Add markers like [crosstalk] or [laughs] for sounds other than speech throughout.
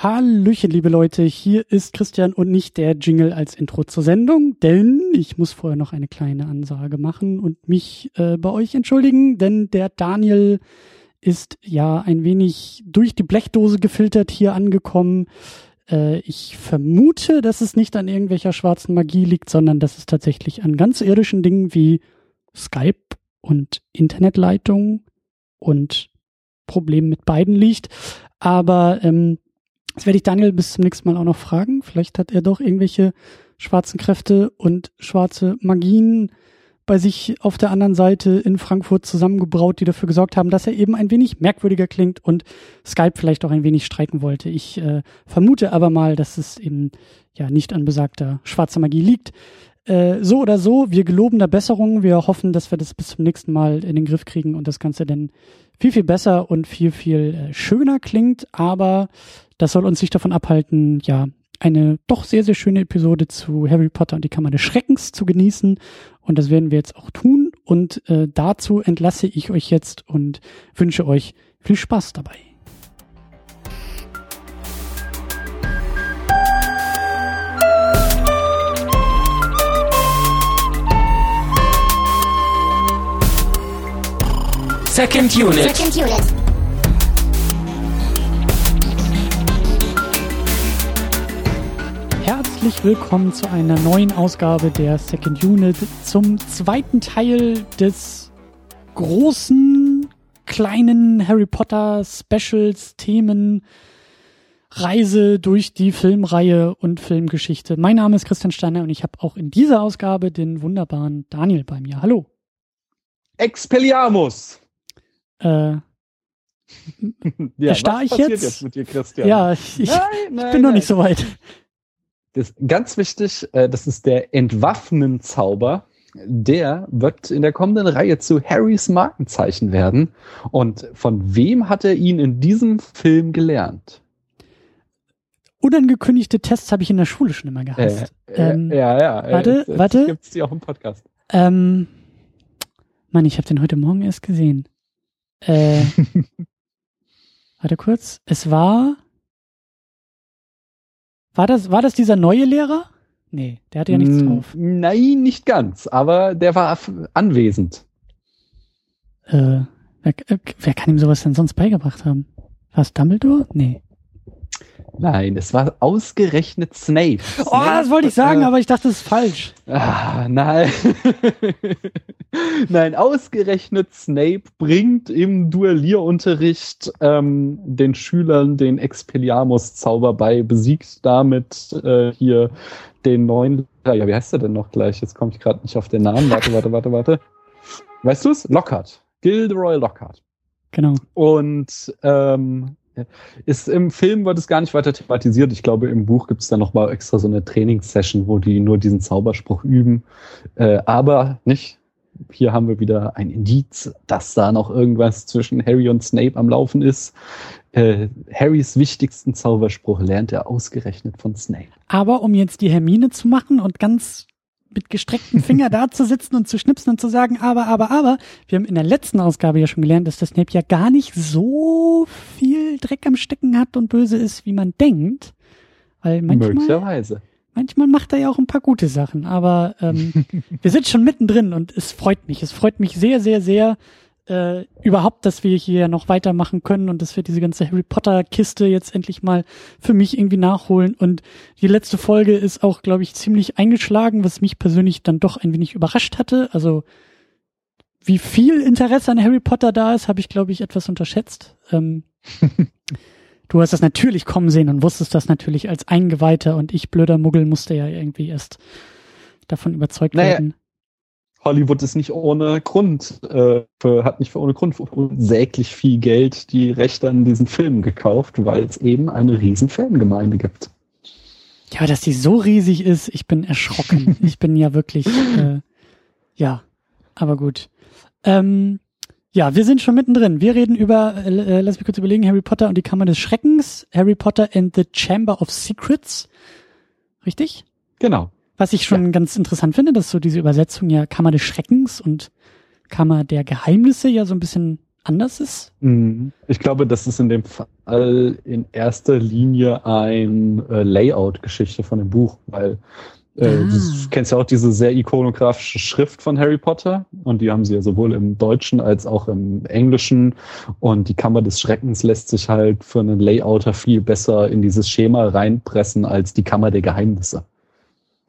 Hallöchen, liebe Leute, hier ist Christian und nicht der Jingle als Intro zur Sendung, denn ich muss vorher noch eine kleine Ansage machen und mich äh, bei euch entschuldigen, denn der Daniel ist ja ein wenig durch die Blechdose gefiltert hier angekommen. Äh, ich vermute, dass es nicht an irgendwelcher schwarzen Magie liegt, sondern dass es tatsächlich an ganz irdischen Dingen wie Skype und Internetleitung und Problemen mit beiden liegt. Aber ähm, das werde ich Daniel bis zum nächsten Mal auch noch fragen. Vielleicht hat er doch irgendwelche schwarzen Kräfte und schwarze Magien bei sich auf der anderen Seite in Frankfurt zusammengebraut, die dafür gesorgt haben, dass er eben ein wenig merkwürdiger klingt und Skype vielleicht auch ein wenig streiken wollte. Ich äh, vermute aber mal, dass es eben ja nicht an besagter schwarzer Magie liegt. Äh, so oder so, wir geloben der Besserung. Wir hoffen, dass wir das bis zum nächsten Mal in den Griff kriegen und das Ganze dann viel, viel besser und viel, viel äh, schöner klingt. Aber das soll uns nicht davon abhalten, ja, eine doch sehr, sehr schöne Episode zu Harry Potter und die Kammer des Schreckens zu genießen. Und das werden wir jetzt auch tun. Und äh, dazu entlasse ich euch jetzt und wünsche euch viel Spaß dabei. Second Unit. Second unit. Herzlich willkommen zu einer neuen Ausgabe der Second Unit zum zweiten Teil des großen, kleinen Harry Potter Specials Themen Reise durch die Filmreihe und Filmgeschichte. Mein Name ist Christian Steiner und ich habe auch in dieser Ausgabe den wunderbaren Daniel bei mir. Hallo. Expelliarmus! Äh, [laughs] Ja, Erstarr was ich passiert jetzt? jetzt mit dir, Christian? ja, ich, ich nein, nein, bin noch nein. nicht so weit. Das ganz wichtig, äh, das ist der Entwaffnen-Zauber. Der wird in der kommenden Reihe zu Harrys Markenzeichen werden. Und von wem hat er ihn in diesem Film gelernt? Unangekündigte Tests habe ich in der Schule schon immer gehasst. Äh, Ähm, ja, ja. äh, warte, jetzt warte. Gibt's die auch im Podcast. Ähm, Mann, ich habe den heute Morgen erst gesehen. Äh, [laughs] warte kurz. Es war. War das, war das dieser neue Lehrer? Nee, der hatte ja nichts drauf. Nein, nicht ganz, aber der war anwesend. Äh, wer, äh, wer kann ihm sowas denn sonst beigebracht haben? War es Dumbledore? Nee. Nein, es war ausgerechnet Snape. Oh, das wollte ich sagen, äh, aber ich dachte, es ist falsch. Ah, nein. [laughs] nein, ausgerechnet Snape bringt im Duellierunterricht ähm, den Schülern den Expelliarmus-Zauber bei, besiegt damit äh, hier den neuen. Ja, wie heißt er denn noch gleich? Jetzt komme ich gerade nicht auf den Namen. Warte, warte, warte, warte. Weißt du es? Lockhart. Gilderoy Lockhart. Genau. Und ähm, ist im Film wird es gar nicht weiter thematisiert. Ich glaube, im Buch gibt es dann noch mal extra so eine Trainingssession, wo die nur diesen Zauberspruch üben. Äh, aber nicht. Hier haben wir wieder ein Indiz, dass da noch irgendwas zwischen Harry und Snape am Laufen ist. Äh, Harrys wichtigsten Zauberspruch lernt er ausgerechnet von Snape. Aber um jetzt die Hermine zu machen und ganz mit gestreckten Finger da zu sitzen und zu schnipsen und zu sagen, aber, aber, aber, wir haben in der letzten Ausgabe ja schon gelernt, dass der Snape ja gar nicht so viel Dreck am Stecken hat und böse ist, wie man denkt. Weil manchmal, Möglicherweise. manchmal macht er ja auch ein paar gute Sachen, aber ähm, [laughs] wir sind schon mittendrin und es freut mich. Es freut mich sehr, sehr, sehr, äh, überhaupt, dass wir hier noch weitermachen können und dass wir diese ganze Harry Potter Kiste jetzt endlich mal für mich irgendwie nachholen. Und die letzte Folge ist auch, glaube ich, ziemlich eingeschlagen, was mich persönlich dann doch ein wenig überrascht hatte. Also wie viel Interesse an Harry Potter da ist, habe ich, glaube ich, etwas unterschätzt. Ähm, [laughs] du hast das natürlich kommen sehen und wusstest das natürlich als Eingeweihter und ich, blöder Muggel, musste ja irgendwie erst davon überzeugt Naja, werden. Hollywood ist nicht ohne Grund, äh, für, hat nicht für ohne Grund unsäglich viel Geld die Rechte an diesen Filmen gekauft, weil es eben eine riesen Fangemeinde gibt. Ja, dass die so riesig ist, ich bin erschrocken. [laughs] ich bin ja wirklich, äh, ja, aber gut. Ähm, ja, wir sind schon mittendrin. Wir reden über, äh, lass mich kurz überlegen, Harry Potter und die Kammer des Schreckens, Harry Potter and the Chamber of Secrets. Richtig? Genau. Was ich schon ganz interessant finde, dass so diese Übersetzung ja Kammer des Schreckens und Kammer der Geheimnisse ja so ein bisschen anders ist? Mhm. Ich glaube, das ist in dem Fall in erster Linie ein äh, Layout-Geschichte von dem Buch, weil äh, ah. du kennst ja auch diese sehr ikonografische Schrift von Harry Potter und die haben sie ja sowohl im Deutschen als auch im Englischen und die Kammer des Schreckens lässt sich halt für einen Layouter viel besser in dieses Schema reinpressen als die Kammer der Geheimnisse.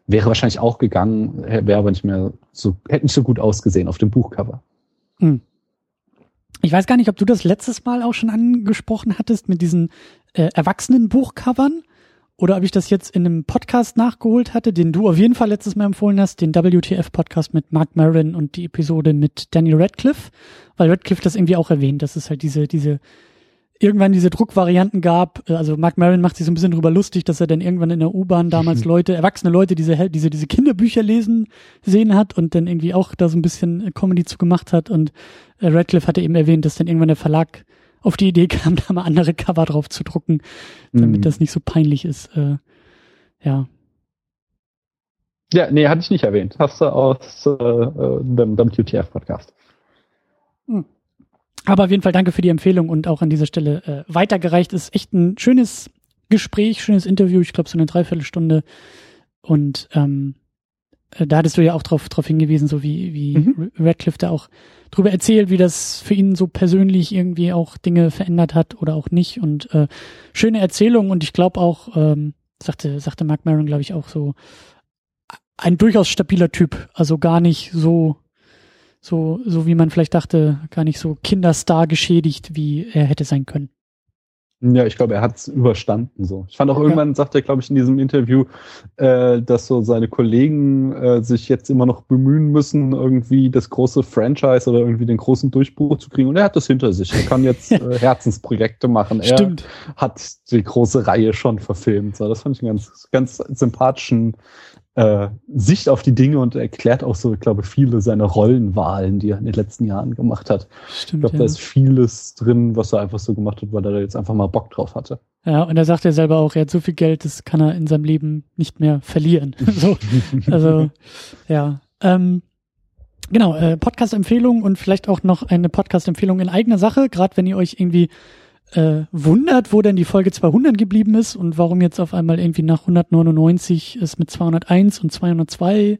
Wäre wahrscheinlich auch gegangen, wäre aber nicht mehr so, hätte nicht so gut ausgesehen auf dem Buchcover. Hm. Ich weiß gar nicht, ob du das letztes Mal auch schon angesprochen hattest mit diesen äh, erwachsenen Buchcovern oder ob ich das jetzt in einem Podcast nachgeholt hatte, den du auf jeden Fall letztes Mal empfohlen hast, den WTF-Podcast mit Mark Maron und die Episode mit Daniel Radcliffe, weil Radcliffe das irgendwie auch erwähnt, dass es halt diese, diese, irgendwann diese Druckvarianten gab. Also Mark Maron macht sich so ein bisschen drüber lustig, dass er dann irgendwann in der U-Bahn [laughs] damals Leute, erwachsene Leute, diese, diese, diese Kinderbücher lesen sehen hat und dann irgendwie auch da so ein bisschen Comedy zu gemacht hat und äh, Radcliffe hatte eben erwähnt, dass dann irgendwann der Verlag auf die Idee [laughs] kam, da mal andere Cover drauf zu drucken, damit mhm. das nicht so peinlich ist. Äh, ja. Ja, nee, hatte ich nicht erwähnt. Hast du aus äh, äh dem WTF-Podcast. Hm. Aber auf jeden Fall danke für die Empfehlung und auch an dieser Stelle äh, weitergereicht. Ist echt ein schönes Gespräch, schönes Interview. Ich glaube, so eine Dreiviertelstunde. Und ähm, äh, da hattest du ja auch drauf, drauf hingewiesen, so wie, wie mhm. Radcliffe da auch drüber erzählt, wie das für ihn so persönlich irgendwie auch Dinge verändert hat oder auch nicht. Und äh, schöne Erzählung und ich glaube auch, ähm, sagte, sagte Mark Maron, glaube ich, auch so, ein durchaus stabiler Typ. Also gar nicht so, so, so wie man vielleicht dachte, gar nicht so Kinderstar geschädigt, wie er hätte sein können. Ja, ich glaube, er hat es überstanden so. Ich fand auch irgendwann, sagt er, glaube ich, in diesem Interview, äh, dass so seine Kollegen äh, sich jetzt immer noch bemühen müssen, irgendwie das große Franchise oder irgendwie den großen Durchbruch zu kriegen. Und er hat das hinter sich. Er kann jetzt [laughs] äh, Herzensprojekte machen. Er Stimmt. hat die große Reihe schon verfilmt. So, das fand ich einen ganz, ganz sympathischen äh, Sicht auf die Dinge und erklärt auch so, ich glaube, viele seiner Rollenwahlen, die er in den letzten Jahren gemacht hat. Stimmt, ich glaube, ja. da ist vieles drin, was er einfach so gemacht hat, weil er da jetzt einfach mal Bock drauf hatte. Ja, und er sagt ja selber auch, er hat so viel Geld, das kann er in seinem Leben nicht mehr verlieren. [laughs] so, also, [laughs] ja. Ähm, genau, äh, Podcast-Empfehlung und vielleicht auch noch eine Podcast-Empfehlung in eigener Sache, gerade wenn ihr euch irgendwie äh, wundert, wo denn die Folge 200 geblieben ist und warum jetzt auf einmal irgendwie nach 199 es mit 201 und 202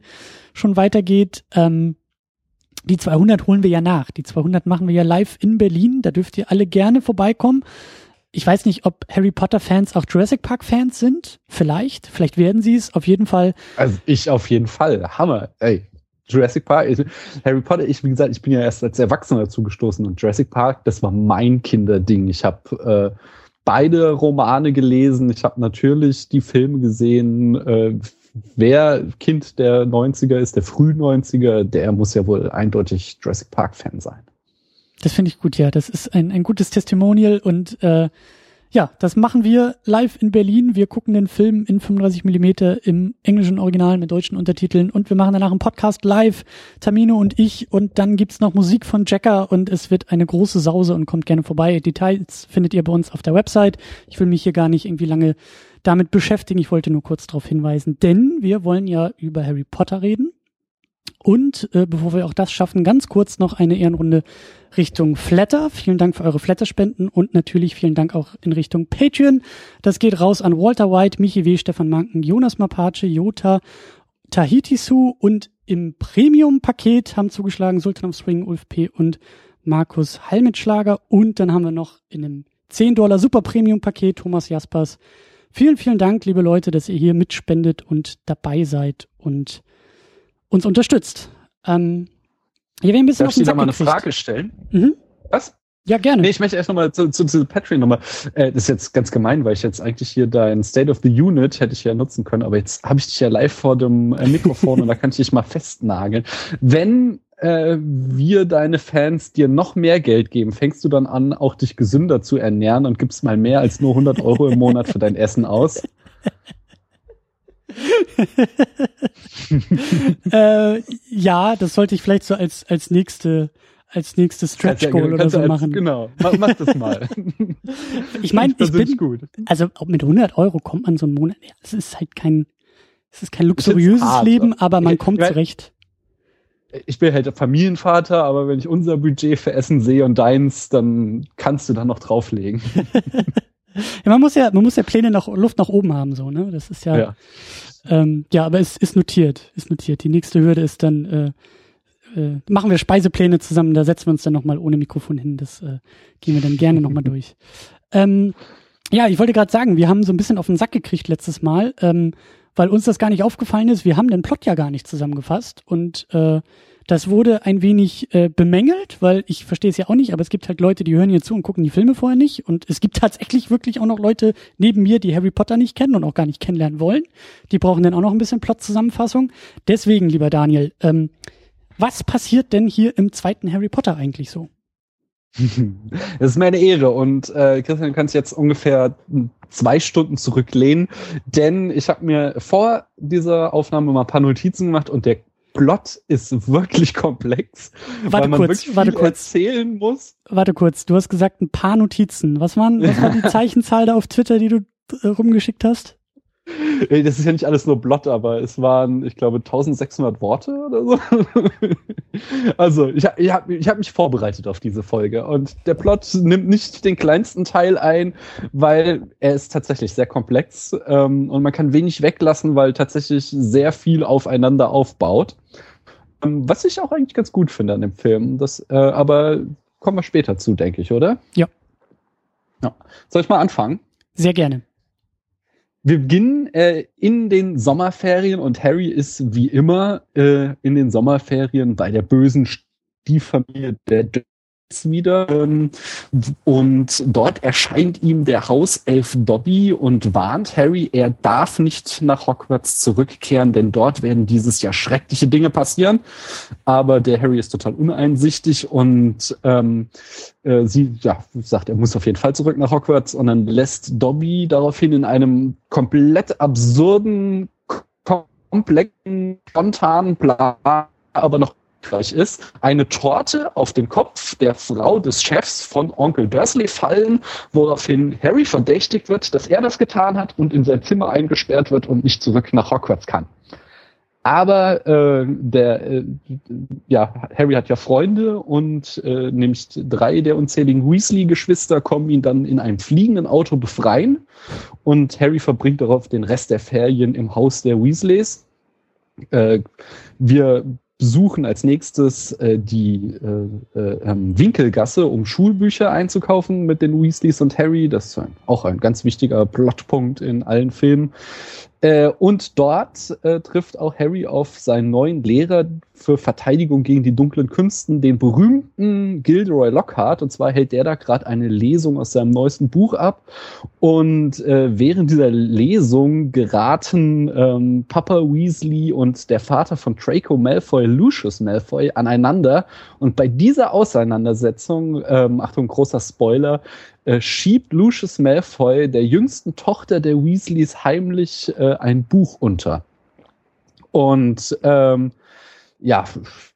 schon weitergeht. Ähm, die 200 holen wir ja nach. Die 200 machen wir ja live in Berlin. Da dürft ihr alle gerne vorbeikommen. Ich weiß nicht, ob Harry Potter Fans auch Jurassic Park Fans sind. Vielleicht. Vielleicht werden sie es. Auf jeden Fall. Also ich auf jeden Fall. Hammer. Ey. Jurassic Park, Harry Potter, ich, wie gesagt, ich bin ja erst als Erwachsener dazu gestoßen und Jurassic Park, das war mein Kinderding. Ich habe äh, beide Romane gelesen, ich habe natürlich die Filme gesehen. Äh, wer Kind der 90er ist, der früh 90er, der muss ja wohl eindeutig Jurassic Park Fan sein. Das finde ich gut, ja. Das ist ein, ein gutes Testimonial und äh, ja, das machen wir live in Berlin. Wir gucken den Film in 35 Millimeter im englischen Original mit deutschen Untertiteln und wir machen danach einen Podcast live, Tamino und ich und dann gibt's noch Musik von Jacker und es wird eine große Sause und kommt gerne vorbei. Details findet ihr bei uns auf der Website. Ich will mich hier gar nicht irgendwie lange damit beschäftigen. Ich wollte nur kurz darauf hinweisen, denn wir wollen ja über Harry Potter reden. Und äh, bevor wir auch das schaffen, ganz kurz noch eine Ehrenrunde Richtung Flatter. Vielen Dank für eure Flatter-Spenden und natürlich vielen Dank auch in Richtung Patreon. Das geht raus an Walter White, Michi W., Stefan Manken, Jonas Mapace, Jota, Tahiti Su und im Premium-Paket haben zugeschlagen Sultan of Swing, Ulf P. und Markus Halmitschlager. Und dann haben wir noch in einem 10 Dollar Super Premium-Paket Thomas Jaspers. Vielen, vielen Dank, liebe Leute, dass ihr hier mitspendet und dabei seid und uns unterstützt. Ähm, hier ein bisschen Darf ich dir da mal eine Frage stellen? Mhm. Was? Ja, gerne. Nee, ich möchte erst nochmal zu, zu, zu Patreon nochmal. Äh, das ist jetzt ganz gemein, weil ich jetzt eigentlich hier dein State of the Unit hätte ich ja nutzen können, aber jetzt habe ich dich ja live vor dem äh, Mikrofon und da kann ich dich mal festnageln. Wenn äh, wir deine Fans dir noch mehr Geld geben, fängst du dann an, auch dich gesünder zu ernähren und gibst mal mehr als nur 100 Euro im Monat für dein Essen aus? [laughs] äh, ja, das sollte ich vielleicht so als, als nächste, als nächstes Stretch Goal oder so als, machen. Genau, mach, mach das mal. [laughs] ich meine, ich bin, gut. also mit 100 Euro kommt man so einen Monat, ja, es ist halt kein, es ist kein luxuriöses hart, Leben, aber man kommt zurecht. ich bin halt Familienvater, aber wenn ich unser Budget für Essen sehe und deins, dann kannst du da noch drauflegen. [laughs] ja, man muss ja, man muss ja Pläne nach Luft nach oben haben, so, ne? Das ist ja, ja, ähm, ja aber es ist notiert, ist notiert. Die nächste Hürde ist dann, äh, äh, machen wir Speisepläne zusammen, da setzen wir uns dann nochmal ohne Mikrofon hin. Das äh, gehen wir dann gerne nochmal [laughs] durch. Ähm, ja, ich wollte gerade sagen, wir haben so ein bisschen auf den Sack gekriegt letztes Mal, ähm, weil uns das gar nicht aufgefallen ist. Wir haben den Plot ja gar nicht zusammengefasst und äh, das wurde ein wenig äh, bemängelt, weil ich verstehe es ja auch nicht, aber es gibt halt Leute, die hören hier zu und gucken die Filme vorher nicht. Und es gibt [laughs] tatsächlich wirklich auch noch Leute neben mir, die Harry Potter nicht kennen und auch gar nicht kennenlernen wollen. Die brauchen dann auch noch ein bisschen Plot-Zusammenfassung. Deswegen, lieber Daniel, ähm, was passiert denn hier im zweiten Harry Potter eigentlich so? [laughs] Es ist mir eine Ehre und äh, Christian kann sich jetzt ungefähr zwei Stunden zurücklehnen, denn ich habe mir vor dieser Aufnahme mal ein paar Notizen gemacht und der Plot ist wirklich komplex, warte weil man kurz, wirklich warte kurz. erzählen muss. Warte kurz, du hast gesagt ein paar Notizen. Was waren, was war die [laughs] Zeichenzahl da auf Twitter, die du äh, rumgeschickt hast? Das ist ja nicht alles nur Blot, aber es waren, ich glaube, 1600 Worte oder so. [laughs] Also, ich, ich habe ich hab mich vorbereitet auf diese Folge und der Plot nimmt nicht den kleinsten Teil ein, weil er ist tatsächlich sehr komplex ähm, und man kann wenig weglassen, weil tatsächlich sehr viel aufeinander aufbaut. Ähm, was ich auch eigentlich ganz gut finde an dem Film. Das, äh, aber kommen wir später zu, denke ich, oder? Ja. ja. Soll ich mal anfangen? Sehr gerne. Wir beginnen äh, in den Sommerferien und Harry ist wie immer äh, in den Sommerferien bei der bösen Stieffamilie der wieder ähm, und dort erscheint ihm der Hauself Dobby und warnt Harry, er darf nicht nach Hogwarts zurückkehren, denn dort werden dieses Jahr schreckliche Dinge passieren. Aber der Harry ist total uneinsichtig und ähm, äh, sie ja, sagt, er muss auf jeden Fall zurück nach Hogwarts und dann lässt Dobby daraufhin in einem komplett absurden, komplexen, spontanen Plan aber noch gleich ist, eine Torte auf den Kopf der Frau des Chefs von Onkel Dursley fallen, woraufhin Harry verdächtigt wird, dass er das getan hat und in sein Zimmer eingesperrt wird und nicht zurück nach Hogwarts kann. Aber äh, der, äh, ja, Harry hat ja Freunde und äh, nämlich drei der unzähligen Weasley-Geschwister kommen ihn dann in einem fliegenden Auto befreien und Harry verbringt darauf den Rest der Ferien im Haus der Weasleys. Äh, wir besuchen als nächstes äh, die äh, äh, ähm, Winkelgasse, um Schulbücher einzukaufen mit den Weasleys und Harry. Das ist ein, auch ein ganz wichtiger Plotpunkt in allen Filmen. Äh, und dort äh, trifft auch Harry auf seinen neuen Lehrer für Verteidigung gegen die dunklen Künsten, den berühmten Gilderoy Lockhart. Und zwar hält der da gerade eine Lesung aus seinem neuesten Buch ab. Und äh, während dieser Lesung geraten ähm, Papa Weasley und der Vater von Draco Malfoy, Lucius Malfoy, aneinander. Und bei dieser Auseinandersetzung, ähm, Achtung, großer Spoiler, äh, schiebt Lucius Malfoy der jüngsten Tochter der Weasleys heimlich äh, ein Buch unter. Und ähm, ja,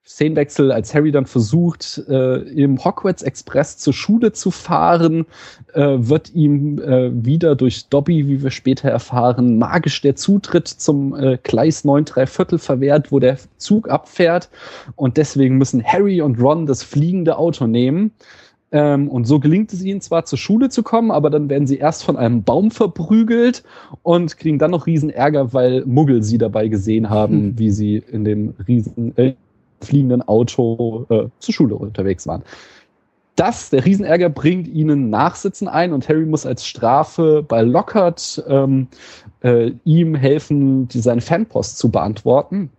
Szenenwechsel, als Harry dann versucht, äh, im Hogwarts Express zur Schule zu fahren, äh, wird ihm äh, wieder durch Dobby, wie wir später erfahren, magisch der Zutritt zum äh, Gleis 9 3 Viertel verwehrt, wo der Zug abfährt. Und deswegen müssen Harry und Ron das fliegende Auto nehmen. Ähm, und so gelingt es ihnen zwar zur Schule zu kommen, aber dann werden sie erst von einem Baum verprügelt und kriegen dann noch riesen Ärger, weil Muggel sie dabei gesehen haben, mhm. wie sie in dem riesen äh, fliegenden Auto äh, zur Schule unterwegs waren. Das, der Riesenärger, bringt ihnen Nachsitzen ein und Harry muss als Strafe bei Lockhart ähm, äh, ihm helfen, die, seine Fanpost zu beantworten.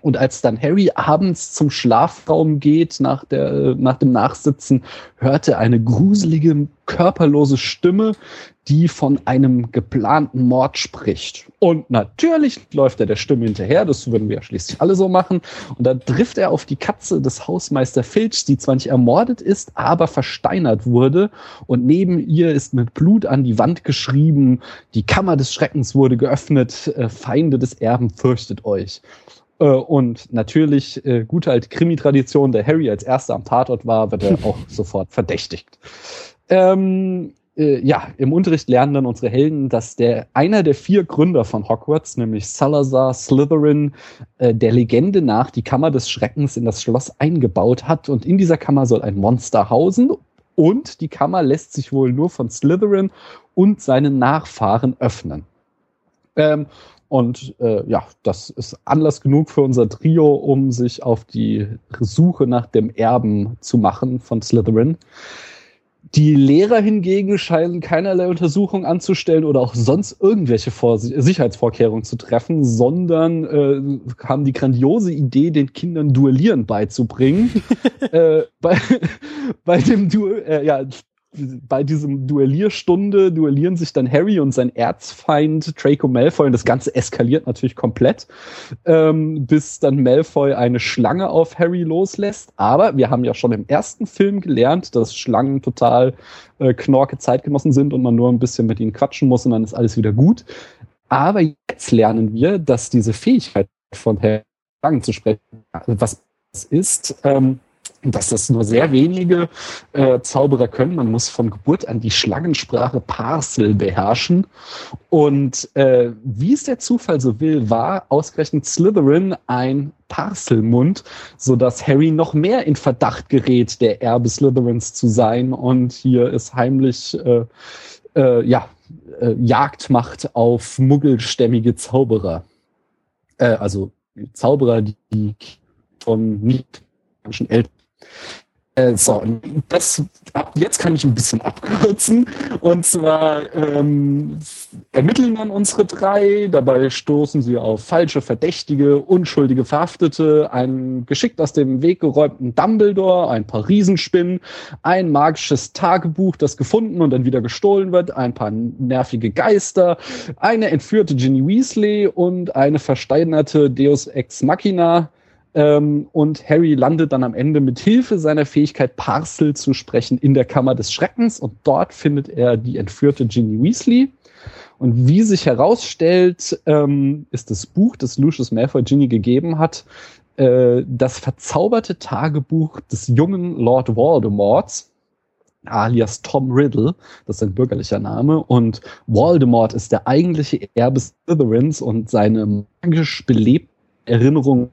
Und als dann Harry abends zum Schlafraum geht nach, der, nach dem Nachsitzen, hört er eine gruselige, körperlose Stimme, die von einem geplanten Mord spricht. Und natürlich läuft er der Stimme hinterher, das würden wir ja schließlich alle so machen. Und da trifft er auf die Katze des Hausmeister Filch, die zwar nicht ermordet ist, aber versteinert wurde. Und neben ihr ist mit Blut an die Wand geschrieben, die Kammer des Schreckens wurde geöffnet, äh, Feinde des Erben fürchtet euch. Äh, und natürlich, äh, gute alte Krimi-Tradition, der Harry als erster am Tatort war, wird er [laughs] auch sofort verdächtigt. Ähm, äh, ja, im Unterricht lernen dann unsere Helden, dass der einer der vier Gründer von Hogwarts, nämlich Salazar Slytherin, äh, der Legende nach die Kammer des Schreckens in das Schloss eingebaut hat. Und in dieser Kammer soll ein Monster hausen. Und die Kammer lässt sich wohl nur von Slytherin und seinen Nachfahren öffnen. Ähm, und äh, ja, das ist Anlass genug für unser Trio, um sich auf die Suche nach dem Erben zu machen von Slytherin. Die Lehrer hingegen scheinen keinerlei Untersuchung anzustellen oder auch sonst irgendwelche Vor Sicherheitsvorkehrungen zu treffen, sondern äh, haben die grandiose Idee, den Kindern Duellieren beizubringen. [laughs] äh, bei, [laughs] bei dem du äh, ja, bei diesem Duellierstunde duellieren sich dann Harry und sein Erzfeind Draco Malfoy und das Ganze eskaliert natürlich komplett, ähm, bis dann Malfoy eine Schlange auf Harry loslässt. Aber wir haben ja schon im ersten Film gelernt, dass Schlangen total äh, knorke Zeitgenossen sind und man nur ein bisschen mit ihnen quatschen muss und dann ist alles wieder gut. Aber jetzt lernen wir, dass diese Fähigkeit von Harry Schlangen zu sprechen, was ist, ähm, dass das nur sehr wenige äh, Zauberer können. Man muss von Geburt an die Schlangensprache Parsel beherrschen. Und äh, wie es der Zufall so will, war ausgerechnet Slytherin ein Parselmund, so dass Harry noch mehr in Verdacht gerät, der Erbe Slytherins zu sein und hier ist heimlich äh, äh, ja, äh, Jagd macht auf muggelstämmige Zauberer. Äh, also Zauberer, die von nicht Eltern äh, so, das, jetzt kann ich ein bisschen abkürzen. Und zwar ähm, ermitteln dann unsere drei, dabei stoßen sie auf falsche Verdächtige, unschuldige Verhaftete, einen geschickt aus dem Weg geräumten Dumbledore, ein paar Riesenspinnen, ein magisches Tagebuch, das gefunden und dann wieder gestohlen wird, ein paar nervige Geister, eine entführte Ginny Weasley und eine versteinerte Deus Ex Machina ähm, und Harry landet dann am Ende mit Hilfe seiner Fähigkeit, Parsel zu sprechen, in der Kammer des Schreckens. Und dort findet er die entführte Ginny Weasley. Und wie sich herausstellt, ähm, ist das Buch, das Lucius Malfoy Ginny gegeben hat, äh, das verzauberte Tagebuch des jungen Lord Voldemorts, alias Tom Riddle, das ist sein bürgerlicher Name, und Voldemort ist der eigentliche Erbe Slytherins und seine magisch belebten Erinnerungen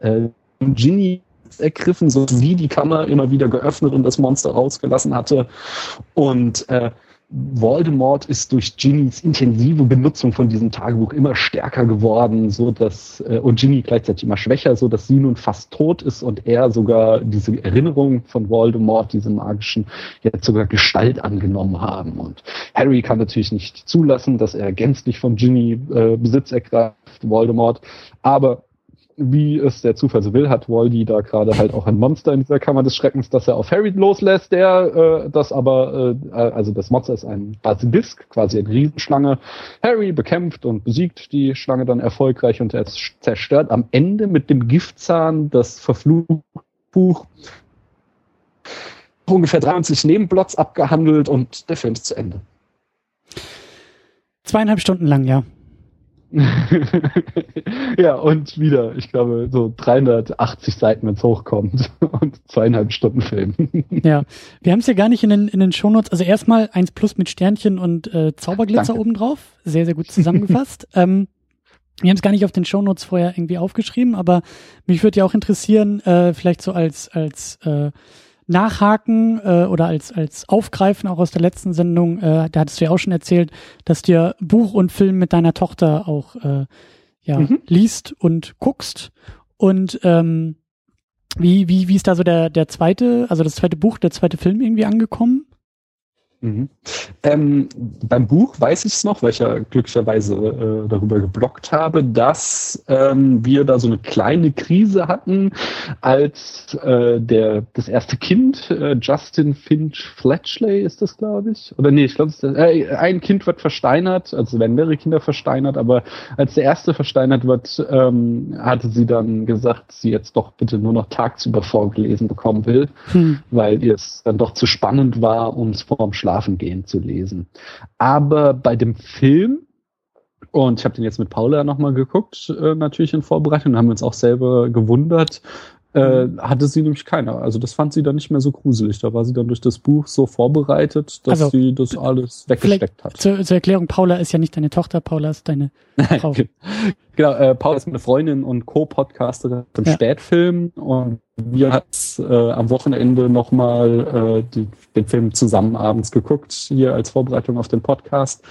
äh, Ginny ergriffen, so wie die Kammer immer wieder geöffnet und das Monster rausgelassen hatte. Und äh, Voldemort ist durch Ginnys intensive Benutzung von diesem Tagebuch immer stärker geworden, so dass äh, und Ginny gleichzeitig immer schwächer, so dass sie nun fast tot ist und er sogar diese Erinnerung von Voldemort, diese magischen, jetzt sogar Gestalt angenommen haben. Und Harry kann natürlich nicht zulassen, dass er gänzlich von Ginny äh, Besitz ergreift, Voldemort, aber wie es der Zufall so will, hat Waldi da gerade halt auch ein Monster in dieser Kammer des Schreckens, das er auf Harry loslässt, der äh, das aber, äh, also das Monster ist ein Basilisk, quasi eine Riesenschlange. Harry bekämpft und besiegt die Schlange dann erfolgreich und er zerstört am Ende mit dem Giftzahn das Verfluchbuch ungefähr 23 Nebenplots abgehandelt und der Film ist zu Ende. Zweieinhalb Stunden lang, ja. [laughs] ja, und wieder, ich glaube, so 380 Seiten, wenn es hochkommt. [laughs] Und zweieinhalb Stunden Film. [laughs] ja, wir haben es ja gar nicht in den, in den Shownotes. Also erstmal eins plus mit Sternchen und äh, Zauberglitzer obendrauf. Sehr, sehr gut zusammengefasst. ähm, wir haben es gar nicht auf den Shownotes vorher irgendwie aufgeschrieben, aber mich würde ja auch interessieren, äh, vielleicht so als, als äh, Nachhaken äh, oder als, als Aufgreifen auch aus der letzten Sendung, äh, da hattest du ja auch schon erzählt, dass dir Buch und Film mit deiner Tochter auch äh, ja, mhm. liest und guckst. Und ähm, wie, wie, wie ist da so der, der zweite, also das zweite Buch, der zweite Film irgendwie angekommen? Mhm. Ähm, beim Buch weiß ich es noch, weil ich ja glücklicherweise äh, darüber geblockt habe, dass ähm, wir da so eine kleine Krise hatten, als äh, der das erste Kind, äh, Justin Finch Fletchley ist das, glaube ich. Oder nee, ich glaube, äh, ein Kind wird versteinert, also werden mehrere Kinder versteinert, aber als der erste versteinert wird, ähm, hatte sie dann gesagt, sie jetzt doch bitte nur noch tagsüber vorgelesen bekommen will, hm. weil ihr es dann doch zu spannend war, um es vorm Schlaf Schlafengehen zu lesen. Aber bei dem Film, und ich habe den jetzt mit Paula nochmal geguckt, äh, natürlich in Vorbereitung, haben wir uns auch selber gewundert, äh, hatte sie nämlich keiner. Also das fand sie dann nicht mehr so gruselig. Da war sie dann durch das Buch so vorbereitet, dass also, sie das alles weggesteckt hat. Zur, zur, Erklärung, Paula ist ja nicht deine Tochter, Paula ist deine [laughs] Frau. genau, äh, Paula ist meine Freundin und Co-Podcasterin im ja. Städtfilm und wir haben äh, am Wochenende nochmal äh, den Film zusammen abends geguckt, hier als Vorbereitung auf den Podcast.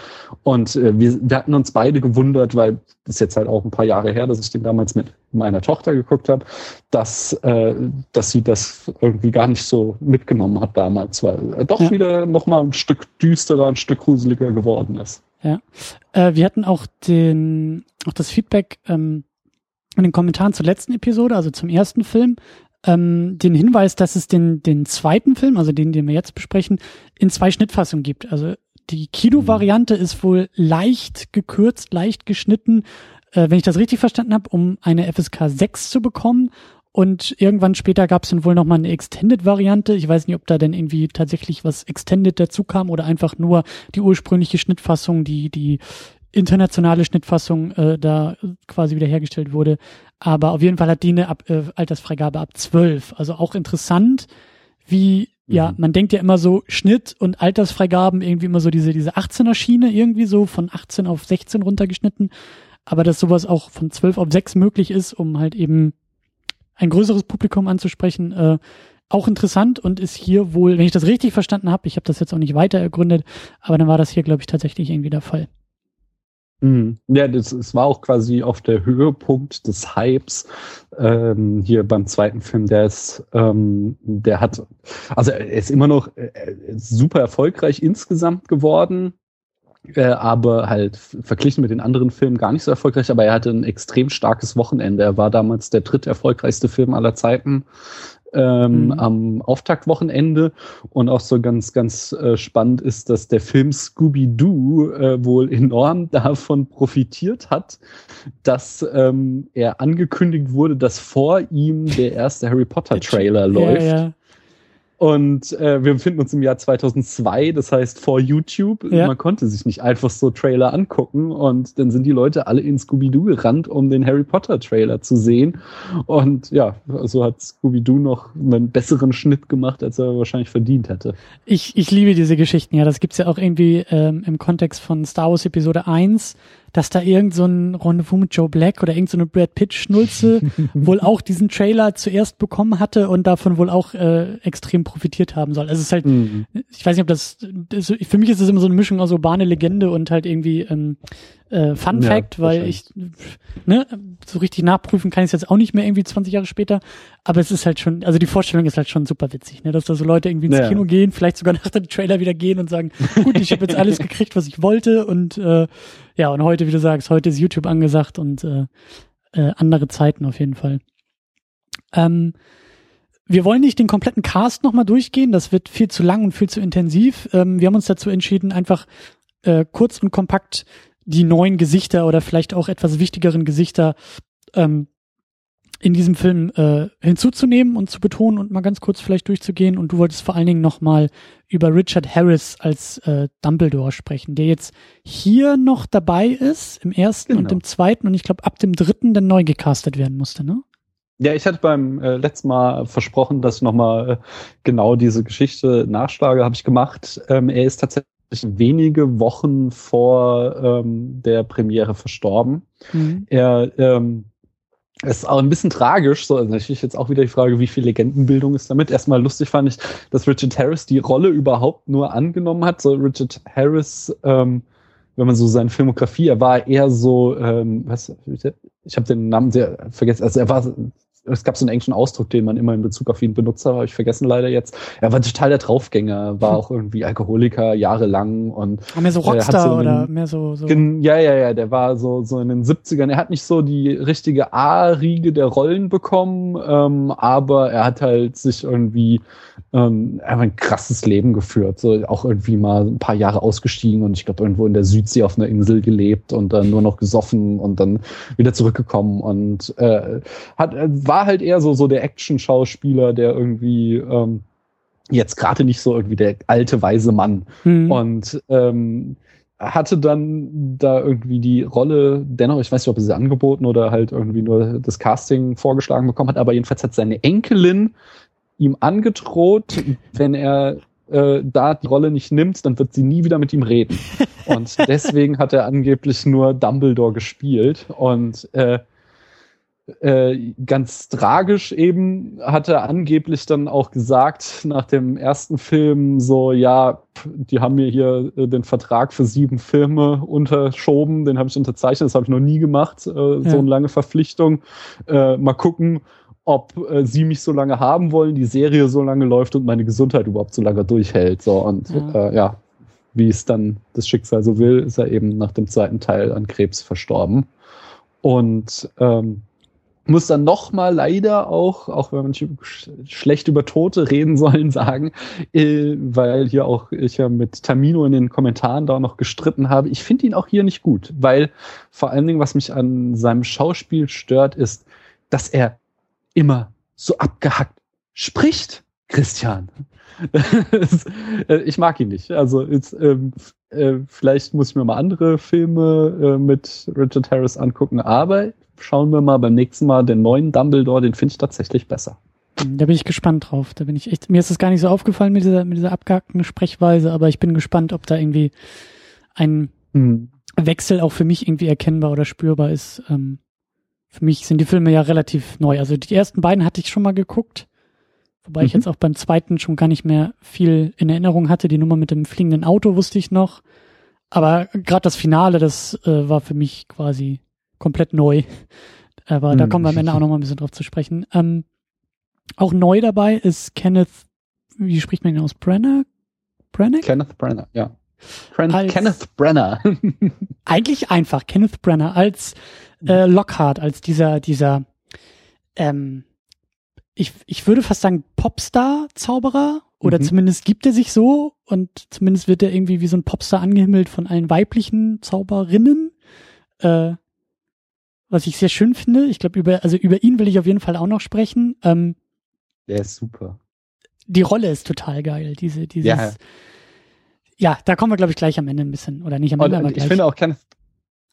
Und äh, wir, wir hatten uns beide gewundert, weil das ist jetzt halt auch ein paar Jahre her, dass ich den damals mit meiner Tochter geguckt habe, dass, äh, dass sie das irgendwie gar nicht so mitgenommen hat damals, weil er doch ja. wieder nochmal ein Stück düsterer, ein Stück gruseliger geworden ist. Ja. Äh, wir hatten auch den, auch das Feedback ähm, in den Kommentaren zur letzten Episode, also zum ersten Film, ähm, den Hinweis, dass es den, den zweiten Film, also den, den wir jetzt besprechen, in zwei Schnittfassungen gibt. Also die Kino-Variante ist wohl leicht gekürzt, leicht geschnitten, äh, wenn ich das richtig verstanden habe, um eine FSK 6 zu bekommen. Und irgendwann später gab es dann wohl nochmal eine Extended-Variante. Ich weiß nicht, ob da denn irgendwie tatsächlich was Extended dazu kam oder einfach nur die ursprüngliche Schnittfassung, die, die internationale Schnittfassung äh, da quasi wiederhergestellt wurde. Aber auf jeden Fall hat die eine Ab äh, Altersfreigabe ab zwölf. Also auch interessant, wie, mhm. ja, man denkt ja immer so Schnitt und Altersfreigaben irgendwie immer so diese, diese 18er Schiene irgendwie so von 18 auf 16 runtergeschnitten. Aber dass sowas auch von 12 auf 6 möglich ist, um halt eben ein größeres Publikum anzusprechen, äh, auch interessant und ist hier wohl, wenn ich das richtig verstanden habe, ich habe das jetzt auch nicht weiter ergründet, aber dann war das hier, glaube ich, tatsächlich irgendwie der Fall. Mhm. Ja, das, das war auch quasi auf der Höhepunkt des Hypes ähm, hier beim zweiten Film. Der ist, ähm, der hat, also er ist immer noch äh, super erfolgreich insgesamt geworden, äh, aber halt verglichen mit den anderen Filmen gar nicht so erfolgreich. Aber er hatte ein extrem starkes Wochenende. Er war damals der dritt erfolgreichste Film aller Zeiten ähm, mhm. am Auftaktwochenende. Und auch so ganz, ganz äh, spannend ist, dass der Film Scooby-Doo äh, wohl enorm [laughs] davon profitiert hat, dass ähm, er angekündigt wurde, dass vor ihm der erste Harry Potter Trailer läuft. Ja, ja. Und äh, wir befinden uns im Jahr 2002, das heißt vor YouTube. Ja. Man konnte sich nicht einfach so Trailer angucken. Und dann sind die Leute alle in Scooby-Doo gerannt, um den Harry Potter Trailer zu sehen. Und ja, so hat Scooby-Doo noch einen besseren Schnitt gemacht, als er wahrscheinlich verdient hätte. Ich, ich liebe diese Geschichten. Ja, das gibt's ja auch irgendwie ähm, im Kontext von Star Wars Episode 1 dass da irgend so ein Rendezvous mit Joe Black oder irgend so eine Brad Pitt Schnulze [laughs] wohl auch diesen Trailer zuerst bekommen hatte und davon wohl auch äh, extrem profitiert haben soll. Also es ist halt, mhm. ich weiß nicht, ob das, das, für mich ist es immer so eine Mischung aus urbane Legende und halt irgendwie ähm, äh, Fun Fact, ja, weil ich ne, so richtig nachprüfen kann ich es jetzt auch nicht mehr irgendwie 20 Jahre später, aber es ist halt schon, also die Vorstellung ist halt schon super witzig, ne, dass da so Leute irgendwie ins ja. Kino gehen, vielleicht sogar [laughs] nach dem Trailer wieder gehen und sagen, gut, ich habe jetzt alles gekriegt, was ich wollte und äh, ja, und heute, wie du sagst, heute ist YouTube angesagt und äh, äh, andere Zeiten auf jeden Fall. Ähm, wir wollen nicht den kompletten Cast nochmal durchgehen, das wird viel zu lang und viel zu intensiv. Ähm, wir haben uns dazu entschieden, einfach äh, kurz und kompakt die neuen Gesichter oder vielleicht auch etwas wichtigeren Gesichter ähm, in diesem Film äh, hinzuzunehmen und zu betonen und mal ganz kurz vielleicht durchzugehen. Und du wolltest vor allen Dingen nochmal über Richard Harris als äh, Dumbledore sprechen, der jetzt hier noch dabei ist, im ersten genau. und im zweiten und ich glaube ab dem dritten dann neu gecastet werden musste, ne? Ja, ich hatte beim äh, letzten Mal versprochen, dass ich nochmal äh, genau diese Geschichte nachschlage, habe ich gemacht. Ähm, er ist tatsächlich wenige Wochen vor ähm, der Premiere verstorben. Mhm. Er ähm, ist auch ein bisschen tragisch, so also natürlich jetzt auch wieder die Frage, wie viel Legendenbildung ist damit. Erstmal lustig fand ich, dass Richard Harris die Rolle überhaupt nur angenommen hat. So Richard Harris, ähm, wenn man so seine Filmografie, er war eher so, ähm, was, ich habe den Namen sehr vergessen, also er war es gab so einen englischen Ausdruck, den man immer in Bezug auf ihn benutzt hat, habe ich vergessen leider jetzt. Er war total der Draufgänger, war auch irgendwie Alkoholiker jahrelang und war mehr so Rockstar so einen, oder mehr so, so ja ja ja, der war so so in den 70ern. Er hat nicht so die richtige A-Riege der Rollen bekommen, ähm, aber er hat halt sich irgendwie ähm, einfach ein krasses Leben geführt, so auch irgendwie mal ein paar Jahre ausgestiegen und ich glaube irgendwo in der Südsee auf einer Insel gelebt und dann nur noch gesoffen und dann wieder zurückgekommen und äh, hat äh, war halt eher so so der Action-Schauspieler, der irgendwie ähm, jetzt gerade nicht so irgendwie der alte weise Mann mhm. und ähm, hatte dann da irgendwie die Rolle dennoch, ich weiß nicht, ob er sie angeboten oder halt irgendwie nur das Casting vorgeschlagen bekommen hat, aber jedenfalls hat seine Enkelin ihm angedroht, wenn er äh, da die Rolle nicht nimmt, dann wird sie nie wieder mit ihm reden. [laughs] Und deswegen hat er angeblich nur Dumbledore gespielt. Und äh, äh, ganz tragisch eben hat er angeblich dann auch gesagt nach dem ersten Film so, ja, die haben mir hier äh, den Vertrag für sieben Filme unterschoben, den habe ich unterzeichnet, das habe ich noch nie gemacht, äh, ja. so eine lange Verpflichtung. Äh, mal gucken, ob äh, sie mich so lange haben wollen, die Serie so lange läuft und meine Gesundheit überhaupt so lange durchhält. So und ja, ja wie es dann das Schicksal so will, ist er eben nach dem zweiten Teil an Krebs verstorben. Und ähm, muss dann nochmal leider auch, auch wenn man sch schlecht über Tote reden sollen, [laughs] sagen, äh, weil hier auch ich ja mit Tamino in den Kommentaren da noch gestritten habe. Ich finde ihn auch hier nicht gut, weil vor allen Dingen, was mich an seinem Schauspiel stört, ist, dass er immer so abgehackt spricht, Christian. [laughs] Äh, ich mag ihn nicht. Also jetzt, ähm, äh, vielleicht muss ich mir mal andere Filme äh, mit Richard Harris angucken, aber schauen wir mal beim nächsten Mal den neuen Dumbledore, den finde ich tatsächlich besser. Da bin ich gespannt drauf. Da bin ich echt. Mir ist es gar nicht so aufgefallen mit dieser, mit dieser abgehackten Sprechweise, aber ich bin gespannt, ob da irgendwie ein hm. Wechsel auch für mich irgendwie erkennbar oder spürbar ist. Ähm, für mich sind die Filme ja relativ neu. Also die ersten beiden hatte ich schon mal geguckt, wobei mhm. ich jetzt auch beim zweiten schon gar nicht mehr viel in Erinnerung hatte. Die Nummer mit dem fliegenden Auto wusste ich noch. Aber gerade das Finale, das äh, war für mich quasi komplett neu. Aber mhm. da kommen wir am Ende auch noch mal ein bisschen drauf zu sprechen. Ähm, auch neu dabei ist Kenneth, wie spricht man ihn aus? Brenner? Brenner? Kenneth Brenner, ja. Als, Kenneth Brenner. [laughs] eigentlich einfach, Kenneth Brenner als äh, Lockhart, als dieser, dieser, ähm, ich, ich würde fast sagen Popstar-Zauberer oder mhm. zumindest gibt er sich so und zumindest wird er irgendwie wie so ein Popstar angehimmelt von allen weiblichen Zauberinnen, äh, was ich sehr schön finde. Ich glaube über, also über ihn will ich auf jeden Fall auch noch sprechen. Ähm, der ist super. Die Rolle ist total geil, diese, dieses, ja. ja, da kommen wir, glaube ich, gleich am Ende ein bisschen. Oder nicht am Ende, und, aber gleich. Ich finde auch Kenneth,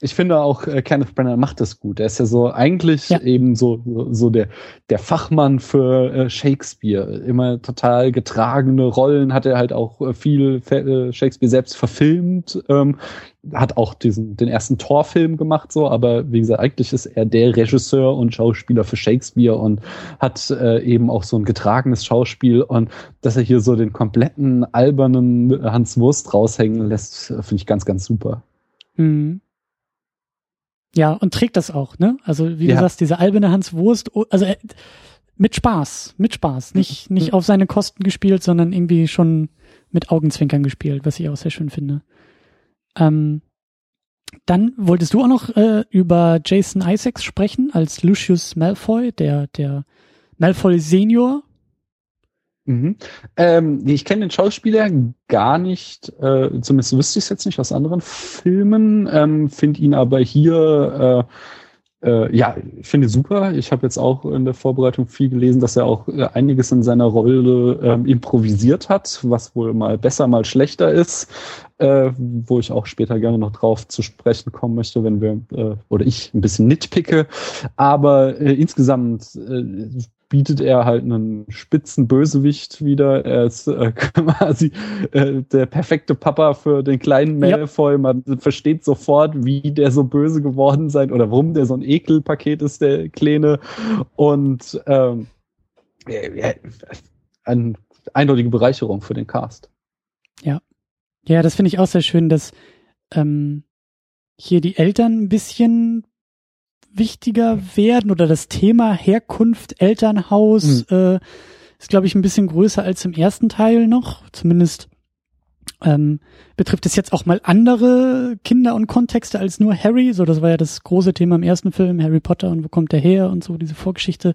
ich finde auch, äh, Kenneth Brenner macht das gut. Er ist ja so eigentlich ja. eben so, so, so der, der Fachmann für äh, Shakespeare. Immer total getragene Rollen hat er halt auch äh, viel äh, Shakespeare selbst verfilmt. Ähm, hat auch diesen, den ersten Torfilm gemacht, so, aber wie gesagt, eigentlich ist er der Regisseur und Schauspieler für Shakespeare und hat äh, eben auch so ein getragenes Schauspiel und dass er hier so den kompletten albernen Hans Wurst raushängen lässt, äh, finde ich ganz, ganz super. Mhm. Ja, und trägt das auch, ne? Also, wie ja. du sagst, diese alberne Hans Wurst, oh, also äh, mit Spaß, mit Spaß. Nicht, mhm. nicht auf seine Kosten gespielt, sondern irgendwie schon mit Augenzwinkern gespielt, was ich auch sehr schön finde. Ähm, dann wolltest du auch noch äh, über Jason Isaacs sprechen als Lucius Malfoy, der, der Malfoy Senior. Mhm. Ähm, ich kenne den Schauspieler gar nicht, äh, zumindest wüsste ich es jetzt nicht aus anderen Filmen, ähm, finde ihn aber hier äh, äh, ja, finde super. Ich habe jetzt auch in der Vorbereitung viel gelesen, dass er auch äh, einiges in seiner Rolle ähm, improvisiert hat, was wohl mal besser, mal schlechter ist, äh, wo ich auch später gerne noch drauf zu sprechen kommen möchte, wenn wir äh, oder ich ein bisschen nitpicke. Aber insgesamt bietet er halt einen spitzen Bösewicht wieder. Er ist äh, [laughs] quasi äh, der perfekte Papa für den kleinen Malfoy. Ja. Man versteht sofort, wie der so böse geworden sein oder warum der so ein Ekelpaket ist, der Kleine. Und ähm, ja, eine eindeutige Bereicherung für den Cast. Ja. Ja, das finde ich auch sehr schön, dass ähm, hier die Eltern ein bisschen wichtiger werden oder das Thema Herkunft, Elternhaus mhm. äh, ist, glaube ich, ein bisschen größer als im ersten Teil noch. Zumindest ähm, betrifft es jetzt auch mal andere Kinder und Kontexte als nur Harry. So, das war ja das große Thema im ersten Film, Harry Potter und wo kommt der her und so, diese Vorgeschichte.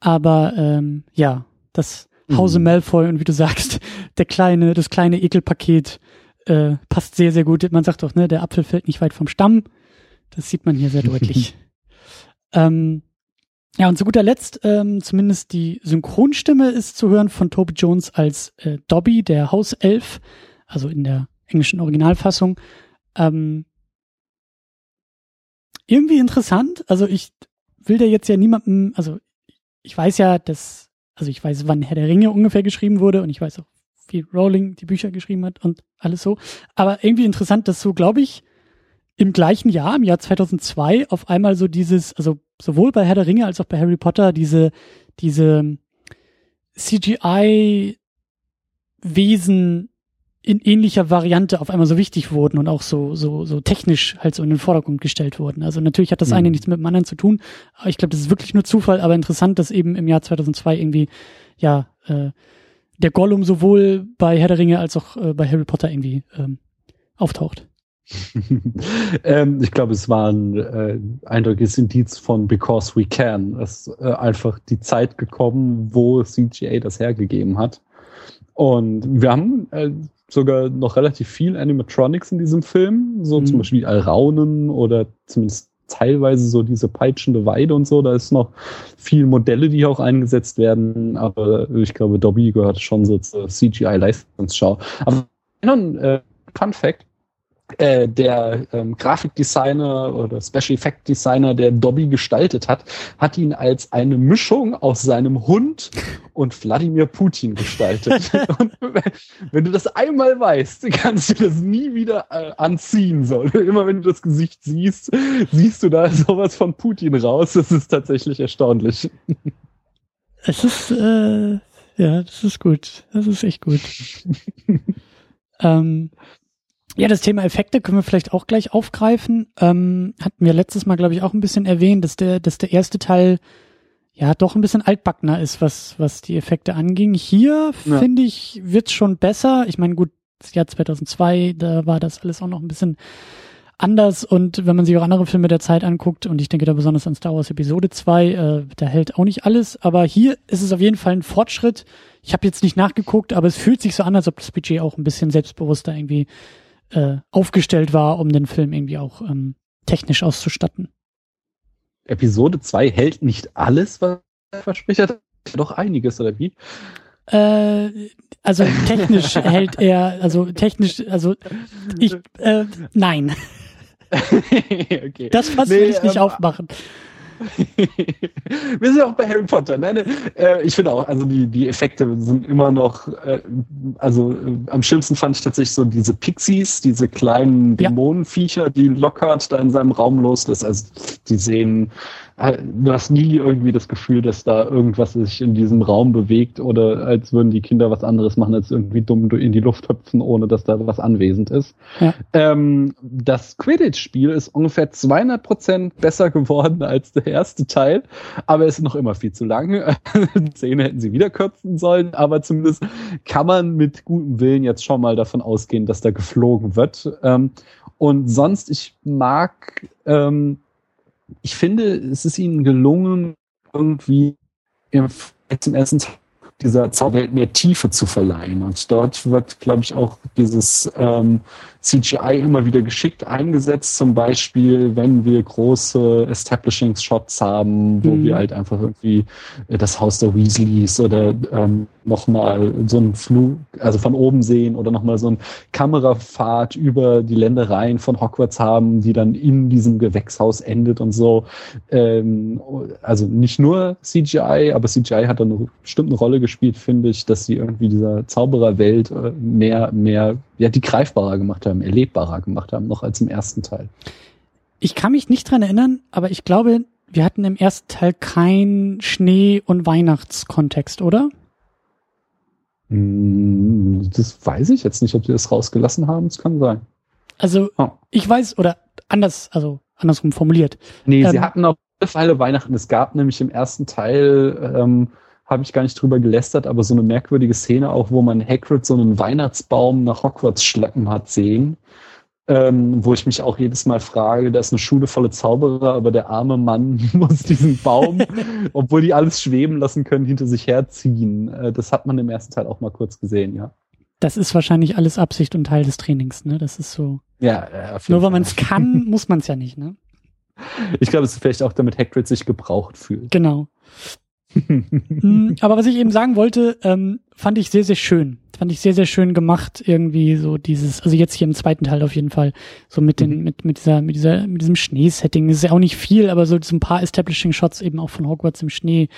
Aber ähm, ja, das Hause mhm. Malfoy und wie du sagst, [laughs] der kleine, das kleine Ekelpaket äh, passt sehr, sehr gut. Man sagt doch, ne, der Apfel fällt nicht weit vom Stamm. Das sieht man hier sehr deutlich. [laughs] Ähm, ja, und zu guter Letzt, ähm, zumindest die Synchronstimme ist zu hören von Toby Jones als äh, Dobby, der Hauself, also in der englischen Originalfassung. Ähm, irgendwie interessant. Also ich will da jetzt ja niemandem, also ich weiß ja, dass, also ich weiß, wann Herr der Ringe ungefähr geschrieben wurde und ich weiß auch, wie Rowling die Bücher geschrieben hat und alles so. Aber irgendwie interessant, dass so, glaube ich, im gleichen Jahr, im Jahr 2002, auf einmal so dieses, also sowohl bei Herr der Ringe als auch bei Harry Potter, diese, diese CGI-Wesen in ähnlicher Variante auf einmal so wichtig wurden und auch so, so, so technisch halt so in den Vordergrund gestellt wurden. Also natürlich hat das mhm. eine nichts mit dem anderen zu tun. Aber ich glaube, das ist wirklich nur Zufall, aber interessant, dass eben im Jahr 2002 irgendwie, ja, äh, der Gollum sowohl bei Herr der Ringe als auch äh, bei Harry Potter irgendwie ähm, auftaucht. [laughs] ähm, ich glaube, es war ein äh, eindeutiges Indiz von Because We Can. Es ist äh, einfach die Zeit gekommen, wo CGA das hergegeben hat. Und wir haben äh, sogar noch relativ viel Animatronics in diesem Film, so mhm. zum Beispiel Alraunen oder zumindest teilweise so diese peitschende Weide und so. Da ist noch viel Modelle, die auch eingesetzt werden, aber ich glaube, Dobby gehört schon so zur CGI-Leistungsschau. Aber äh, Fun Fact, äh, der ähm, Grafikdesigner oder Special Effect Designer, der Dobby gestaltet hat, hat ihn als eine Mischung aus seinem Hund und Wladimir Putin gestaltet. [laughs] und wenn du das einmal weißt, kannst du das nie wieder äh, anziehen. So. Immer wenn du das Gesicht siehst, siehst du da sowas von Putin raus. Das ist tatsächlich erstaunlich. Es ist, äh, ja, das ist gut. Das ist echt gut. [laughs] ähm, ja, das Thema Effekte können wir vielleicht auch gleich aufgreifen. Ähm, hatten wir letztes Mal, glaube ich, auch ein bisschen erwähnt, dass der, dass der erste Teil ja doch ein bisschen altbackner ist, was, was die Effekte anging. Hier, ja. finde ich, wird's schon besser. Ich meine, gut, das Jahr 2002, da war das alles auch noch ein bisschen anders und wenn man sich auch andere Filme der Zeit anguckt und ich denke da besonders an Star Wars Episode 2, äh, da hält auch nicht alles, aber hier ist es auf jeden Fall ein Fortschritt. Ich habe jetzt nicht nachgeguckt, aber es fühlt sich so an, als ob das Budget auch ein bisschen selbstbewusster irgendwie äh, aufgestellt war, um den Film irgendwie auch ähm, technisch auszustatten. Episode 2 hält nicht alles, was er verspricht hat, doch einiges, oder wie? Äh, also technisch [laughs] hält er, also technisch, also ich, äh, nein. [laughs] okay. Das Fass nee, will ich nicht ähm, aufmachen. [laughs] Wir sind ja auch bei Harry Potter. Nein, ne? äh, ich finde auch, also die, die Effekte sind immer noch, äh, also äh, am schlimmsten fand ich tatsächlich so diese Pixies, diese kleinen Dämonenviecher, die Lockhart da in seinem Raum loslässt. Also die sehen du hast nie irgendwie das Gefühl, dass da irgendwas sich in diesem Raum bewegt oder als würden die Kinder was anderes machen, als irgendwie dumm in die Luft hüpfen, ohne dass da was anwesend ist. Ja. Ähm, das Quidditch-Spiel ist ungefähr 200 Prozent besser geworden als der erste Teil, aber es ist noch immer viel zu lang. [laughs] Zähne hätten sie wieder kürzen sollen, aber zumindest kann man mit gutem Willen jetzt schon mal davon ausgehen, dass da geflogen wird. Ähm, und sonst, ich mag ähm, ich finde, es ist ihnen gelungen, irgendwie im, im ersten Teil dieser Zauberwelt mehr Tiefe zu verleihen. Und dort wird, glaube ich, auch dieses ähm, CGI immer wieder geschickt eingesetzt. Zum Beispiel, wenn wir große Establishing-Shots haben, wo mhm. wir halt einfach irgendwie äh, das Haus der Weasleys oder ähm, nochmal so einen Flug, also von oben sehen oder nochmal so ein Kamerafahrt über die Ländereien von Hogwarts haben, die dann in diesem Gewächshaus endet und so. Ähm, also nicht nur CGI, aber CGI hat da eine bestimmte Rolle gespielt, finde ich, dass sie irgendwie dieser Zaubererwelt äh, mehr, mehr, ja, die greifbarer gemacht haben, erlebbarer gemacht haben, noch als im ersten Teil. Ich kann mich nicht dran erinnern, aber ich glaube, wir hatten im ersten Teil kein Schnee- und Weihnachtskontext, oder? Hm, das weiß ich jetzt nicht, ob sie das rausgelassen haben. Das kann sein. Also, oh. ich weiß, oder anders, also andersrum formuliert. Nee, ähm, sie hatten auf alle Weihnachten. Es gab nämlich im ersten Teil, ähm, habe ich gar nicht drüber gelästert, aber so eine merkwürdige Szene auch, wo man Hagrid so einen Weihnachtsbaum nach Hogwarts schleppen hat sehen ähm, wo ich mich auch jedes Mal frage, da ist eine Schule voller Zauberer, aber der arme Mann [laughs] muss diesen Baum, [laughs] obwohl die alles schweben lassen können, hinter sich herziehen. Äh, das hat man im ersten Teil auch mal kurz gesehen, ja. Das ist wahrscheinlich alles Absicht und Teil des Trainings, ne? Das ist so. Ja, ja Nur weil man es kann, [laughs] muss man es ja nicht, ne? Ich glaube, es ist vielleicht auch, damit Hagrid sich gebraucht fühlt. Genau. Mm, Aber was ich eben sagen wollte, ähm, fand ich sehr, sehr schön. Fand ich sehr, sehr schön gemacht, irgendwie so dieses, also jetzt hier im zweiten Teil auf jeden Fall, so mit den, Mhm. mit, mit dieser, mit dieser, mit diesem Schneesetting. Das ist ja auch nicht viel, aber so ein paar Establishing-Shots eben auch von Hogwarts im Schnee,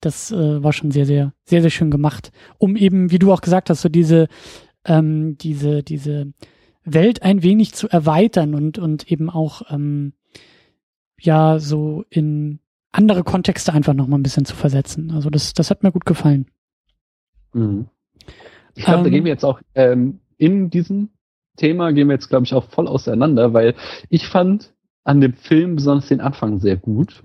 das äh, war schon sehr, sehr, sehr, sehr schön gemacht. Um eben, wie du auch gesagt hast, so diese, ähm, diese, diese Welt ein wenig zu erweitern und, und eben auch, ähm, ja, so in andere Kontexte einfach noch mal ein bisschen zu versetzen. Also das, das hat mir gut gefallen. Mhm. Ich glaube, da Ähm, gehen wir jetzt auch ähm, in diesem Thema gehen wir jetzt, glaube ich, auch voll auseinander, weil ich fand an dem Film besonders den Anfang sehr gut,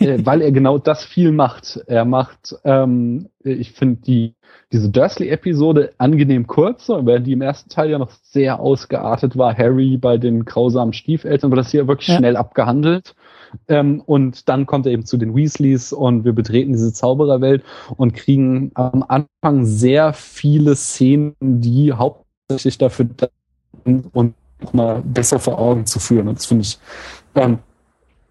äh, [laughs] weil er genau das viel macht. Er macht, ähm, ich finde die diese Dursley-Episode angenehm kurz, während die im ersten Teil ja noch sehr ausgeartet war, Harry bei den grausamen Stiefeltern, wird das hier wirklich Ja. schnell abgehandelt. Ähm, und dann kommt er eben zu den Weasleys und wir betreten diese Zaubererwelt und kriegen am Anfang sehr viele Szenen, die hauptsächlich dafür da sind, uns nochmal besser vor Augen zu führen. Und das finde ich, ähm,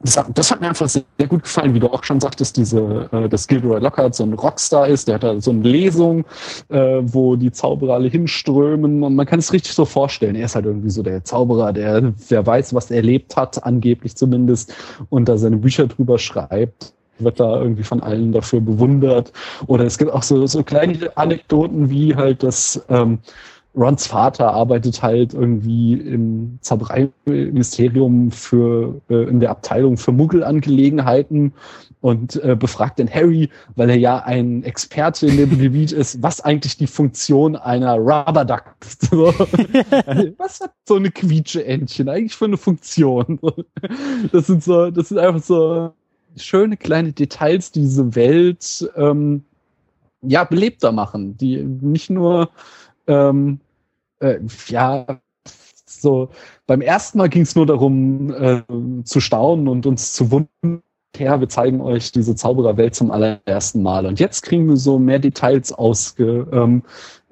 das, hat- das hat mir einfach sehr, sehr gut gefallen, wie du auch schon sagtest, diese, äh, dass Gilderoy Lockhart so ein Rockstar ist, der hat da so eine Lesung, äh, wo die Zauberer alle hinströmen und man kann es richtig so vorstellen. Er ist halt irgendwie so der Zauberer, der, der weiß, was er erlebt hat, angeblich zumindest, und da seine Bücher drüber schreibt wird da irgendwie von allen dafür bewundert. Oder es gibt auch so, so kleine Anekdoten wie halt das, ähm, Rons Vater arbeitet halt irgendwie im Zaubereiministerium für äh, in der Abteilung für Muggelangelegenheiten und äh, befragt den Harry, weil er ja ein Experte in dem [laughs] Gebiet ist, was eigentlich die Funktion einer Rubber Duck ist. So. [laughs] was hat so eine Quietsche-Entchen eigentlich für eine Funktion? Das sind so, das sind einfach so schöne kleine Details, die diese Welt ähm, ja belebter machen, die nicht nur ähm, äh, ja so beim ersten Mal ging es nur darum äh, zu staunen und uns zu wundern. Ja, wir zeigen euch diese Zaubererwelt zum allerersten Mal. Und jetzt kriegen wir so mehr Details ausge, ähm,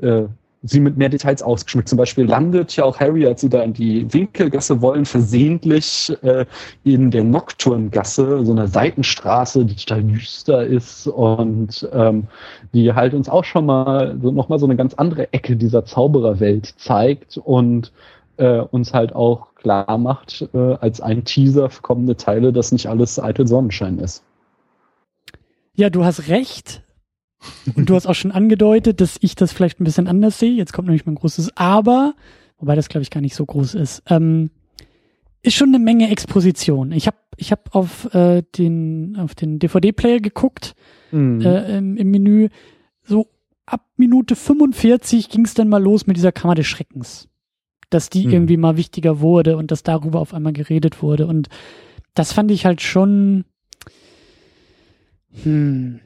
äh, sie mit mehr Details ausgeschmückt. Zum Beispiel landet ja auch Harry, als sie da in die Winkelgasse wollen, versehentlich äh, in der Nocturngasse, so einer Seitenstraße, die total düster ist und ähm, die halt uns auch schon mal so nochmal so eine ganz andere Ecke dieser Zaubererwelt zeigt und äh, uns halt auch klar macht, äh, als ein Teaser für kommende Teile, dass nicht alles eitel Sonnenschein ist. Ja, du hast recht. Und du hast auch schon angedeutet, dass ich das vielleicht ein bisschen anders sehe. Jetzt kommt nämlich mein großes Aber, wobei das glaube ich gar nicht so groß ist. Ähm, ist schon eine Menge Exposition. Ich habe ich hab auf äh, den auf den DVD-Player geguckt Mhm. äh, im, im Menü. So ab Minute 45 ging es dann mal los mit dieser Kammer des Schreckens. Dass die Mhm. irgendwie mal wichtiger wurde und dass darüber auf einmal geredet wurde. Und das fand ich halt schon. Hm.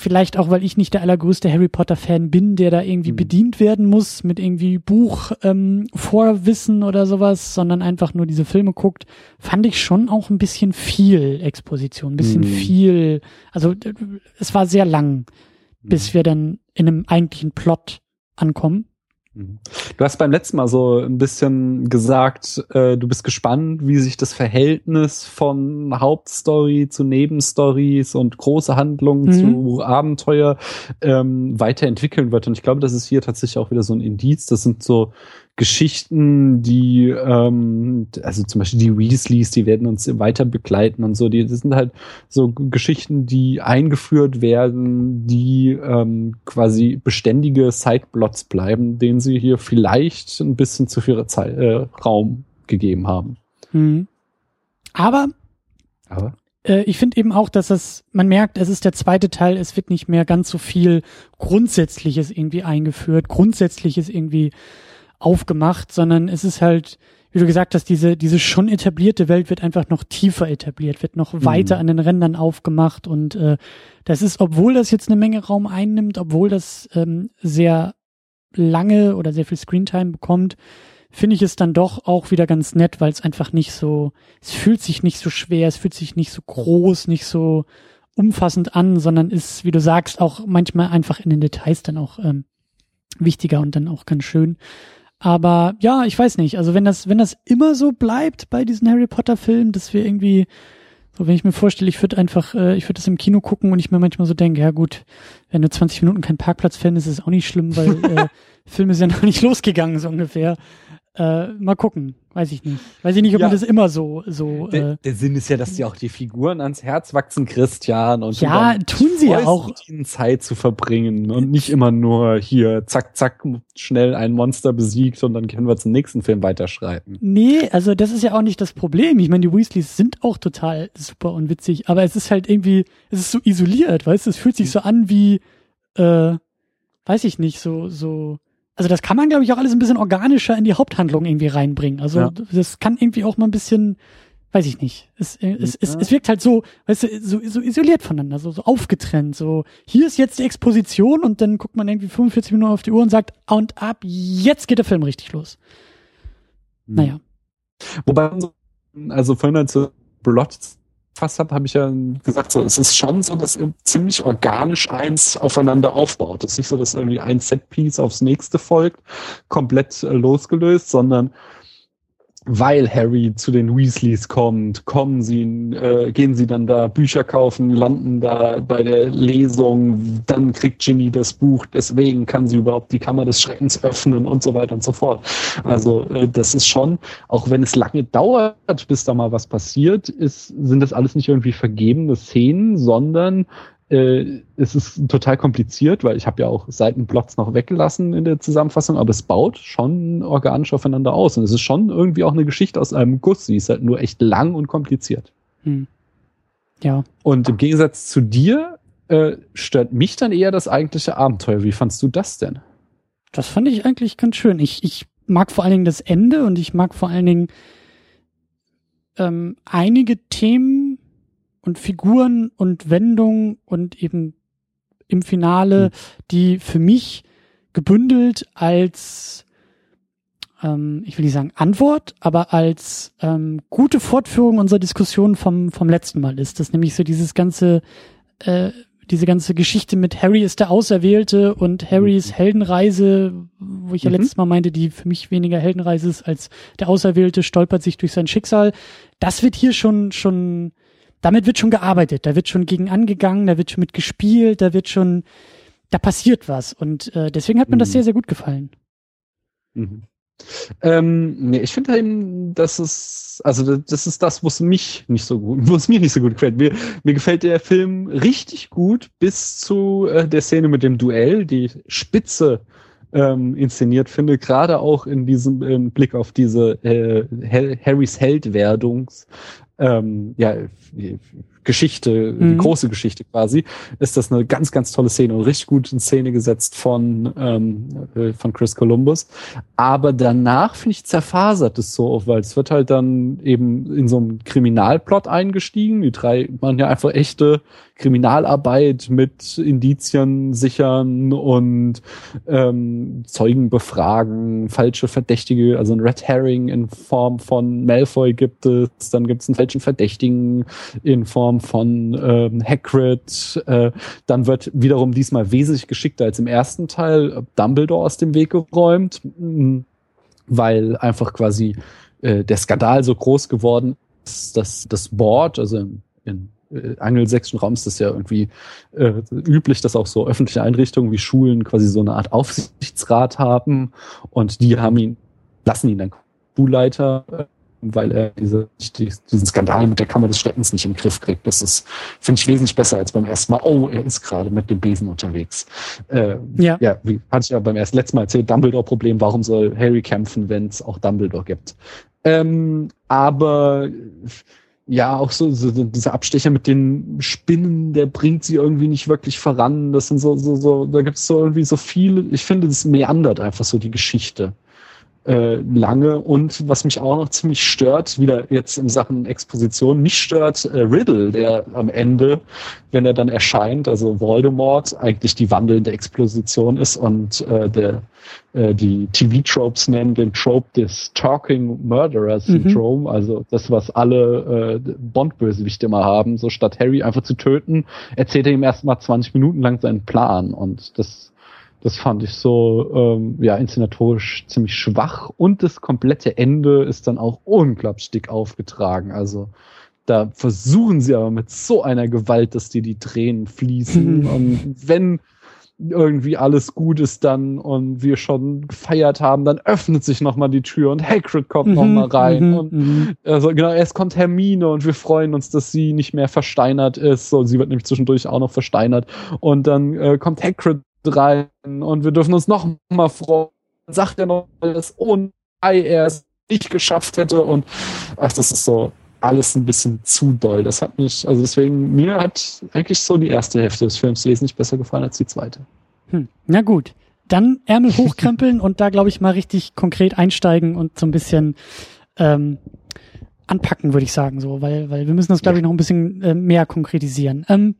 Vielleicht auch, weil ich nicht der allergrößte Harry Potter-Fan bin, der da irgendwie Mhm. bedient werden muss mit irgendwie Buch ähm, Vorwissen oder sowas, sondern einfach nur diese Filme guckt, fand ich schon auch ein bisschen viel Exposition, ein bisschen Mhm. viel. Also d- es war sehr lang, bis wir dann in einem eigentlichen Plot ankommen. Mhm. Du hast beim letzten Mal so ein bisschen gesagt, äh, du bist gespannt, wie sich das Verhältnis von Hauptstory zu Nebenstories und große Handlungen Mhm. zu Abenteuer ähm, weiterentwickeln wird. Und ich glaube, das ist hier tatsächlich auch wieder so ein Indiz. Das sind so Geschichten, die, ähm, also zum Beispiel die Weasleys, die werden uns weiter begleiten und so. Die, das sind halt so Geschichten, die eingeführt werden, die ähm, quasi beständige Sideplots bleiben, denen sie hier vielleicht ein bisschen zu viel Zeit, äh, Raum gegeben haben. Mhm. Aber Aber äh, ich finde eben auch, dass es, man merkt, es ist der zweite Teil, es wird nicht mehr ganz so viel Grundsätzliches irgendwie eingeführt, Grundsätzliches irgendwie aufgemacht, sondern es ist halt, wie du gesagt hast, diese, diese schon etablierte Welt wird einfach noch tiefer etabliert, wird noch weiter an den Rändern aufgemacht und äh, das ist, obwohl das jetzt eine Menge Raum einnimmt, obwohl das ähm, sehr lange oder sehr viel Screentime bekommt, finde ich es dann doch auch wieder ganz nett, weil es einfach nicht so, es fühlt sich nicht so schwer, es fühlt sich nicht so groß, nicht so umfassend an, sondern ist, wie du sagst, auch manchmal einfach in den Details dann auch ähm, wichtiger und dann auch ganz schön. Aber ja, ich weiß nicht, also wenn das, wenn das immer so bleibt bei diesen Harry Potter Filmen, dass wir irgendwie So, wenn ich mir vorstelle, ich würde einfach, äh, ich würde das im Kino gucken und ich mir manchmal so denke, ja gut, wenn du 20 Minuten kein Parkplatz fändest, ist es auch nicht schlimm, weil [laughs] äh, Film ist ja noch nicht losgegangen, so ungefähr. Äh, mal gucken, weiß ich nicht. Weiß ich nicht, ob ja. man das immer so so. Der, äh, der Sinn ist ja, dass dir auch die Figuren ans Herz wachsen, Christian, und ja, tun sie ja auch. Mit ihnen Zeit zu verbringen und nicht immer nur hier zack zack schnell ein Monster besiegt und dann können wir zum nächsten Film weiterschreiten. Nee, also das ist ja auch nicht das Problem. Ich meine, die Weasleys sind auch total super und witzig, aber es ist halt irgendwie, es ist so isoliert, weißt du? Es fühlt sich so an wie, äh, weiß ich nicht, so so also das kann man, glaube ich, auch alles ein bisschen organischer in die Haupthandlung irgendwie reinbringen. Also ja. das kann irgendwie auch mal ein bisschen, weiß ich nicht. Es, äh, es, ja. es, es wirkt halt so, weißt du, so, so isoliert voneinander, so, so aufgetrennt. So, hier ist jetzt die Exposition und dann guckt man irgendwie 45 Minuten auf die Uhr und sagt, und ab, jetzt geht der Film richtig los. Mhm. Naja. Wobei, also vorhin zu Blot gefasst habe, habe ich ja gesagt, so, es ist schon so, dass ziemlich organisch eins aufeinander aufbaut. Es ist nicht so, dass irgendwie ein Setpiece aufs nächste folgt, komplett äh, losgelöst, sondern weil Harry zu den Weasleys kommt, kommen sie, äh, gehen sie dann da Bücher kaufen, landen da bei der Lesung, dann kriegt Ginny das Buch, deswegen kann sie überhaupt die Kammer des Schreckens öffnen und so weiter und so fort. Also äh, das ist schon, auch wenn es lange dauert, bis da mal was passiert, ist, sind das alles nicht irgendwie vergebene Szenen, sondern äh, es ist total kompliziert, weil ich habe ja auch Seitenblocks noch weggelassen in der Zusammenfassung, aber es baut schon organisch aufeinander aus und es ist schon irgendwie auch eine Geschichte aus einem Guss. Sie ist halt nur echt lang und kompliziert. Hm. Ja. Und im Gegensatz zu dir äh, stört mich dann eher das eigentliche Abenteuer. Wie fandst du das denn? Das fand ich eigentlich ganz schön. Ich, ich mag vor allen Dingen das Ende und ich mag vor allen Dingen ähm, einige Themen, und Figuren und Wendungen und eben im Finale, mhm. die für mich gebündelt als, ähm, ich will nicht sagen Antwort, aber als ähm, gute Fortführung unserer Diskussion vom, vom letzten Mal ist. Das nämlich so dieses ganze, äh, diese ganze Geschichte mit Harry ist der Auserwählte und Harrys mhm. Heldenreise, wo ich ja mhm. letztes Mal meinte, die für mich weniger Heldenreise ist als der Auserwählte stolpert sich durch sein Schicksal. Das wird hier schon, schon damit wird schon gearbeitet, da wird schon gegen angegangen, da wird schon mit gespielt, da wird schon, da passiert was. Und äh, deswegen hat mir mhm. das sehr, sehr gut gefallen. Mhm. Ähm, nee, ich finde eben, dass es, also das ist das, was mich nicht so gut, [laughs] was mir nicht so gut gefällt. Mir, mir gefällt der Film richtig gut bis zu äh, der Szene mit dem Duell, die spitze ähm, inszeniert finde, gerade auch in diesem ähm, Blick auf diese äh, Harrys Heldwerdungs ähm, ja, Geschichte, mhm. die große Geschichte quasi, ist das eine ganz, ganz tolle Szene und richtig gut in Szene gesetzt von, ähm, äh, von Chris Columbus. Aber danach, finde ich, zerfasert es so, weil es wird halt dann eben in so einem Kriminalplot eingestiegen. Die drei machen ja einfach echte Kriminalarbeit mit Indizien sichern und ähm, Zeugen befragen, falsche Verdächtige, also ein Red Herring in Form von Malfoy gibt es, dann gibt es einen falschen Verdächtigen in Form von ähm, Hagrid, äh, dann wird wiederum diesmal wesentlich geschickter als im ersten Teil Dumbledore aus dem Weg geräumt, weil einfach quasi äh, der Skandal so groß geworden ist, dass das Board, also in, in äh, angelsächsischen Raum ist das ja irgendwie äh, üblich, dass auch so öffentliche Einrichtungen wie Schulen quasi so eine Art Aufsichtsrat haben und die haben ihn, lassen ihn dann Schulleiter, äh, weil er diese, diesen Skandal mit der Kammer des Schreckens nicht im Griff kriegt. Das ist, finde ich, wesentlich besser als beim ersten Mal. Oh, er ist gerade mit dem Besen unterwegs. Äh, ja. ja, wie hatte ich ja beim ersten letzten Mal erzählt, Dumbledore-Problem, warum soll Harry kämpfen, wenn es auch Dumbledore gibt? Ähm, aber ja, auch so, so dieser Abstecher mit den Spinnen, der bringt sie irgendwie nicht wirklich voran. Das sind so, so, so, da gibt es so irgendwie so viel, ich finde, das meandert einfach so die Geschichte äh, lange. Und was mich auch noch ziemlich stört, wieder jetzt in Sachen Exposition, mich stört äh, Riddle, der am Ende, wenn er dann erscheint, also Voldemort, eigentlich die wandelnde Exposition ist und äh, der äh, die TV-Tropes nennen den Trope des Talking Murderer Syndrome, mhm. also das, was alle äh, Bond-Bösewichte immer haben, so statt Harry einfach zu töten, erzählt er ihm erstmal 20 Minuten lang seinen Plan und das das fand ich so, ähm, ja, inszenatorisch ziemlich schwach und das komplette Ende ist dann auch unglaublich dick aufgetragen. Also da versuchen sie aber mit so einer Gewalt, dass dir die Tränen fließen. [laughs] und wenn irgendwie alles gut ist dann und wir schon gefeiert haben, dann öffnet sich nochmal die Tür und Hagrid kommt mhm, nochmal rein. Mhm, und mhm. also genau, erst kommt Hermine und wir freuen uns, dass sie nicht mehr versteinert ist. So, sie wird nämlich zwischendurch auch noch versteinert. Und dann äh, kommt Hagrid rein und wir dürfen uns nochmal freuen. Dann sagt er noch, dass ohne Ei er es nicht geschafft hätte und ach, das ist so alles ein bisschen zu doll. Das hat mich, also deswegen, mir hat eigentlich so die erste Hälfte des Films wesentlich besser gefallen als die zweite. Hm. Na gut. Dann Ärmel hochkrempeln und da, glaube ich, mal richtig konkret einsteigen und so ein bisschen ähm, anpacken, würde ich sagen, so, weil, weil wir müssen das, glaube ich, noch ein bisschen äh, mehr konkretisieren. Ähm,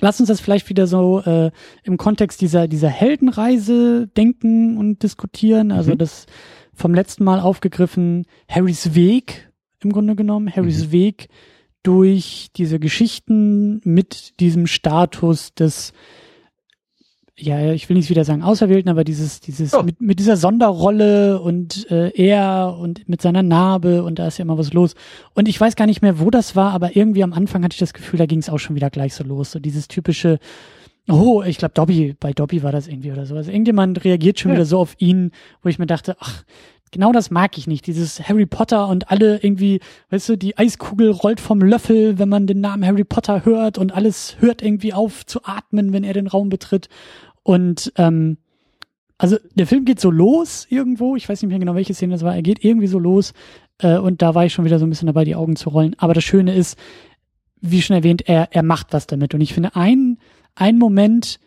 lass uns das vielleicht wieder so äh, im Kontext dieser, dieser Heldenreise denken und diskutieren. Also mhm. das vom letzten Mal aufgegriffen, Harrys Weg, im Grunde genommen, Harrys mhm. Weg durch diese Geschichten mit diesem Status des ja, ich will nicht wieder sagen Auserwählten, aber dieses, dieses, oh. mit, mit dieser Sonderrolle und äh, er und mit seiner Narbe und da ist ja immer was los. Und ich weiß gar nicht mehr, wo das war, aber irgendwie am Anfang hatte ich das Gefühl, da ging es auch schon wieder gleich so los. So dieses typische, oh, ich glaube Dobby, bei Dobby war das irgendwie oder so. Also irgendjemand reagiert schon ja. wieder so auf ihn, wo ich mir dachte, ach, genau das mag ich nicht. Dieses Harry Potter und alle irgendwie, weißt du, die Eiskugel rollt vom Löffel, wenn man den Namen Harry Potter hört und alles hört irgendwie auf zu atmen, wenn er den Raum betritt. Und ähm, also der Film geht so los irgendwo, ich weiß nicht mehr genau, welche Szene das war, er geht irgendwie so los äh, und da war ich schon wieder so ein bisschen dabei, die Augen zu rollen. Aber das Schöne ist, wie schon erwähnt, er, er macht was damit. Und ich finde, ein, ein Moment,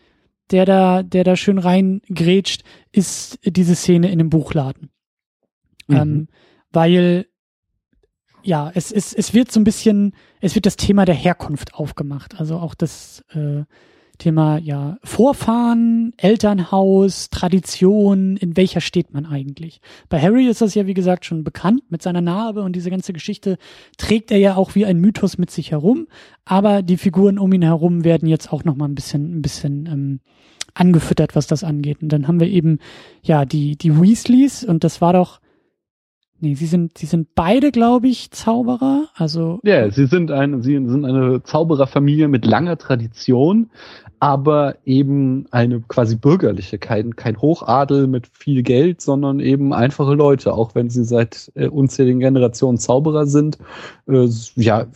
der da, der da schön reingrätscht, ist diese Szene in dem Buchladen. Mhm. Ähm, weil ja, es, es, es wird so ein bisschen, es wird das Thema der Herkunft aufgemacht. Also auch das äh, Thema ja Vorfahren, Elternhaus, Tradition, in welcher steht man eigentlich? Bei Harry ist das ja wie gesagt schon bekannt mit seiner Narbe und diese ganze Geschichte trägt er ja auch wie ein Mythos mit sich herum, aber die Figuren um ihn herum werden jetzt auch noch mal ein bisschen ein bisschen ähm, angefüttert, was das angeht. Und dann haben wir eben ja die die Weasleys und das war doch Nee, sie sind, sie sind beide, glaube ich, Zauberer. Also ja, sie sind ein, sie sind eine Zaubererfamilie mit langer Tradition, aber eben eine quasi bürgerliche, kein kein Hochadel mit viel Geld, sondern eben einfache Leute. Auch wenn sie seit äh, unzähligen Generationen Zauberer sind. Äh, ja,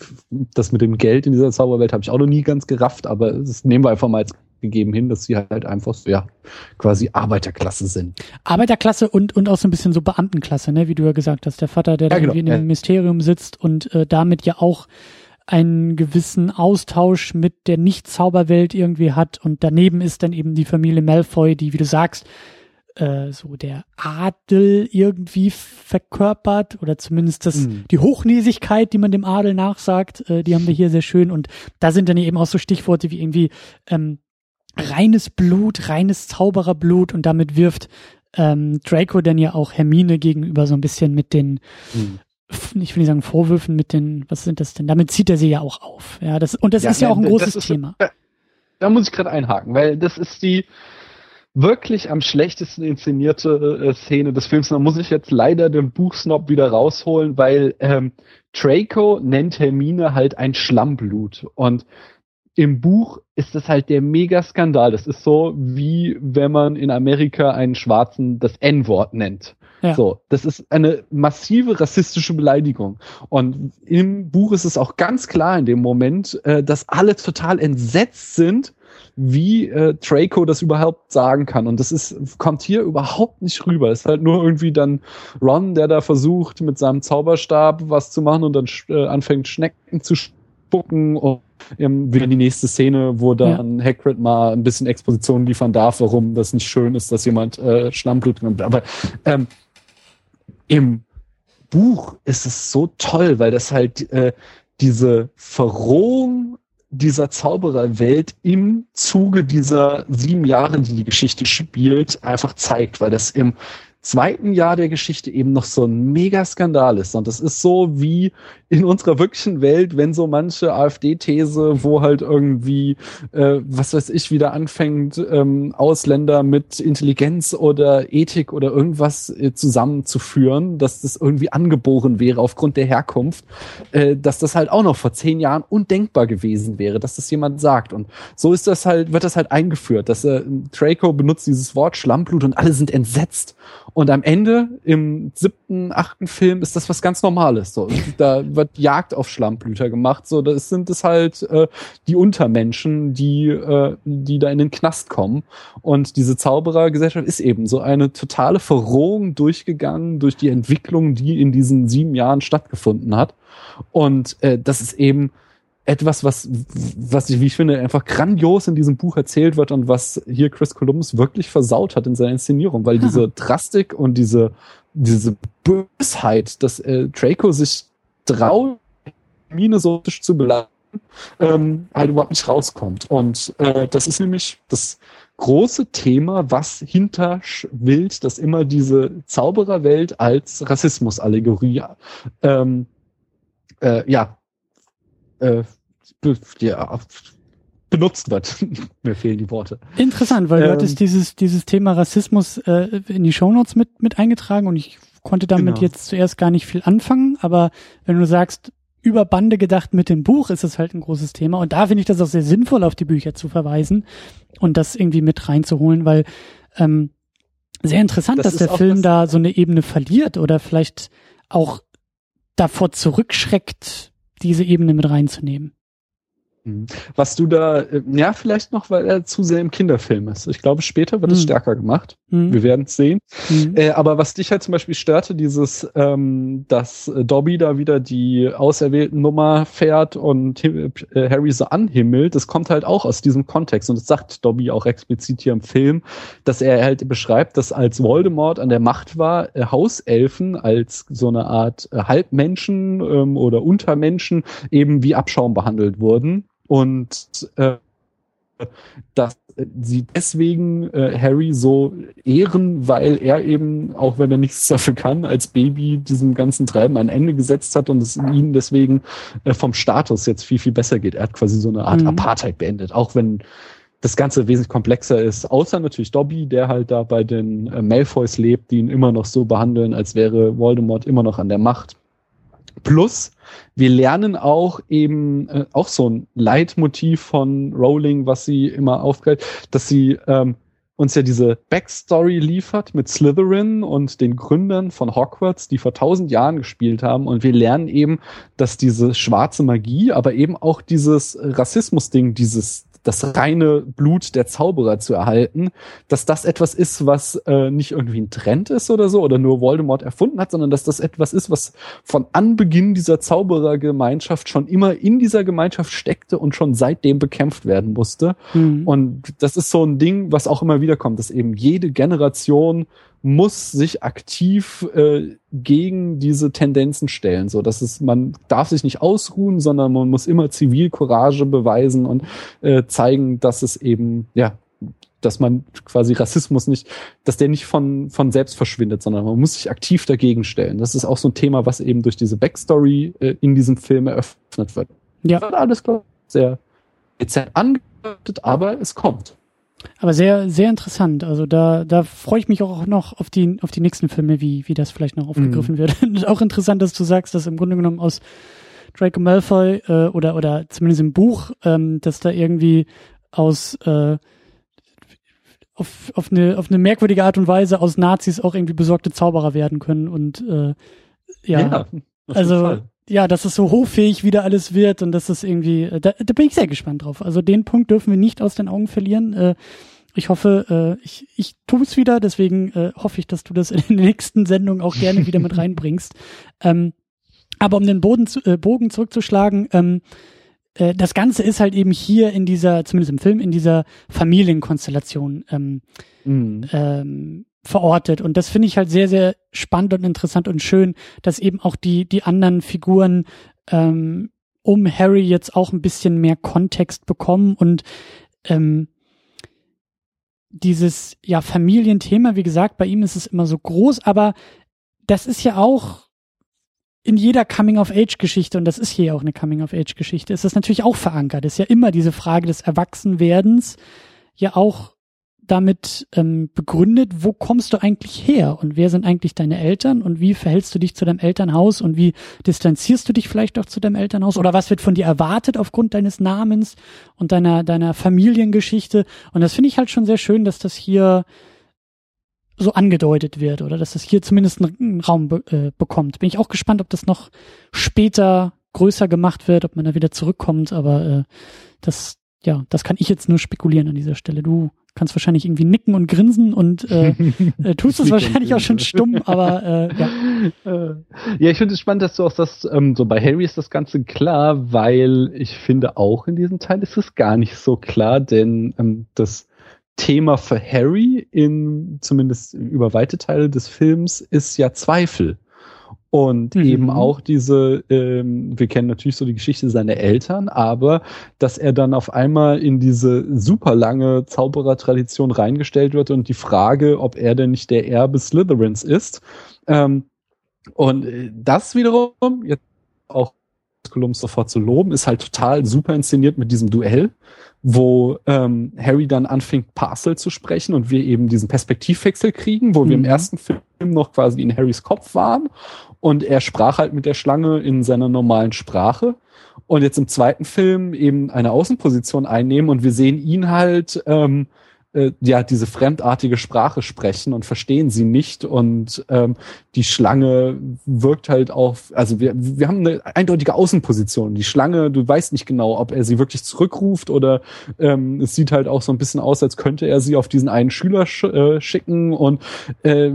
das mit dem Geld in dieser Zauberwelt habe ich auch noch nie ganz gerafft, aber das nehmen wir einfach mal als gegeben hin, dass sie halt einfach so, ja, quasi Arbeiterklasse sind. Arbeiterklasse und, und auch so ein bisschen so Beamtenklasse, ne, wie du ja gesagt hast. Der Vater, der ja, da genau, irgendwie in dem ja. Ministerium sitzt und äh, damit ja auch einen gewissen Austausch mit der Nicht-Zauberwelt irgendwie hat und daneben ist dann eben die Familie Malfoy, die, wie du sagst, äh, so der Adel irgendwie verkörpert oder zumindest das mhm. die Hochnäsigkeit, die man dem Adel nachsagt, äh, die haben wir [laughs] hier sehr schön und da sind dann eben auch so Stichworte wie irgendwie ähm, reines Blut, reines Zaubererblut und damit wirft ähm, Draco dann ja auch Hermine gegenüber so ein bisschen mit den, hm. ich will nicht sagen Vorwürfen, mit den, was sind das denn? Damit zieht er sie ja auch auf. Ja, das, und das ja, ist ja auch ein großes ist, Thema. Da, muss ich gerade einhaken, weil das ist die wirklich am schlechtesten inszenierte äh, Szene des Films. Da muss ich jetzt leider den Buchsnob wieder rausholen, weil ähm, Draco nennt Hermine halt ein Schlammblut und im Buch ist das halt der Mega-Skandal. Das ist so, wie wenn man in Amerika einen Schwarzen das N-Wort nennt. Ja. So, das ist eine massive rassistische Beleidigung. Und im Buch ist es auch ganz klar in dem Moment, äh, dass alle total entsetzt sind, wie äh, Draco das überhaupt sagen kann. Und das ist, kommt hier überhaupt nicht rüber. Es ist halt nur irgendwie dann Ron, der da versucht, mit seinem Zauberstab was zu machen und dann äh, anfängt, Schnecken zu spucken und ähm, wieder die nächste Szene, wo dann ja. Hagrid mal ein bisschen Exposition liefern darf, warum das nicht schön ist, dass jemand äh, Schlammblut nimmt. Aber ähm, im Buch ist es so toll, weil das halt äh, diese Verrohung dieser Zaubererwelt im Zuge dieser sieben Jahre, die die Geschichte spielt, einfach zeigt, weil das im zweiten Jahr der Geschichte eben noch so ein Megaskandal ist. Und das ist so wie in unserer wirklichen Welt, wenn so manche AfD-These, wo halt irgendwie, äh, was weiß ich, wieder anfängt, ähm, Ausländer mit Intelligenz oder Ethik oder irgendwas äh, zusammenzuführen, dass das irgendwie angeboren wäre aufgrund der Herkunft, äh, dass das halt auch noch vor zehn Jahren undenkbar gewesen wäre, dass das jemand sagt. Und so ist das halt, wird das halt eingeführt, dass äh, Draco benutzt dieses Wort Schlammblut und alle sind entsetzt. Und am Ende, im siebten, achten Film, ist das was ganz Normales. So. Da wird Jagd auf Schlammblüter gemacht. So, das sind es halt äh, die Untermenschen, die, äh, die da in den Knast kommen. Und diese Zauberergesellschaft ist eben so eine totale Verrohung durchgegangen durch die Entwicklung, die in diesen sieben Jahren stattgefunden hat. Und äh, das ist eben etwas, was, was ich, wie ich finde, einfach grandios in diesem Buch erzählt wird und was hier Chris Columbus wirklich versaut hat in seiner Inszenierung, weil [laughs] diese Drastik und diese, diese Bösheit, dass äh, Draco sich traut, minnesotisch zu beladen, ähm, halt überhaupt nicht rauskommt. Und äh, das ist nämlich das große Thema, was hinter Wild, dass immer diese Zaubererwelt als Rassismusallegorie ähm, äh, ja, äh, ja, benutzt wird. [laughs] Mir fehlen die Worte. Interessant, weil ähm, du hattest dieses, dieses Thema Rassismus äh, in die Shownotes mit, mit eingetragen und ich konnte damit genau. jetzt zuerst gar nicht viel anfangen, aber wenn du sagst, über Bande gedacht mit dem Buch ist es halt ein großes Thema und da finde ich das auch sehr sinnvoll, auf die Bücher zu verweisen und das irgendwie mit reinzuholen, weil ähm, sehr interessant, das dass der Film da so eine Ebene verliert oder vielleicht auch davor zurückschreckt, diese Ebene mit reinzunehmen. Mhm. Was du da, äh, ja, vielleicht noch, weil er zu sehr im Kinderfilm ist. Ich glaube, später wird es mhm. stärker gemacht. Mhm. Wir werden es sehen. Mhm. Äh, aber was dich halt zum Beispiel störte, dieses, ähm, dass Dobby da wieder die auserwählten Nummer fährt und äh, Harry so anhimmelt, das kommt halt auch aus diesem Kontext. Und das sagt Dobby auch explizit hier im Film, dass er halt beschreibt, dass als Voldemort an der Macht war, äh, Hauselfen als so eine Art äh, Halbmenschen ähm, oder Untermenschen eben wie Abschaum behandelt wurden und äh, dass sie deswegen äh, Harry so ehren, weil er eben, auch wenn er nichts dafür kann, als Baby diesem ganzen Treiben ein Ende gesetzt hat und es ihnen deswegen äh, vom Status jetzt viel, viel besser geht. Er hat quasi so eine Art mhm. Apartheid beendet, auch wenn das Ganze wesentlich komplexer ist, außer natürlich Dobby, der halt da bei den äh, Malfoys lebt, die ihn immer noch so behandeln, als wäre Voldemort immer noch an der Macht. Plus, wir lernen auch eben äh, auch so ein Leitmotiv von Rowling, was sie immer aufgreift, dass sie ähm, uns ja diese Backstory liefert mit Slytherin und den Gründern von Hogwarts, die vor tausend Jahren gespielt haben. Und wir lernen eben, dass diese schwarze Magie, aber eben auch dieses Rassismus-Ding, dieses das reine Blut der Zauberer zu erhalten, dass das etwas ist, was äh, nicht irgendwie ein Trend ist oder so oder nur Voldemort erfunden hat, sondern dass das etwas ist, was von Anbeginn dieser Zauberergemeinschaft schon immer in dieser Gemeinschaft steckte und schon seitdem bekämpft werden musste. Mhm. Und das ist so ein Ding, was auch immer wieder kommt, dass eben jede Generation muss sich aktiv äh, gegen diese Tendenzen stellen. So, dass es, man darf sich nicht ausruhen, sondern man muss immer Zivilcourage beweisen und äh, zeigen, dass es eben, ja, dass man quasi Rassismus nicht, dass der nicht von, von selbst verschwindet, sondern man muss sich aktiv dagegen stellen. Das ist auch so ein Thema, was eben durch diese Backstory äh, in diesem Film eröffnet wird. Ja. Das wird alles, klar, sehr dezent angedeutet, aber es kommt. Aber sehr, sehr interessant. Also da, da freue ich mich auch noch auf die, auf die nächsten Filme, wie, wie das vielleicht noch aufgegriffen mhm. wird. [laughs] Auch interessant, dass du sagst, dass im Grunde genommen aus Draco Malfoy äh, oder, oder zumindest im Buch, ähm, dass da irgendwie aus äh, auf, auf, eine, auf eine merkwürdige Art und Weise aus Nazis auch irgendwie besorgte Zauberer werden können. Und äh, ja, ja also ja, dass es so hochfähig wieder alles wird und dass es irgendwie, äh, da, da bin ich sehr gespannt drauf. Also den Punkt dürfen wir nicht aus den Augen verlieren. Äh, ich hoffe, äh, ich, ich tue es wieder, deswegen äh, hoffe ich, dass du das in den nächsten Sendungen auch gerne wieder mit [laughs] reinbringst. Ähm, aber um den Boden zu, äh, Bogen zurückzuschlagen, ähm, äh, das Ganze ist halt eben hier in dieser, zumindest im Film, in dieser Familienkonstellation ähm, mhm. ähm, verortet. Und das finde ich halt sehr, sehr spannend und interessant und schön, dass eben auch die, die anderen Figuren ähm, um Harry jetzt auch ein bisschen mehr Kontext bekommen und ähm, dieses ja Familienthema, wie gesagt, bei ihm ist es immer so groß, aber das ist ja auch in jeder Coming-of-Age-Geschichte, und das ist hier auch eine Coming-of-Age-Geschichte, ist das natürlich auch verankert. ist ja immer diese Frage des Erwachsenwerdens, ja auch damit ähm, begründet, wo kommst du eigentlich her und wer sind eigentlich deine Eltern und wie verhältst du dich zu deinem Elternhaus und wie distanzierst du dich vielleicht auch zu deinem Elternhaus oder was wird von dir erwartet aufgrund deines Namens und deiner deiner Familiengeschichte und das finde ich halt schon sehr schön, dass das hier so angedeutet wird oder dass das hier zumindest einen Raum be äh, bekommt. Bin ich auch gespannt, ob das noch später größer gemacht wird, ob man da wieder zurückkommt, aber äh, das ja, das kann ich jetzt nur spekulieren an dieser Stelle. Du kannst wahrscheinlich irgendwie nicken und grinsen und äh, [laughs] äh, tust es wahrscheinlich auch schon stumm, aber äh, ja. Äh, ja, ich finde es spannend, dass du auch sagst, ähm, so bei Harry ist das Ganze klar, weil ich finde auch in diesem Teil ist es gar nicht so klar, denn ähm, das Thema für Harry in zumindest über weite Teile des Films ist ja Zweifel. Und mhm. eben auch diese, ähm, wir kennen natürlich so die Geschichte seiner Eltern, aber dass er dann auf einmal in diese super lange Zauberertradition reingestellt wird und die Frage, ob er denn nicht der Erbe Slytherins ist. Ähm, und äh, das wiederum, jetzt auch Kolumn sofort zu loben, ist halt total super inszeniert mit diesem Duell, wo ähm, Harry dann anfängt, Parcel zu sprechen und wir eben diesen Perspektivwechsel kriegen, wo mhm. wir im mhm. ersten Film noch quasi in Harrys Kopf waren und er sprach halt mit der Schlange in seiner normalen Sprache und jetzt im zweiten Film eben eine Außenposition einnehmen und wir sehen ihn halt ähm, äh, ja diese fremdartige Sprache sprechen und verstehen sie nicht und ähm, die Schlange wirkt halt auch, also wir, wir haben eine eindeutige Außenposition. Die Schlange, du weißt nicht genau, ob er sie wirklich zurückruft oder ähm, es sieht halt auch so ein bisschen aus, als könnte er sie auf diesen einen Schüler sch äh, schicken und äh,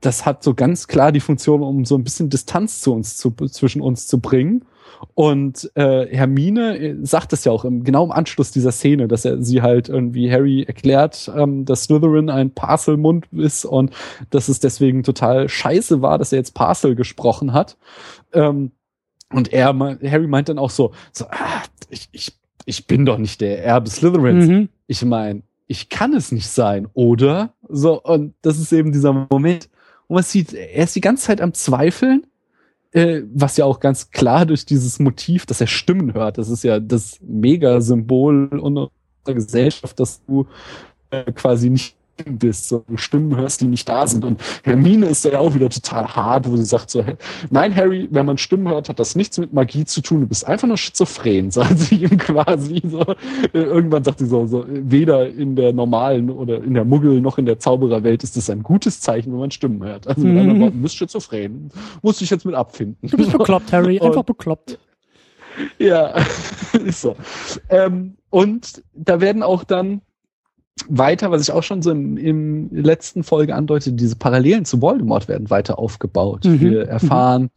das hat so ganz klar die Funktion, um so ein bisschen Distanz zu uns zu, zwischen uns zu bringen. Und äh, Hermine äh, sagt es ja auch im, genau im Anschluss dieser Szene, dass er sie halt irgendwie Harry erklärt, ähm, dass Slytherin ein Parselmund ist und dass es deswegen total scheiße war, dass er jetzt Parcel gesprochen hat. Ähm, und er, Harry meint dann auch so, so ah, ich, ich, ich bin doch nicht der Erbe Slytherins. Mhm. Ich meine, ich kann es nicht sein, oder? So, und das ist eben dieser Moment, und man sieht, er ist die ganze Zeit am Zweifeln, äh, was ja auch ganz klar durch dieses Motiv, dass er Stimmen hört, das ist ja das Mega-Symbol unserer Gesellschaft, dass du äh, quasi nicht bist, so Stimmen hörst, die nicht da sind. Und Hermine ist ja auch wieder total hart, wo sie sagt so, nein, Harry, wenn man Stimmen hört, hat das nichts mit Magie zu tun, du bist einfach nur schizophren, [laughs] sagt sie ihm quasi so. Äh, irgendwann sagt sie so, so, weder in der normalen oder in der Muggel noch in der Zaubererwelt ist das ein gutes Zeichen, wenn man Stimmen hört. Also mit mhm. anderen Worten, du bist schizophren. Musst dich jetzt mit abfinden. Du bist bekloppt, Harry, [laughs] einfach und, bekloppt. Ja, [laughs] ist so. Ähm, und da werden auch dann weiter, was ich auch schon so im, im letzten Folge andeutete, diese Parallelen zu Voldemort werden weiter aufgebaut. Mhm. Wir erfahren, mhm.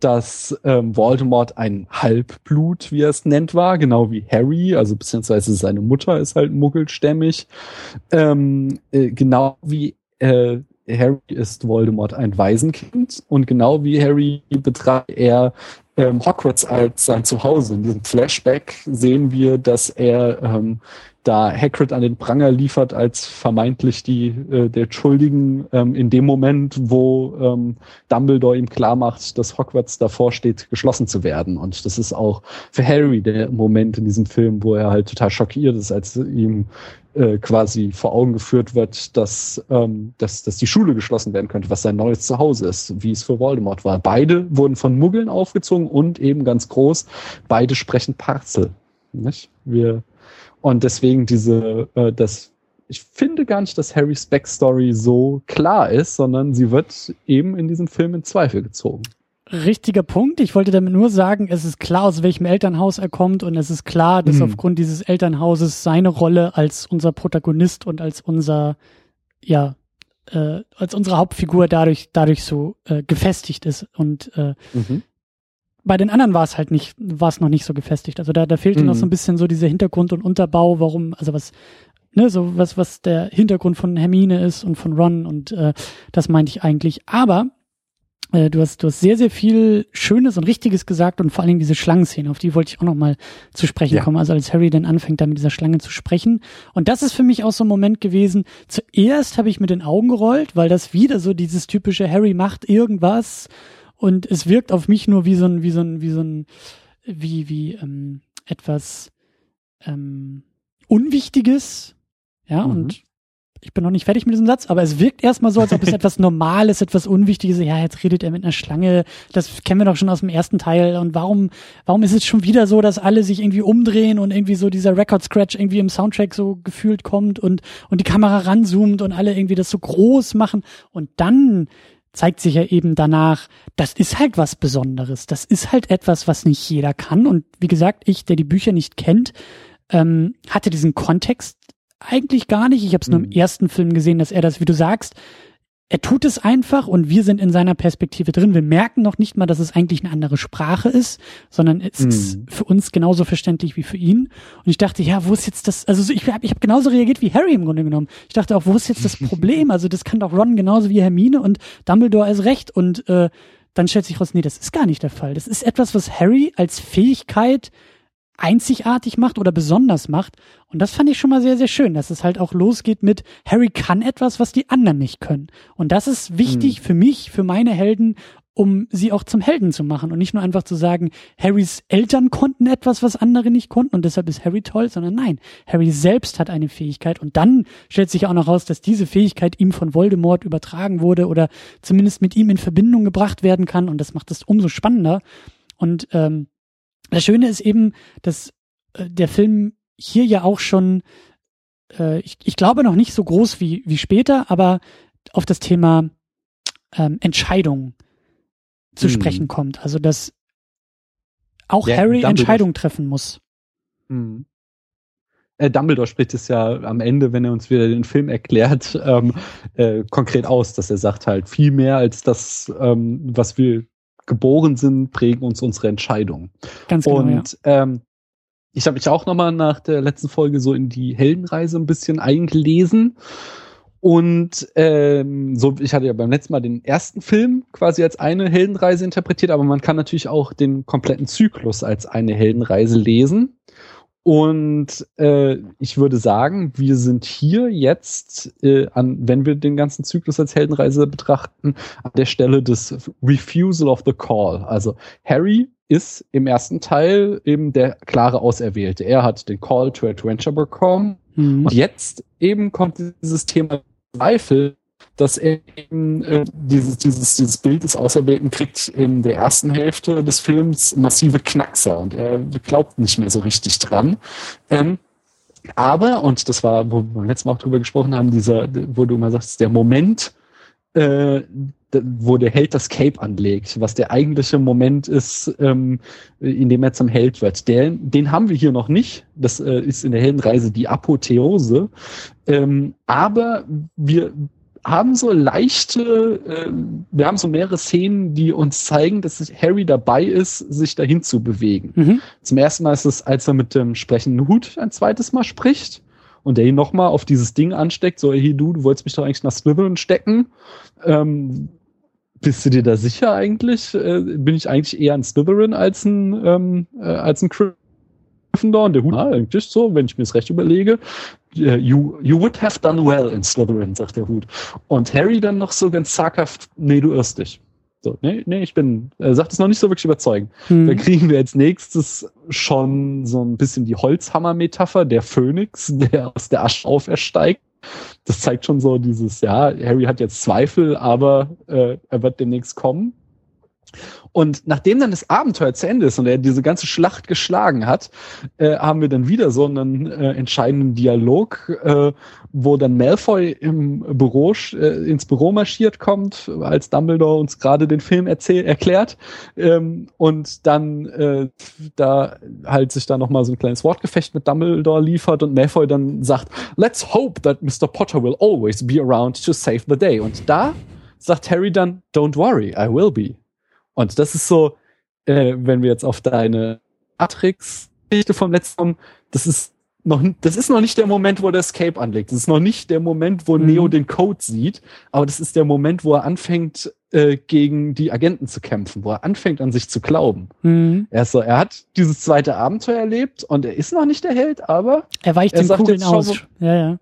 dass ähm, Voldemort ein Halbblut, wie er es nennt, war, genau wie Harry, also beziehungsweise seine Mutter ist halt muggelstämmig. Ähm, äh, genau wie äh, Harry ist Voldemort ein Waisenkind und genau wie Harry betreibt er ähm, Hogwarts als sein Zuhause. In diesem Flashback sehen wir, dass er ähm, da Hagrid an den Pranger liefert als vermeintlich die äh, der Schuldigen ähm, in dem Moment, wo ähm, Dumbledore ihm klar macht, dass Hogwarts davor steht, geschlossen zu werden. Und das ist auch für Harry der Moment in diesem Film, wo er halt total schockiert ist, als ihm äh, quasi vor Augen geführt wird, dass, ähm, dass, dass die Schule geschlossen werden könnte, was sein neues Zuhause ist, wie es für Voldemort war. Beide wurden von Muggeln aufgezogen und eben ganz groß, beide sprechen Parzel. Nicht? Wir und deswegen diese, äh, das, ich finde gar nicht, dass Harrys Backstory so klar ist, sondern sie wird eben in diesem Film in Zweifel gezogen. Richtiger Punkt. Ich wollte damit nur sagen, es ist klar, aus welchem Elternhaus er kommt und es ist klar, dass mhm. aufgrund dieses Elternhauses seine Rolle als unser Protagonist und als unser, ja, äh, als unsere Hauptfigur dadurch, dadurch so äh, gefestigt ist. Und äh, mhm bei den anderen war es halt nicht, war es noch nicht so gefestigt. Also da, da fehlte mhm. noch so ein bisschen so dieser Hintergrund und Unterbau, warum, also was, ne, so was, was der Hintergrund von Hermine ist und von Ron und äh, das meinte ich eigentlich. Aber äh, du hast, du hast sehr, sehr viel Schönes und Richtiges gesagt und vor allen Dingen diese Schlangenszene, auf die wollte ich auch nochmal zu sprechen ja. kommen. Also als Harry dann anfängt, da mit dieser Schlange zu sprechen. Und das ist für mich auch so ein Moment gewesen. Zuerst habe ich mit den Augen gerollt, weil das wieder so dieses typische Harry macht irgendwas und es wirkt auf mich nur wie so ein, wie so ein, wie so ein, wie, wie ähm, etwas ähm, Unwichtiges. Ja, mhm. und ich bin noch nicht fertig mit diesem Satz, aber es wirkt erstmal so, als ob es [laughs] etwas Normales, etwas Unwichtiges, ja, jetzt redet er mit einer Schlange, das kennen wir doch schon aus dem ersten Teil und warum, warum ist es schon wieder so, dass alle sich irgendwie umdrehen und irgendwie so dieser Record Scratch irgendwie im Soundtrack so gefühlt kommt und, und die Kamera ranzoomt und alle irgendwie das so groß machen und dann zeigt sich ja eben danach, das ist halt was Besonderes, das ist halt etwas, was nicht jeder kann und wie gesagt, ich, der die Bücher nicht kennt, ähm, hatte diesen Kontext eigentlich gar nicht. Ich habe es nur im mhm. ersten Film gesehen, dass er das, wie du sagst, er tut es einfach und wir sind in seiner Perspektive drin. Wir merken noch nicht mal, dass es eigentlich eine andere Sprache ist, sondern es mm. ist für uns genauso verständlich wie für ihn. Und ich dachte, ja, wo ist jetzt das? Also ich habe ich hab genauso reagiert wie Harry im Grunde genommen. Ich dachte auch, wo ist jetzt das [laughs] Problem? Also das kann doch Ron genauso wie Hermine und Dumbledore ist recht. Und äh, dann stellt sich raus, nee, das ist gar nicht der Fall. Das ist etwas, was Harry als Fähigkeit einzigartig macht oder besonders macht. Und das fand ich schon mal sehr, sehr schön, dass es halt auch losgeht mit Harry kann etwas, was die anderen nicht können. Und das ist wichtig mhm. für mich, für meine Helden, um sie auch zum Helden zu machen und nicht nur einfach zu sagen, Harrys Eltern konnten etwas, was andere nicht konnten und deshalb ist Harry toll, sondern nein, Harry selbst hat eine Fähigkeit und dann stellt sich auch noch raus, dass diese Fähigkeit ihm von Voldemort übertragen wurde oder zumindest mit ihm in Verbindung gebracht werden kann und das macht es umso spannender und ähm, das Schöne ist eben, dass äh, der Film hier ja auch schon, äh, ich, ich glaube noch nicht so groß wie, wie später, aber auf das Thema ähm, Entscheidung zu hm. sprechen kommt. Also dass auch ja, Harry Entscheidungen treffen muss. Hm. Äh, Dumbledore spricht es ja am Ende, wenn er uns wieder den Film erklärt, [laughs] ähm, äh, konkret aus, dass er sagt halt viel mehr als das, ähm, was wir geboren sind, prägen uns unsere Entscheidungen. Ganz genau. Und ja. ähm, ich habe mich auch nochmal nach der letzten Folge so in die Heldenreise ein bisschen eingelesen. Und ähm, so, ich hatte ja beim letzten Mal den ersten Film quasi als eine Heldenreise interpretiert, aber man kann natürlich auch den kompletten Zyklus als eine Heldenreise lesen. Und äh, ich würde sagen, wir sind hier jetzt, äh, an, wenn wir den ganzen Zyklus als Heldenreise betrachten, an der Stelle des Refusal of the Call. Also Harry ist im ersten Teil eben der klare Auserwählte. Er hat den Call to Adventure bekommen. Mhm. Und jetzt eben kommt dieses Thema Zweifel, dass er eben äh, dieses, dieses, dieses Bild des Auserwählten kriegt in der ersten Hälfte des Films massive Knackser und er glaubt nicht mehr so richtig dran. Ähm, aber, und das war, wo wir letztes Mal auch drüber gesprochen haben, dieser, wo du immer sagst, der Moment, äh, wo der Held das Cape anlegt, was der eigentliche Moment ist, ähm, in dem er zum Held wird. Der, den haben wir hier noch nicht. Das äh, ist in der Heldenreise die Apotheose. Ähm, aber wir haben so leichte, äh, wir haben so mehrere Szenen, die uns zeigen, dass Harry dabei ist, sich dahin zu bewegen. Mhm. Zum ersten Mal ist es, als er mit dem sprechenden Hut ein zweites Mal spricht und der ihn nochmal auf dieses Ding ansteckt, so, hey du, du wolltest mich doch eigentlich nach Slytherin stecken. Ähm, bist du dir da sicher eigentlich? Äh, bin ich eigentlich eher ein Slytherin als ein, ähm, äh, als ein Gryffindor? Und der Hut, ah, eigentlich so, wenn ich mir das recht überlege. You, you would have done well in Slytherin, sagt der Hut. Und Harry dann noch so ganz zaghaft, nee, du irrst dich. So, nee, nee, ich bin, er sagt es noch nicht so wirklich überzeugend. Hm. Da kriegen wir als nächstes schon so ein bisschen die Holzhammer-Metapher, der Phönix, der aus der Asche aufersteigt. Das zeigt schon so dieses, ja, Harry hat jetzt Zweifel, aber äh, er wird demnächst kommen. Und nachdem dann das Abenteuer zu Ende ist und er diese ganze Schlacht geschlagen hat, äh, haben wir dann wieder so einen äh, entscheidenden Dialog, äh, wo dann Malfoy im Büro äh, ins Büro marschiert kommt, als Dumbledore uns gerade den Film erzähl erklärt ähm, und dann äh, da halt sich da noch mal so ein kleines Wortgefecht mit Dumbledore liefert und Malfoy dann sagt, "Let's hope that Mr. Potter will always be around to save the day." Und da sagt Harry dann, "Don't worry, I will be." Und das ist so, äh, wenn wir jetzt auf deine Matrix-Geschichte vom letzten kommen, das ist noch, das ist noch nicht der Moment, wo der Escape anlegt. Das ist noch nicht der Moment, wo mhm. Neo den Code sieht, aber das ist der Moment, wo er anfängt, äh, gegen die Agenten zu kämpfen, wo er anfängt, an sich zu glauben. Mhm. Er ist so, er hat dieses zweite Abenteuer erlebt und er ist noch nicht der Held, aber er weicht er den Kugeln aus. Ja, ja.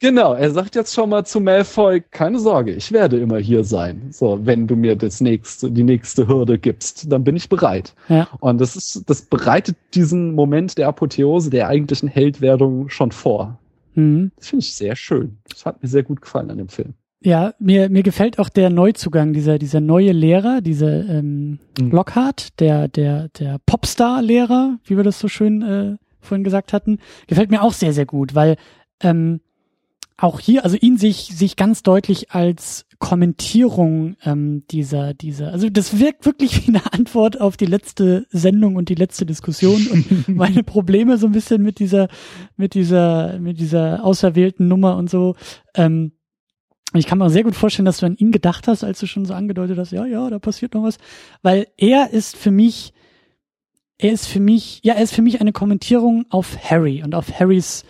Genau, er sagt jetzt schon mal zu Malfoy, keine Sorge, ich werde immer hier sein. So, wenn du mir das nächste, die nächste Hürde gibst, dann bin ich bereit. Ja. Und das ist, das bereitet diesen Moment der Apotheose, der eigentlichen Heldwerdung schon vor. Mhm. Das finde ich sehr schön. Das hat mir sehr gut gefallen an dem Film. Ja, mir, mir gefällt auch der Neuzugang, dieser, dieser neue Lehrer, dieser ähm, mhm. Lockhart, der, der, der Popstar-Lehrer, wie wir das so schön äh, vorhin gesagt hatten, gefällt mir auch sehr, sehr gut, weil ähm, auch hier, also ihn sich, sich ganz deutlich als Kommentierung ähm, dieser, dieser, also das wirkt wirklich [laughs] wie eine Antwort auf die letzte Sendung und die letzte Diskussion und [laughs] meine Probleme so ein bisschen mit dieser, mit dieser, mit dieser auserwählten Nummer und so. Ähm, ich kann mir sehr gut vorstellen, dass du an ihn gedacht hast, als du schon so angedeutet hast, ja, ja, da passiert noch was, weil er ist für mich, er ist für mich, ja, er ist für mich eine Kommentierung auf Harry und auf Harrys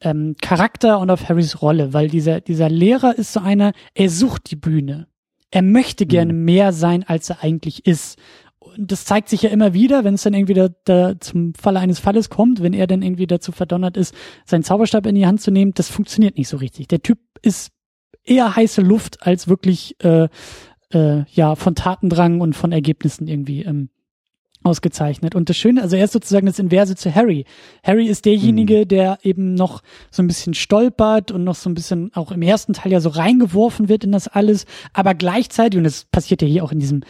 ähm, Charakter und auf Harrys Rolle, weil dieser, dieser Lehrer ist so einer, er sucht die Bühne. Er möchte gerne mhm. mehr sein, als er eigentlich ist. Und das zeigt sich ja immer wieder, wenn es dann irgendwie da, da zum Falle eines Falles kommt, wenn er dann irgendwie dazu verdonnert ist, seinen Zauberstab in die Hand zu nehmen, das funktioniert nicht so richtig. Der Typ ist eher heiße Luft als wirklich äh, äh, ja von Tatendrang und von Ergebnissen irgendwie ähm, ausgezeichnet. Und das Schöne, also er ist sozusagen das Inverse zu Harry. Harry ist derjenige, mhm. der eben noch so ein bisschen stolpert und noch so ein bisschen auch im ersten Teil ja so reingeworfen wird in das alles, aber gleichzeitig, und das passiert ja hier auch in diesem,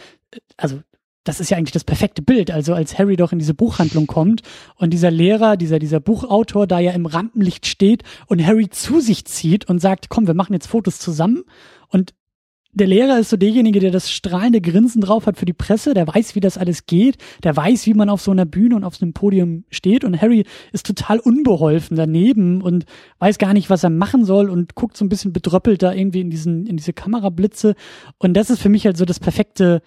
also das ist ja eigentlich das perfekte Bild. Also als Harry doch in diese Buchhandlung kommt und dieser Lehrer, dieser, dieser Buchautor da ja im Rampenlicht steht und Harry zu sich zieht und sagt, komm, wir machen jetzt Fotos zusammen und der Lehrer ist so derjenige, der das strahlende Grinsen drauf hat für die Presse, der weiß, wie das alles geht, der weiß, wie man auf so einer Bühne und auf so einem Podium steht und Harry ist total unbeholfen daneben und weiß gar nicht, was er machen soll und guckt so ein bisschen bedröppelt da irgendwie in diesen, in diese Kamerablitze und das ist für mich halt so das perfekte,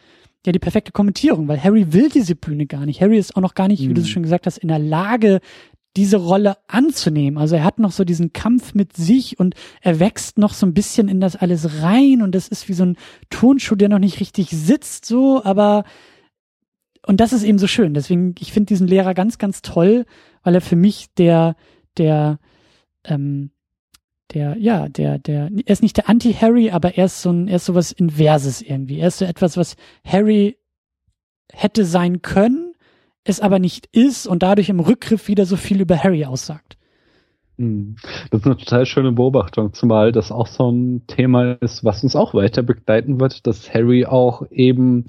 ja, die perfekte Kommentierung, weil Harry will diese Bühne gar nicht. Harry ist auch noch gar nicht, mhm. wie du es mhm. schon gesagt hast, in der Lage, diese Rolle anzunehmen. Also er hat noch so diesen Kampf mit sich und er wächst noch so ein bisschen in das alles rein und das ist wie so ein Turnschuh, der noch nicht richtig sitzt, so, aber und das ist eben so schön. Deswegen, ich finde diesen Lehrer ganz, ganz toll, weil er für mich der, der, ähm, der, ja, der, der, er ist nicht der Anti-Harry, aber er ist so ein, er ist sowas Inverses irgendwie. Er ist so etwas, was Harry hätte sein können, es aber nicht ist und dadurch im Rückgriff wieder so viel über Harry aussagt. Hm. Das ist eine total schöne Beobachtung, zumal das auch so ein Thema ist, was uns auch weiter begleiten wird, dass Harry auch eben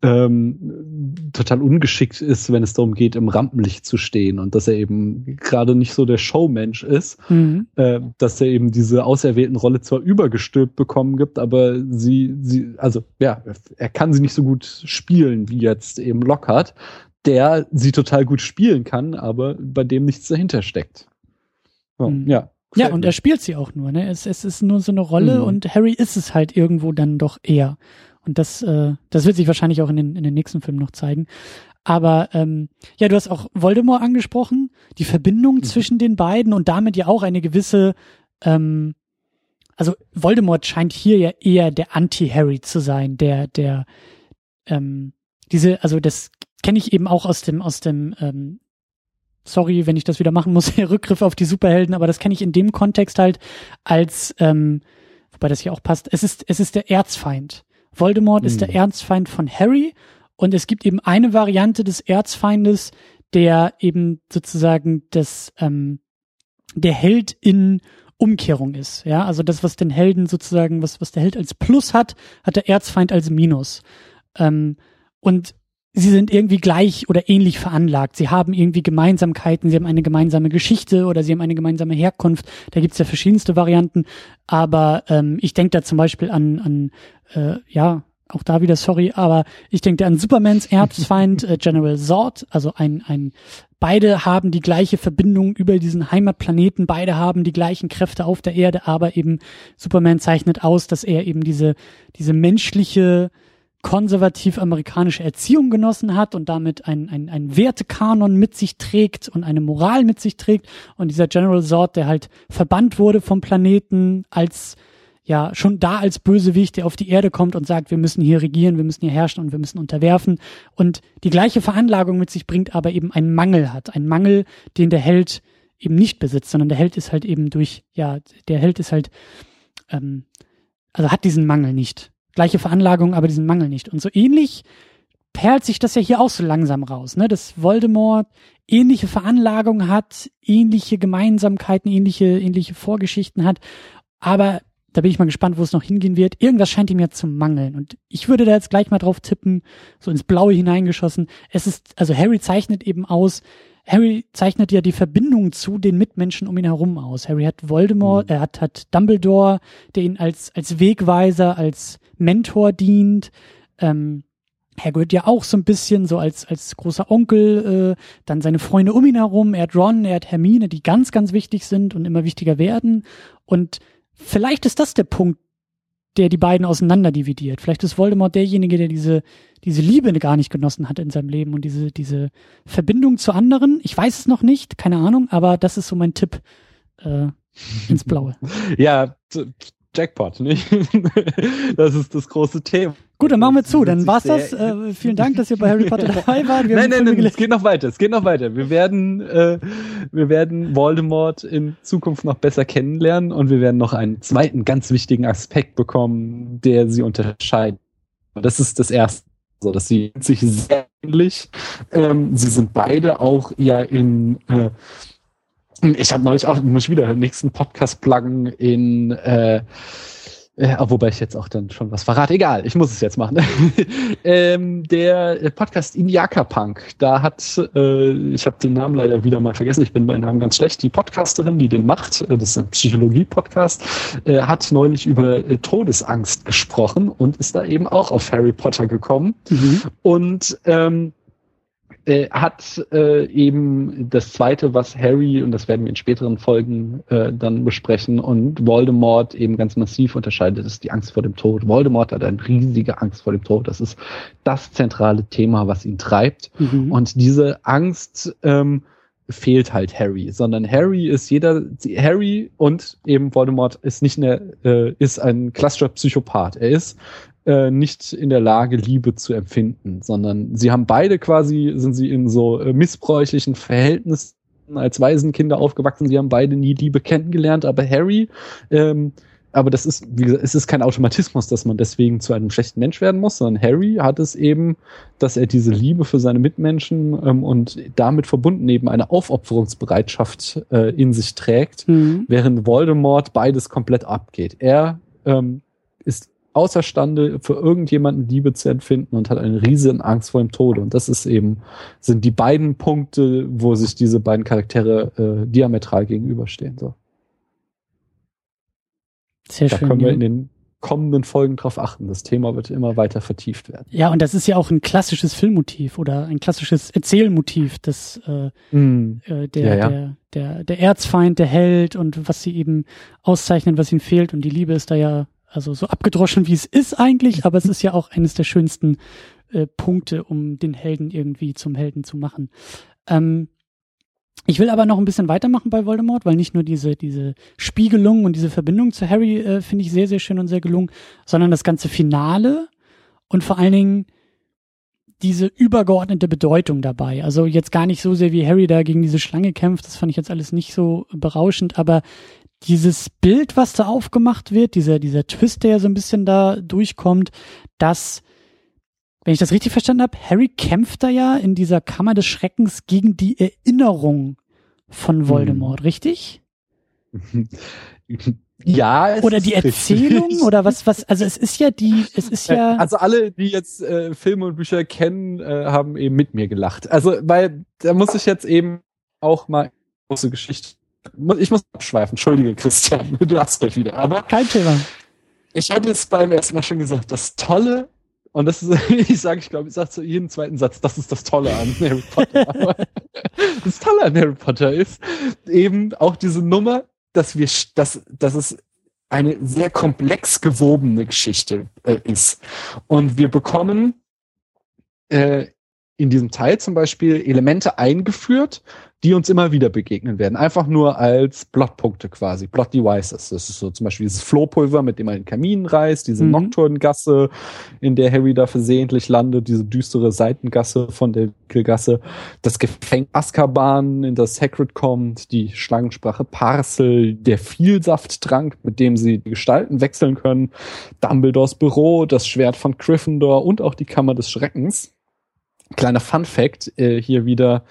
ähm, total ungeschickt ist, wenn es darum geht, im Rampenlicht zu stehen und dass er eben gerade nicht so der Showmensch ist, mhm. äh, dass er eben diese auserwählten Rolle zwar übergestülpt bekommen gibt, aber sie, sie, also ja, er kann sie nicht so gut spielen wie jetzt eben Lockhart, der sie total gut spielen kann, aber bei dem nichts dahinter steckt. So, mhm. Ja. Ja, und er spielt sie auch nur, ne? Es, es ist nur so eine Rolle mhm. und Harry ist es halt irgendwo dann doch eher. Und das, äh, das wird sich wahrscheinlich auch in den, in den nächsten Filmen noch zeigen. Aber ähm, ja, du hast auch Voldemort angesprochen, die Verbindung mhm. zwischen den beiden und damit ja auch eine gewisse, ähm, also Voldemort scheint hier ja eher der Anti-Harry zu sein, der, der, ähm, diese, also das kenne ich eben auch aus dem, aus dem, ähm, sorry, wenn ich das wieder machen muss, [laughs] Rückgriff auf die Superhelden, aber das kenne ich in dem Kontext halt als, ähm, wobei das hier auch passt, es ist, es ist der Erzfeind. Voldemort mhm. ist der mhm. Erzfeind von Harry und es gibt eben eine Variante des Erzfeindes, der eben sozusagen das, ähm, der Held in Umkehrung ist. Ja, also das, was den Helden sozusagen, was, was der Held als Plus hat, hat der Erzfeind als Minus. Ähm, und sie sind irgendwie gleich oder ähnlich veranlagt. Sie haben irgendwie Gemeinsamkeiten, sie haben eine gemeinsame Geschichte oder sie haben eine gemeinsame Herkunft. Da gibt's ja verschiedenste Varianten. Aber ähm, ich denke da zum Beispiel an, an äh, ja, auch da wieder sorry, aber ich denke an Supermans Erzfeind äh, General Zod, also ein, ein beide haben die gleiche Verbindung über diesen Heimatplaneten, beide haben die gleichen Kräfte auf der Erde, aber eben Superman zeichnet aus, dass er eben diese diese menschliche konservativ-amerikanische Erziehung genossen hat und damit ein, ein, Wertekanon mit sich trägt und eine Moral mit sich trägt. Und dieser General Zord, der halt verbannt wurde vom Planeten als ja schon da als Bösewicht, der auf die Erde kommt und sagt, wir müssen hier regieren, wir müssen hier herrschen und wir müssen unterwerfen und die gleiche Veranlagung mit sich bringt, aber eben einen Mangel hat, einen Mangel, den der Held eben nicht besitzt, sondern der Held ist halt eben durch, ja, der Held ist halt, ähm, also hat diesen Mangel nicht. Gleiche Veranlagung, aber diesen Mangel nicht. Und so ähnlich perlt sich das ja hier auch so langsam raus, ne? Dass Voldemort ähnliche Veranlagung hat, ähnliche Gemeinsamkeiten, ähnliche, ähnliche Vorgeschichten hat, aber da bin ich mal gespannt, wo es noch hingehen wird. Irgendwas scheint ihm ja zu mangeln. Und ich würde da jetzt gleich mal drauf tippen, so ins Blaue hineingeschossen. Es ist, also Harry zeichnet eben aus, Harry zeichnet ja die Verbindung zu den Mitmenschen um ihn herum aus. Harry hat Voldemort, mhm. er hat, hat Dumbledore, der ihn als, als Wegweiser, als Mentor dient. Ähm, Hagrid ja auch so ein bisschen, so als, als großer Onkel, äh, dann seine Freunde um ihn herum, er hat Ron, er hat Hermine, die ganz, ganz wichtig sind und immer wichtiger werden. Und vielleicht ist das der Punkt, der die beiden auseinanderdividiert. Vielleicht ist Voldemort derjenige, der diese, diese Liebe gar nicht genossen hat in seinem Leben und diese, diese Verbindung zu anderen. Ich weiß es noch nicht, keine Ahnung, aber das ist so mein Tipp äh, ins Blaue. [laughs] ja, Jackpot, nicht? [laughs] das ist das große Thema. Gut, dann machen wir zu. Dann war's das. Äh, vielen Dank, dass ihr bei Harry Potter [laughs] dabei wart. Wir nein, nein, nein, es geht noch weiter. Es geht noch weiter. Wir werden, äh, wir werden Voldemort in Zukunft noch besser kennenlernen und wir werden noch einen zweiten ganz wichtigen Aspekt bekommen, der sie unterscheidet. Das ist das erste. So, dass sie sich sehr ähnlich. Ähm, sie sind beide auch ja in äh, ich habe neulich auch, muss ich wieder den nächsten Podcast pluggen in, äh, äh, wobei ich jetzt auch dann schon was verrate. Egal, ich muss es jetzt machen. [laughs] ähm, der Podcast Indiaka Punk, da hat, äh, ich habe den Namen leider wieder mal vergessen, ich bin bei Namen ganz schlecht, die Podcasterin, die den macht, äh, das ist ein Psychologie-Podcast, äh, hat neulich über äh, Todesangst gesprochen und ist da eben auch auf Harry Potter gekommen. Mhm. Und ähm, äh, hat äh, eben das zweite, was Harry, und das werden wir in späteren Folgen äh, dann besprechen, und Voldemort eben ganz massiv unterscheidet, ist die Angst vor dem Tod. Voldemort hat eine riesige Angst vor dem Tod. Das ist das zentrale Thema, was ihn treibt. Mhm. Und diese Angst ähm, fehlt halt Harry, sondern Harry ist jeder, Harry und eben Voldemort ist nicht eine, äh, ist ein klassischer Psychopath. Er ist äh, nicht in der Lage, Liebe zu empfinden, sondern sie haben beide quasi, sind sie in so äh, missbräuchlichen Verhältnissen als Waisenkinder aufgewachsen. Sie haben beide nie Liebe kennengelernt, aber Harry, ähm, aber das ist, wie gesagt, es ist kein Automatismus, dass man deswegen zu einem schlechten Mensch werden muss, sondern Harry hat es eben, dass er diese Liebe für seine Mitmenschen ähm, und damit verbunden eben eine Aufopferungsbereitschaft äh, in sich trägt, mhm. während Voldemort beides komplett abgeht. Er ähm, ist außerstande für irgendjemanden Liebe zu empfinden und hat eine riesen Angst vor dem Tode. Und das ist eben, sind die beiden Punkte, wo sich diese beiden Charaktere äh, diametral gegenüberstehen. So. Sehr da schön. können wir in den kommenden Folgen drauf achten. Das Thema wird immer weiter vertieft werden. Ja, und das ist ja auch ein klassisches Filmmotiv oder ein klassisches Erzählmotiv, das äh, mm. äh, der, ja, ja. der, der, der Erzfeind, der Held und was sie eben auszeichnen, was ihnen fehlt. Und die Liebe ist da ja also so abgedroschen, wie es ist eigentlich, aber es ist ja auch eines der schönsten äh, Punkte, um den Helden irgendwie zum Helden zu machen. Ähm, ich will aber noch ein bisschen weitermachen bei Voldemort, weil nicht nur diese, diese Spiegelung und diese Verbindung zu Harry äh, finde ich sehr, sehr schön und sehr gelungen, sondern das ganze Finale und vor allen Dingen diese übergeordnete Bedeutung dabei. Also jetzt gar nicht so sehr wie Harry da gegen diese Schlange kämpft, das fand ich jetzt alles nicht so berauschend, aber dieses Bild, was da aufgemacht wird, dieser, dieser Twist, der ja so ein bisschen da durchkommt, dass, wenn ich das richtig verstanden habe, Harry kämpft da ja in dieser Kammer des Schreckens gegen die Erinnerung von Voldemort, hm. richtig? [laughs] Ja, oder die Erzählung richtig. oder was was also es ist ja die es ist ja also alle die jetzt äh, Filme und Bücher kennen äh, haben eben mit mir gelacht also weil da muss ich jetzt eben auch mal große Geschichte ich muss abschweifen. Entschuldige, Christian, [laughs] du hast gleich wieder. Aber kein Thema. Ich hatte es beim ersten Mal schon gesagt, das Tolle, und das ist, [laughs] ich sage, ich glaube, ich sage zu jedem zweiten Satz, das ist das Tolle an Harry Potter. [laughs] das Tolle an Harry Potter ist eben auch diese Nummer, dass wir, dass, dass es eine sehr komplex gewobene Geschichte äh, ist. Und wir bekommen äh, in diesem Teil zum Beispiel Elemente eingeführt, die uns immer wieder begegnen werden. Einfach nur als Plotpunkte quasi, Plot Devices. Das ist so zum Beispiel dieses Flohpulver, mit dem er den Kamin reißt, diese mhm. Nocturngasse, in der Harry da versehentlich landet, diese düstere Seitengasse von der Gasse, das Gefängnis Azkaban, in das Hagrid kommt, die Schlangensprache Parcel, der Vielsafttrank, mit dem sie die Gestalten wechseln können, Dumbledores Büro, das Schwert von Gryffindor und auch die Kammer des Schreckens. Kleiner Fun Fact, äh, hier wieder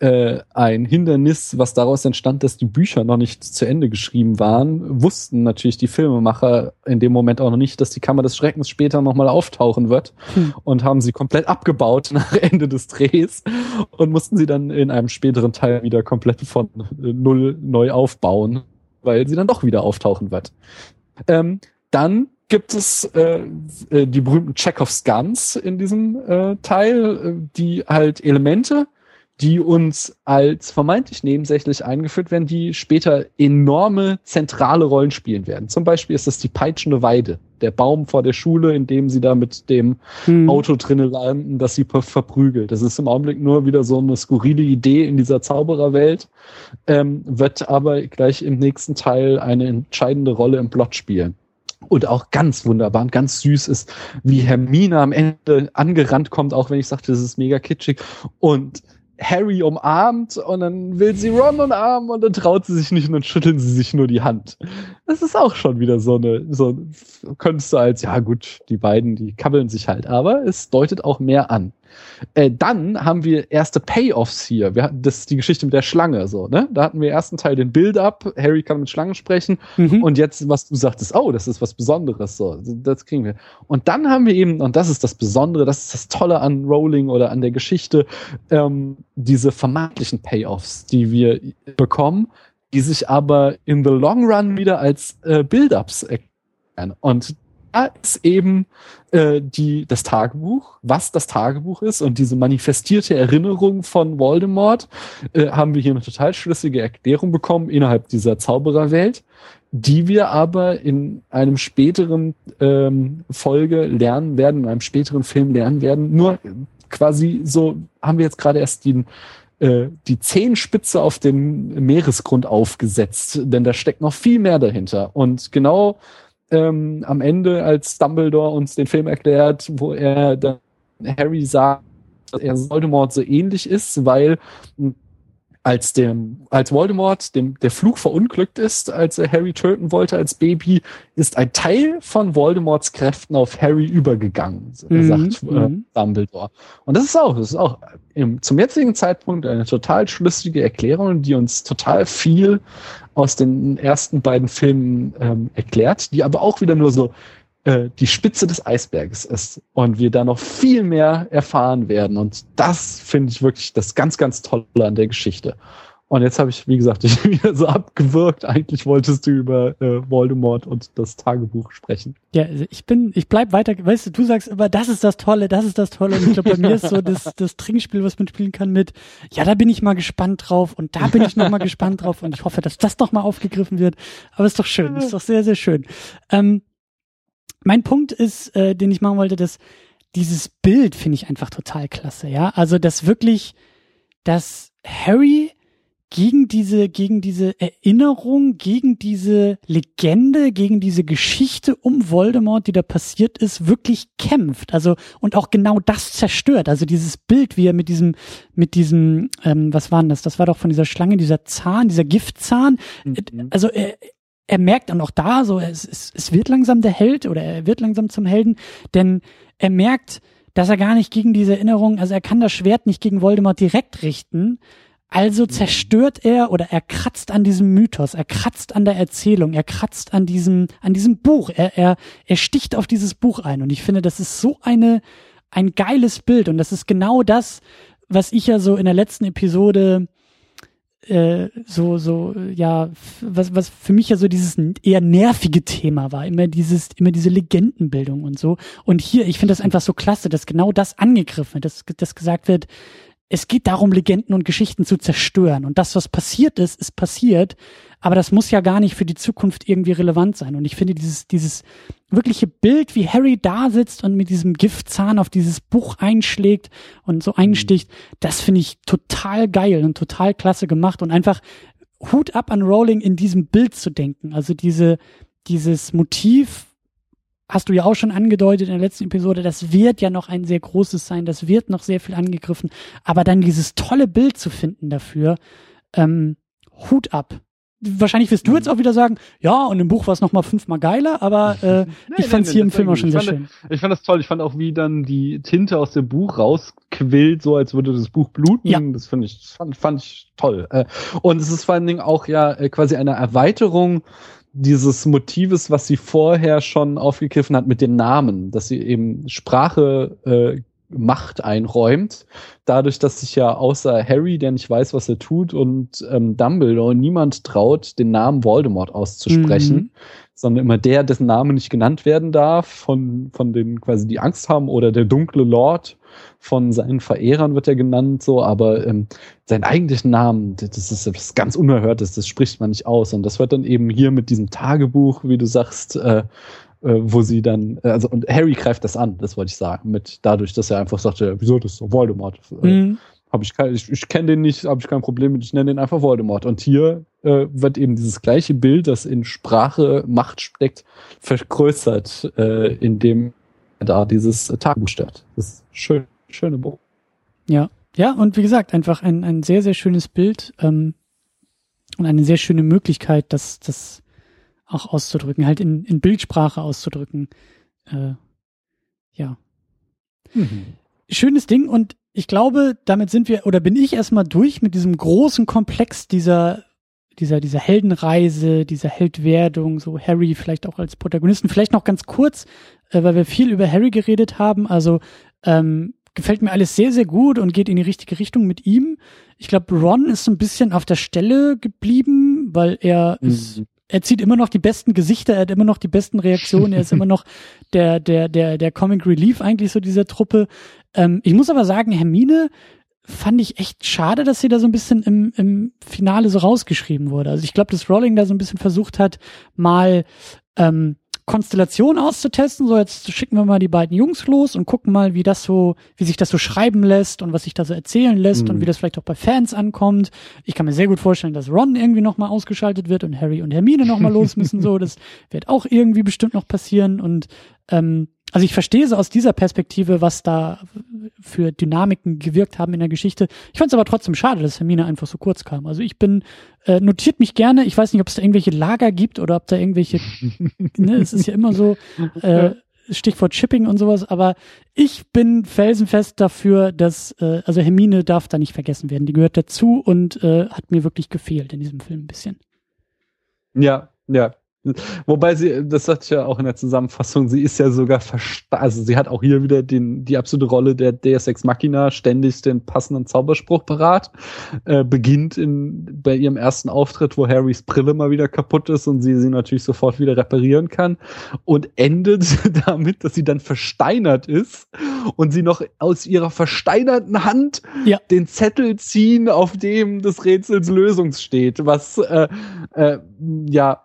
äh, ein Hindernis, was daraus entstand, dass die Bücher noch nicht zu Ende geschrieben waren, wussten natürlich die Filmemacher in dem Moment auch noch nicht, dass die Kammer des Schreckens später nochmal auftauchen wird hm. und haben sie komplett abgebaut [laughs] nach Ende des Drehs und mussten sie dann in einem späteren Teil wieder komplett von null neu aufbauen, weil sie dann doch wieder auftauchen wird. Ähm, dann gibt es äh, äh die berühmten Chekhovs Guns in diesem äh, Teil, äh, die halt Elemente die uns als vermeintlich nebensächlich eingeführt werden, die später enorme zentrale Rollen spielen werden. Zum Beispiel ist das die peitschende Weide, der Baum vor der Schule, in dem sie da mit dem hm. Auto drinnen landen, das sie verprügelt. Das ist im Augenblick nur wieder so eine skurrile Idee in dieser Zaubererwelt, ähm, wird aber gleich im nächsten Teil eine entscheidende Rolle im Plot spielen. Und auch ganz wunderbar und ganz süß ist, wie Hermine am Ende angerannt kommt, auch wenn ich sagte, das ist mega kitschig. Und Harry umarmt und dann will sie Ron umarmen und dann traut sie sich nicht und dann schütteln sie sich nur die Hand. Das ist auch schon wieder so eine, so könntest du als, ja gut, die beiden, die kabbeln sich halt, aber es deutet auch mehr an. Äh, dann haben wir erste Payoffs hier. Wir hatten das ist die Geschichte mit der Schlange so, ne? Da hatten wir im ersten Teil den Build-up, Harry kann mit Schlangen sprechen mhm. und jetzt was du sagtest, oh, das ist was Besonderes so. Das kriegen wir. Und dann haben wir eben und das ist das Besondere, das ist das Tolle an Rowling oder an der Geschichte, ähm, diese vermeintlichen Payoffs, die wir bekommen, die sich aber in the long run wieder als äh, Build-ups erklären. Und ist eben äh, die, das Tagebuch, was das Tagebuch ist und diese manifestierte Erinnerung von Voldemort, äh, haben wir hier eine total schlüssige Erklärung bekommen innerhalb dieser Zaubererwelt, die wir aber in einem späteren ähm, Folge lernen werden, in einem späteren Film lernen werden. Nur quasi so haben wir jetzt gerade erst den äh, die Zehenspitze auf den Meeresgrund aufgesetzt, denn da steckt noch viel mehr dahinter. Und genau ähm, am Ende, als Dumbledore uns den Film erklärt, wo er dann Harry sagt, dass er Voldemort so ähnlich ist, weil als dem, als Voldemort dem, der Flug verunglückt ist, als er Harry töten wollte als Baby, ist ein Teil von Voldemorts Kräften auf Harry übergegangen, mhm. sagt äh, mhm. Dumbledore. Und das ist auch, das ist auch im, zum jetzigen Zeitpunkt eine total schlüssige Erklärung, die uns total viel aus den ersten beiden Filmen ähm, erklärt, die aber auch wieder nur so äh, die Spitze des Eisberges ist und wir da noch viel mehr erfahren werden. Und das finde ich wirklich das ganz, ganz Tolle an der Geschichte. Und jetzt habe ich, wie gesagt, [laughs] dich wieder so abgewirkt. Eigentlich wolltest du über äh, Voldemort und das Tagebuch sprechen. Ja, also ich bin, ich bleib weiter, weißt du, du sagst immer, das ist das Tolle, das ist das Tolle. Und ich glaube, bei [laughs] mir ist so das, das Trinkspiel, was man spielen kann mit, ja, da bin ich mal gespannt drauf und da bin ich noch mal [laughs] gespannt drauf und ich hoffe, dass das noch mal aufgegriffen wird. Aber ist doch schön, ist doch sehr, sehr schön. Ähm, mein Punkt ist, äh, den ich machen wollte, dass dieses Bild finde ich einfach total klasse, ja. Also, dass wirklich, dass Harry gegen diese, gegen diese Erinnerung, gegen diese Legende, gegen diese Geschichte um Voldemort, die da passiert ist, wirklich kämpft. Also, und auch genau das zerstört. Also dieses Bild, wie er mit diesem, mit diesem, ähm, was war denn das? Das war doch von dieser Schlange, dieser Zahn, dieser Giftzahn. Mhm. Also, er, er merkt dann auch da so, es, es, es wird langsam der Held oder er wird langsam zum Helden, denn er merkt, dass er gar nicht gegen diese Erinnerung, also er kann das Schwert nicht gegen Voldemort direkt richten, also zerstört er oder er kratzt an diesem Mythos, er kratzt an der Erzählung, er kratzt an diesem, an diesem Buch, er, er, er sticht auf dieses Buch ein und ich finde, das ist so eine, ein geiles Bild und das ist genau das, was ich ja so in der letzten Episode äh, so, so, ja, was, was für mich ja so dieses eher nervige Thema war, immer dieses, immer diese Legendenbildung und so. Und hier, ich finde das einfach so klasse, dass genau das angegriffen wird, dass, dass gesagt wird, es geht darum, Legenden und Geschichten zu zerstören. Und das, was passiert ist, ist passiert. Aber das muss ja gar nicht für die Zukunft irgendwie relevant sein. Und ich finde dieses, dieses wirkliche Bild, wie Harry da sitzt und mit diesem Giftzahn auf dieses Buch einschlägt und so einsticht, das finde ich total geil und total klasse gemacht und einfach Hut ab an Rowling in diesem Bild zu denken. Also diese, dieses Motiv hast du ja auch schon angedeutet in der letzten Episode, das wird ja noch ein sehr großes sein, das wird noch sehr viel angegriffen, aber dann dieses tolle Bild zu finden dafür, ähm, Hut ab. Wahrscheinlich wirst du jetzt auch wieder sagen, ja, und im Buch war es noch mal fünfmal geiler, aber äh, [laughs] nee, ich fand es nee, hier im Film auch schon sehr fand, schön. Ich fand das toll. Ich fand auch, wie dann die Tinte aus dem Buch rausquillt, so als würde das Buch bluten. Ja. Das finde ich, fand, fand ich toll. Äh, und es ist vor allen Dingen auch ja äh, quasi eine Erweiterung dieses Motives, was sie vorher schon aufgegriffen hat mit den Namen, dass sie eben Sprache äh, Macht einräumt, dadurch, dass sich ja außer Harry, der nicht weiß, was er tut, und ähm, Dumbledore niemand traut, den Namen Voldemort auszusprechen, mhm. sondern immer der, dessen Name nicht genannt werden darf, von, von denen quasi die Angst haben, oder der dunkle Lord von seinen Verehrern wird er genannt, so, aber ähm, seinen eigentlichen Namen, das ist etwas ganz Unerhörtes, das spricht man nicht aus. Und das wird dann eben hier mit diesem Tagebuch, wie du sagst, äh, äh, wo sie dann, also und Harry greift das an, das wollte ich sagen, mit dadurch, dass er einfach sagte, wieso das so Voldemort. Äh, mhm. Hab ich kein, ich, ich kenne den nicht, habe ich kein Problem mit, ich nenne den einfach Voldemort. Und hier äh, wird eben dieses gleiche Bild, das in Sprache Macht steckt, vergrößert, äh, indem da dieses Tagebuch stört. Das ist schön schöne Buch. Ja, ja, und wie gesagt, einfach ein, ein sehr, sehr schönes Bild ähm, und eine sehr schöne Möglichkeit, das, das auch auszudrücken, halt in, in Bildsprache auszudrücken. Äh, ja. Mhm. Schönes Ding und ich glaube, damit sind wir, oder bin ich erstmal durch mit diesem großen Komplex dieser, dieser, dieser Heldenreise, dieser Heldwerdung, so Harry vielleicht auch als Protagonisten. Vielleicht noch ganz kurz, äh, weil wir viel über Harry geredet haben. Also ähm, gefällt mir alles sehr, sehr gut und geht in die richtige Richtung mit ihm. Ich glaube, Ron ist so ein bisschen auf der Stelle geblieben, weil er mhm. ist, er zieht immer noch die besten Gesichter, er hat immer noch die besten Reaktionen, er ist [laughs] immer noch der, der, der, der Comic Relief eigentlich so dieser Truppe. Ähm, ich muss aber sagen, Hermine fand ich echt schade, dass sie da so ein bisschen im, im Finale so rausgeschrieben wurde. Also ich glaube, dass Rowling da so ein bisschen versucht hat, mal ähm, Konstellation auszutesten. So, jetzt schicken wir mal die beiden Jungs los und gucken mal, wie das so, wie sich das so schreiben lässt und was sich da so erzählen lässt mhm. und wie das vielleicht auch bei Fans ankommt. Ich kann mir sehr gut vorstellen, dass Ron irgendwie nochmal ausgeschaltet wird und Harry und Hermine nochmal los müssen. [laughs] So, das wird auch irgendwie bestimmt noch passieren und ähm, also ich verstehe so aus dieser Perspektive, was da für Dynamiken gewirkt haben in der Geschichte. Ich fand es aber trotzdem schade, dass Hermine einfach so kurz kam. Also ich bin, äh, notiert mich gerne, ich weiß nicht, ob es da irgendwelche Lager gibt oder ob da irgendwelche, [laughs] ne, es ist ja immer so, äh, Stichwort Shipping und sowas, aber ich bin felsenfest dafür, dass, äh, also Hermine darf da nicht vergessen werden. Die gehört dazu und äh, hat mir wirklich gefehlt in diesem Film ein bisschen. Ja, ja, Wobei sie, das sagte ich ja auch in der Zusammenfassung, sie ist ja sogar also sie hat auch hier wieder den, die absolute Rolle der Deus Ex Machina, ständig den passenden Zauberspruch parat, äh, beginnt in, bei ihrem ersten Auftritt, wo Harrys Brille mal wieder kaputt ist und sie sie natürlich sofort wieder reparieren kann und endet [laughs] damit, dass sie dann versteinert ist und sie noch aus ihrer versteinerten Hand ja. den Zettel ziehen, auf dem des Rätsels Lösung steht, was, äh, äh, ja,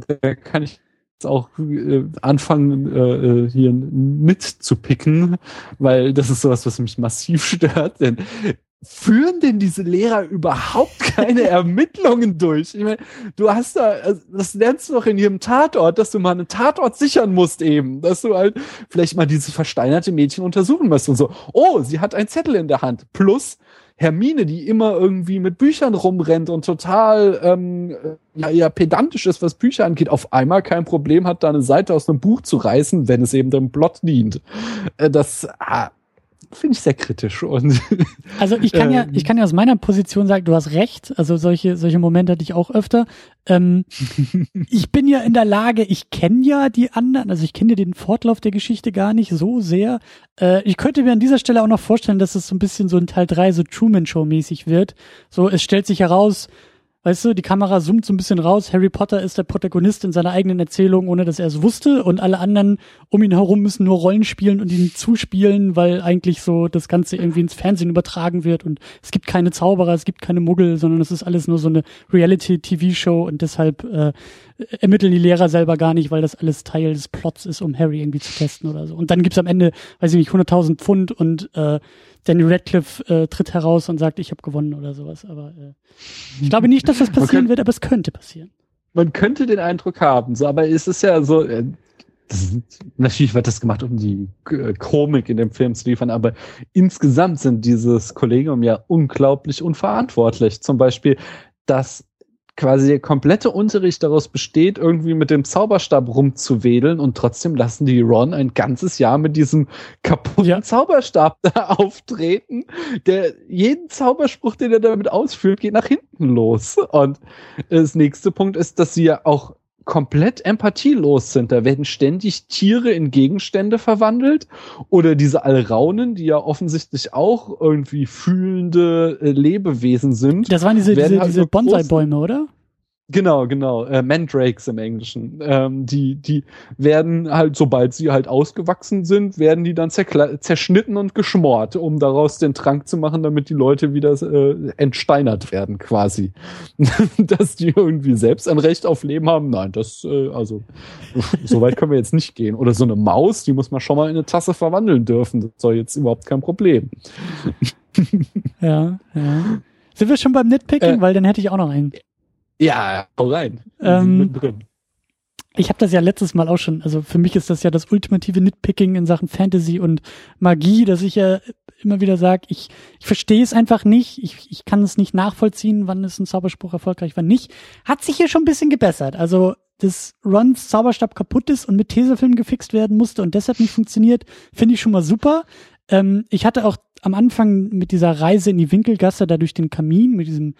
da kann ich jetzt auch äh, anfangen, äh, hier mitzupicken, weil das ist sowas, was mich massiv stört. Denn führen denn diese Lehrer überhaupt [laughs] keine Ermittlungen durch? Ich meine, du hast da, also das lernst du doch in jedem Tatort, dass du mal einen Tatort sichern musst eben, dass du halt vielleicht mal dieses versteinerte Mädchen untersuchen musst und so. Oh, sie hat einen Zettel in der Hand. Plus, Hermine, die immer irgendwie mit Büchern rumrennt und total ähm, ja, ja pedantisch ist, was Bücher angeht, auf einmal kein Problem hat, da eine Seite aus einem Buch zu reißen, wenn es eben dem Plot dient. Äh, das ah, finde ich sehr kritisch. Und [laughs] also ich kann ja, ähm, ich kann ja aus meiner Position sagen, du hast recht. Also solche, solche Momente hatte ich auch öfter. Ähm, [laughs] ich bin ja in der Lage, ich kenne ja die anderen, also ich kenne ja den Fortlauf der Geschichte gar nicht so sehr. Äh, ich könnte mir an dieser Stelle auch noch vorstellen, dass es so ein bisschen so ein Teil drei so Truman Show mäßig wird. So, es stellt sich heraus, Weißt du, die Kamera zoomt so ein bisschen raus. Harry Potter ist der Protagonist in seiner eigenen Erzählung, ohne dass er es wusste. Und alle anderen um ihn herum müssen nur Rollen spielen und ihn zuspielen, weil eigentlich so das Ganze irgendwie ins Fernsehen übertragen wird. Und es gibt keine Zauberer, es gibt keine Muggel, sondern es ist alles nur so eine Reality-TV-Show. Und deshalb äh, ermitteln die Lehrer selber gar nicht, weil das alles Teil des Plots ist, um Harry irgendwie zu testen oder so. Und dann gibt's am Ende, weiß ich nicht, 100.000 Pfund und äh, Danny Radcliffe äh, tritt heraus und sagt, ich habe gewonnen oder sowas. Aber äh, ich glaube nicht, dass das passieren wird, aber es könnte passieren. Man könnte den Eindruck haben, so, aber es ist ja so, äh, das, natürlich wird das gemacht, um die äh, Komik in dem Film zu liefern, aber insgesamt sind dieses Kollegium ja unglaublich unverantwortlich. Zum Beispiel, dass quasi der komplette Unterricht daraus besteht, irgendwie mit dem Zauberstab rumzuwedeln und trotzdem lassen die Ron ein ganzes Jahr mit diesem kaputten ja. Zauberstab da [laughs] auftreten. Der jeden Zauberspruch, den er damit ausführt, geht nach hinten los. Und das nächste Punkt ist, dass sie ja auch komplett empathielos sind. Da werden ständig Tiere in Gegenstände verwandelt oder diese Alraunen, die ja offensichtlich auch irgendwie fühlende äh, Lebewesen sind. Das waren diese, diese, halt diese Bonsai-Bäume, oder? Genau, genau. Äh, Mandrakes im Englischen. Ähm, die, die werden halt, sobald sie halt ausgewachsen sind, werden die dann zerschnitten und geschmort, um daraus den Trank zu machen, damit die Leute wieder äh, entsteinert werden, quasi. [laughs] Dass die irgendwie selbst ein Recht auf Leben haben, nein, das, äh, also, so weit können wir jetzt nicht gehen. Oder so eine Maus, die muss man schon mal in eine Tasse verwandeln dürfen. Das soll jetzt überhaupt kein Problem. ja, ja. Sind wir schon beim Nitpicking? Äh, Weil dann hätte ich auch noch einen. Ja, hau rein. Ähm, ich habe das ja letztes Mal auch schon, also für mich ist das ja das ultimative Nitpicking in Sachen Fantasy und Magie, dass ich ja immer wieder sage, ich, ich verstehe es einfach nicht, ich, ich kann es nicht nachvollziehen, wann ist ein Zauberspruch erfolgreich, wann nicht. Hat sich hier schon ein bisschen gebessert. Also, dass Rons Zauberstab kaputt ist und mit Tesafilm gefixt werden musste und deshalb nicht funktioniert, finde ich schon mal super. Ähm, ich hatte auch am Anfang mit dieser Reise in die Winkelgasse da durch den Kamin, mit diesem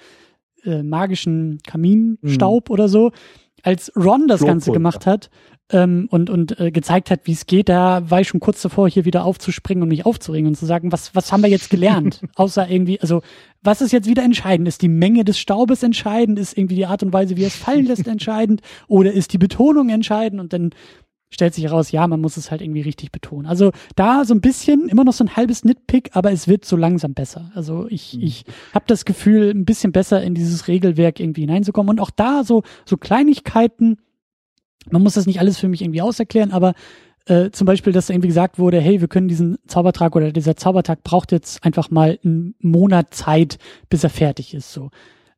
äh, magischen Kaminstaub mhm. oder so. Als Ron das Ganze gemacht hat ähm, und, und äh, gezeigt hat, wie es geht, da war ich schon kurz davor, hier wieder aufzuspringen und mich aufzuregen und zu sagen, was, was haben wir jetzt gelernt? [laughs] Außer irgendwie, also was ist jetzt wieder entscheidend? Ist die Menge des Staubes entscheidend? Ist irgendwie die Art und Weise, wie es fallen lässt, entscheidend? Oder ist die Betonung entscheidend? Und dann stellt sich heraus, ja, man muss es halt irgendwie richtig betonen. Also da so ein bisschen, immer noch so ein halbes Nitpick, aber es wird so langsam besser. Also ich, mhm. ich habe das Gefühl, ein bisschen besser in dieses Regelwerk irgendwie hineinzukommen. Und auch da so, so Kleinigkeiten, man muss das nicht alles für mich irgendwie auserklären, aber äh, zum Beispiel, dass irgendwie gesagt wurde, hey, wir können diesen Zaubertrag oder dieser Zaubertag braucht jetzt einfach mal einen Monat Zeit, bis er fertig ist. So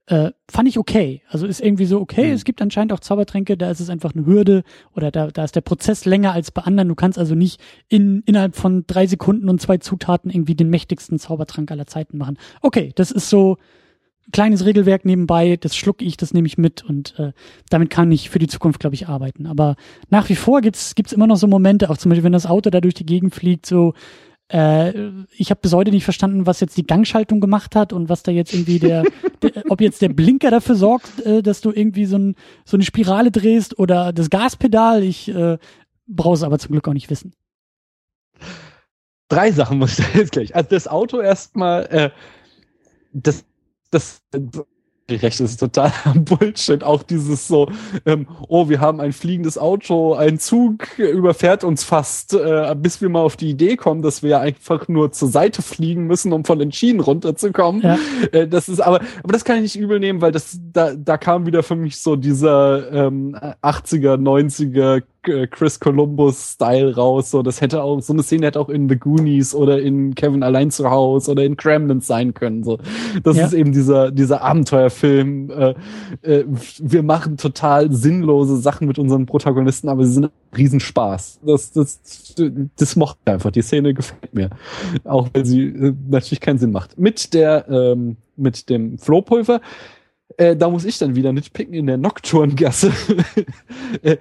äh, fand ich okay. Also ist irgendwie so okay. Mhm. Es gibt anscheinend auch Zaubertränke, da ist es einfach eine Hürde oder da, da ist der Prozess länger als bei anderen. Du kannst also nicht in, innerhalb von drei Sekunden und zwei Zutaten irgendwie den mächtigsten Zaubertrank aller Zeiten machen. Okay, das ist so kleines Regelwerk nebenbei, das schluck ich, das nehme ich mit und äh, damit kann ich für die Zukunft, glaube ich, arbeiten. Aber nach wie vor gibt's gibt's immer noch so Momente, auch zum Beispiel, wenn das Auto da durch die Gegend fliegt, so äh, ich habe bis heute nicht verstanden, was jetzt die Gangschaltung gemacht hat und was da jetzt irgendwie der, [laughs] der ob jetzt der Blinker dafür sorgt, äh, dass du irgendwie so, ein, so eine Spirale drehst oder das Gaspedal. Ich äh, brauche es aber zum Glück auch nicht wissen. Drei Sachen muss ich [laughs] jetzt gleich. Also das Auto erstmal, äh, das, das recht, das ist total [laughs] Bullshit. Auch dieses so, ähm, oh, wir haben ein fliegendes Auto, ein Zug überfährt uns fast, äh, bis wir mal auf die Idee kommen, dass wir einfach nur zur Seite fliegen müssen, um von den Schienen runterzukommen. Ja. Äh, das ist aber, aber das kann ich nicht übel nehmen, weil das, da, da kam wieder für mich so dieser ähm, 80er, 90er äh, Chris Columbus-Style raus. So, das hätte auch, so eine Szene hätte auch in The Goonies oder in Kevin allein zu Hause oder in Gremlins sein können. So, das ja. ist eben dieser, dieser Abenteuerfilm. Äh, äh, wir machen total sinnlose Sachen mit unseren Protagonisten, aber sie sind Riesenspaß. Das, das, das mochte einfach. Die Szene gefällt mir. Auch wenn sie äh, natürlich keinen Sinn macht. Mit der, ähm, mit dem Flohpulver, äh, da muss ich dann wieder nitpicken in der Nocturngasse. [laughs] äh,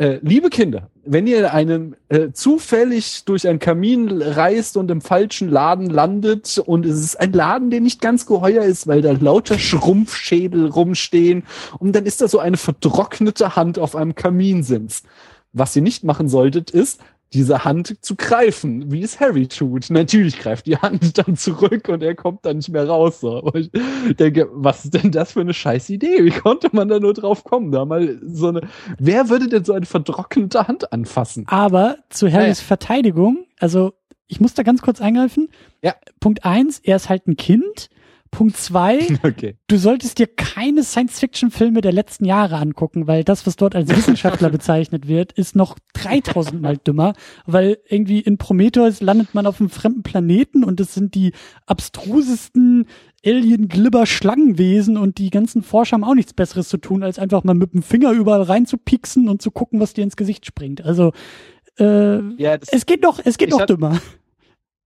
äh, liebe Kinder, wenn ihr einen äh, zufällig durch einen Kamin reist und im falschen Laden landet und es ist ein Laden, der nicht ganz geheuer ist, weil da lauter Schrumpfschädel rumstehen und dann ist da so eine vertrocknete Hand auf einem Kaminsims. Was ihr nicht machen solltet, ist diese Hand zu greifen, wie es Harry tut. Natürlich greift die Hand [laughs] dann zurück und er kommt dann nicht mehr raus. So. Aber ich denke, was ist denn das für eine scheiß Idee? Wie konnte man da nur drauf kommen? Da mal so eine, wer würde denn so eine verdrocknete Hand anfassen? Aber zu Harrys naja. Verteidigung, also ich muss da ganz kurz eingreifen. Ja. Punkt eins, er ist halt ein Kind Punkt zwei, [laughs] okay. du solltest dir keine Science-Fiction-Filme der letzten Jahre angucken, weil das, was dort als [laughs] Wissenschaftler bezeichnet wird, ist noch 3000 mal dümmer, weil irgendwie in Prometheus landet man auf einem fremden Planeten und es sind die abstrusesten Alien-Glibber-Schlangenwesen und die ganzen Forscher haben auch nichts Besseres zu tun, als einfach mal mit dem Finger überall reinzupixen und zu gucken, was dir ins Gesicht springt. Also, äh, ja, es geht doch, es geht doch dümmer.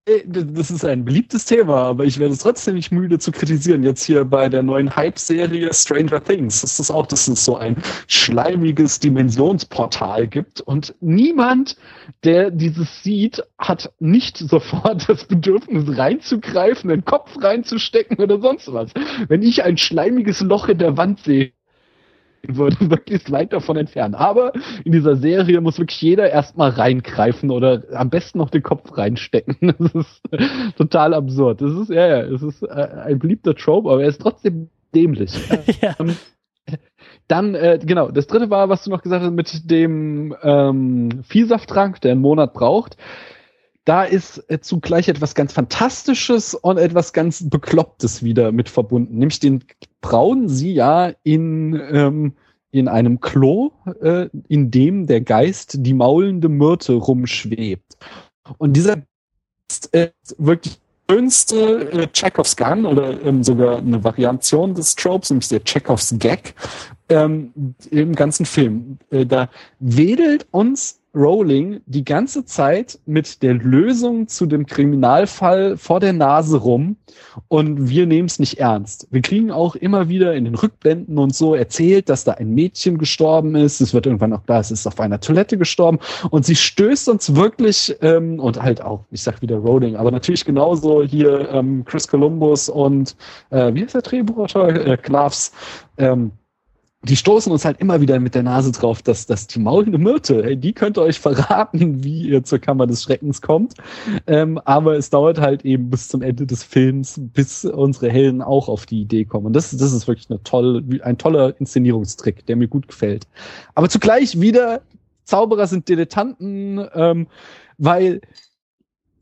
Äh, das ist ein beliebtes Thema, aber ich werde es trotzdem nicht müde zu kritisieren. Jetzt hier bei der neuen Hype-Serie Stranger Things ist das auch, dass es so ein schleimiges Dimensionsportal gibt und niemand, der dieses sieht, hat nicht [laughs] sofort das Bedürfnis reinzugreifen, den Kopf reinzustecken oder sonst was. Wenn ich ein schleimiges Loch in der Wand sehe, würde, wirklich [laughs] weit davon entfernen. Aber in dieser Serie muss wirklich jeder erstmal reingreifen oder am besten noch den Kopf reinstecken. [laughs] Das ist total absurd. Das ist, ja, ja, es ist äh, ein beliebter Trope, aber er ist trotzdem dämlich. [laughs] ja. Ähm, dann, äh, genau, das dritte war, was du noch gesagt hast, mit dem ähm, Viehsafttrank, der einen Monat braucht. Da ist äh, zugleich etwas ganz Fantastisches und etwas ganz Beklopptes wieder mit verbunden. Nämlich den brauen sie ja in, ähm, in einem Klo, äh, in dem der Geist die maulende Myrte rumschwebt. Und dieser ist äh, wirklich schönste äh, Chekhovs Gun oder ähm, sogar eine Variation des Tropes, nämlich der Chekhovs Gag ähm, im ganzen Film. Äh, da wedelt uns Rowling die ganze Zeit mit der Lösung zu dem Kriminalfall vor der Nase rum und wir nehmen es nicht ernst. Wir kriegen auch immer wieder in den Rückblenden und so erzählt, dass da ein Mädchen gestorben ist. Es wird irgendwann auch klar, es ist auf einer Toilette gestorben und sie stößt uns wirklich ähm, und halt auch, ich sag wieder Rowling, aber natürlich genauso hier ähm, Chris Columbus und äh, wie heißt der Drehbuchautor? Äh, Klavs. Ähm, die stoßen uns halt immer wieder mit der Nase drauf, dass, dass die maulende Myrte, hey, die könnte euch verraten, [laughs] wie ihr zur Kammer des Schreckens kommt. Ähm, aber es dauert halt eben bis zum Ende des Films, bis unsere Helden auch auf die Idee kommen. Und das, das ist wirklich eine tolle, ein toller Inszenierungstrick, der mir gut gefällt. Aber zugleich wieder, Zauberer sind Dilettanten, ähm, weil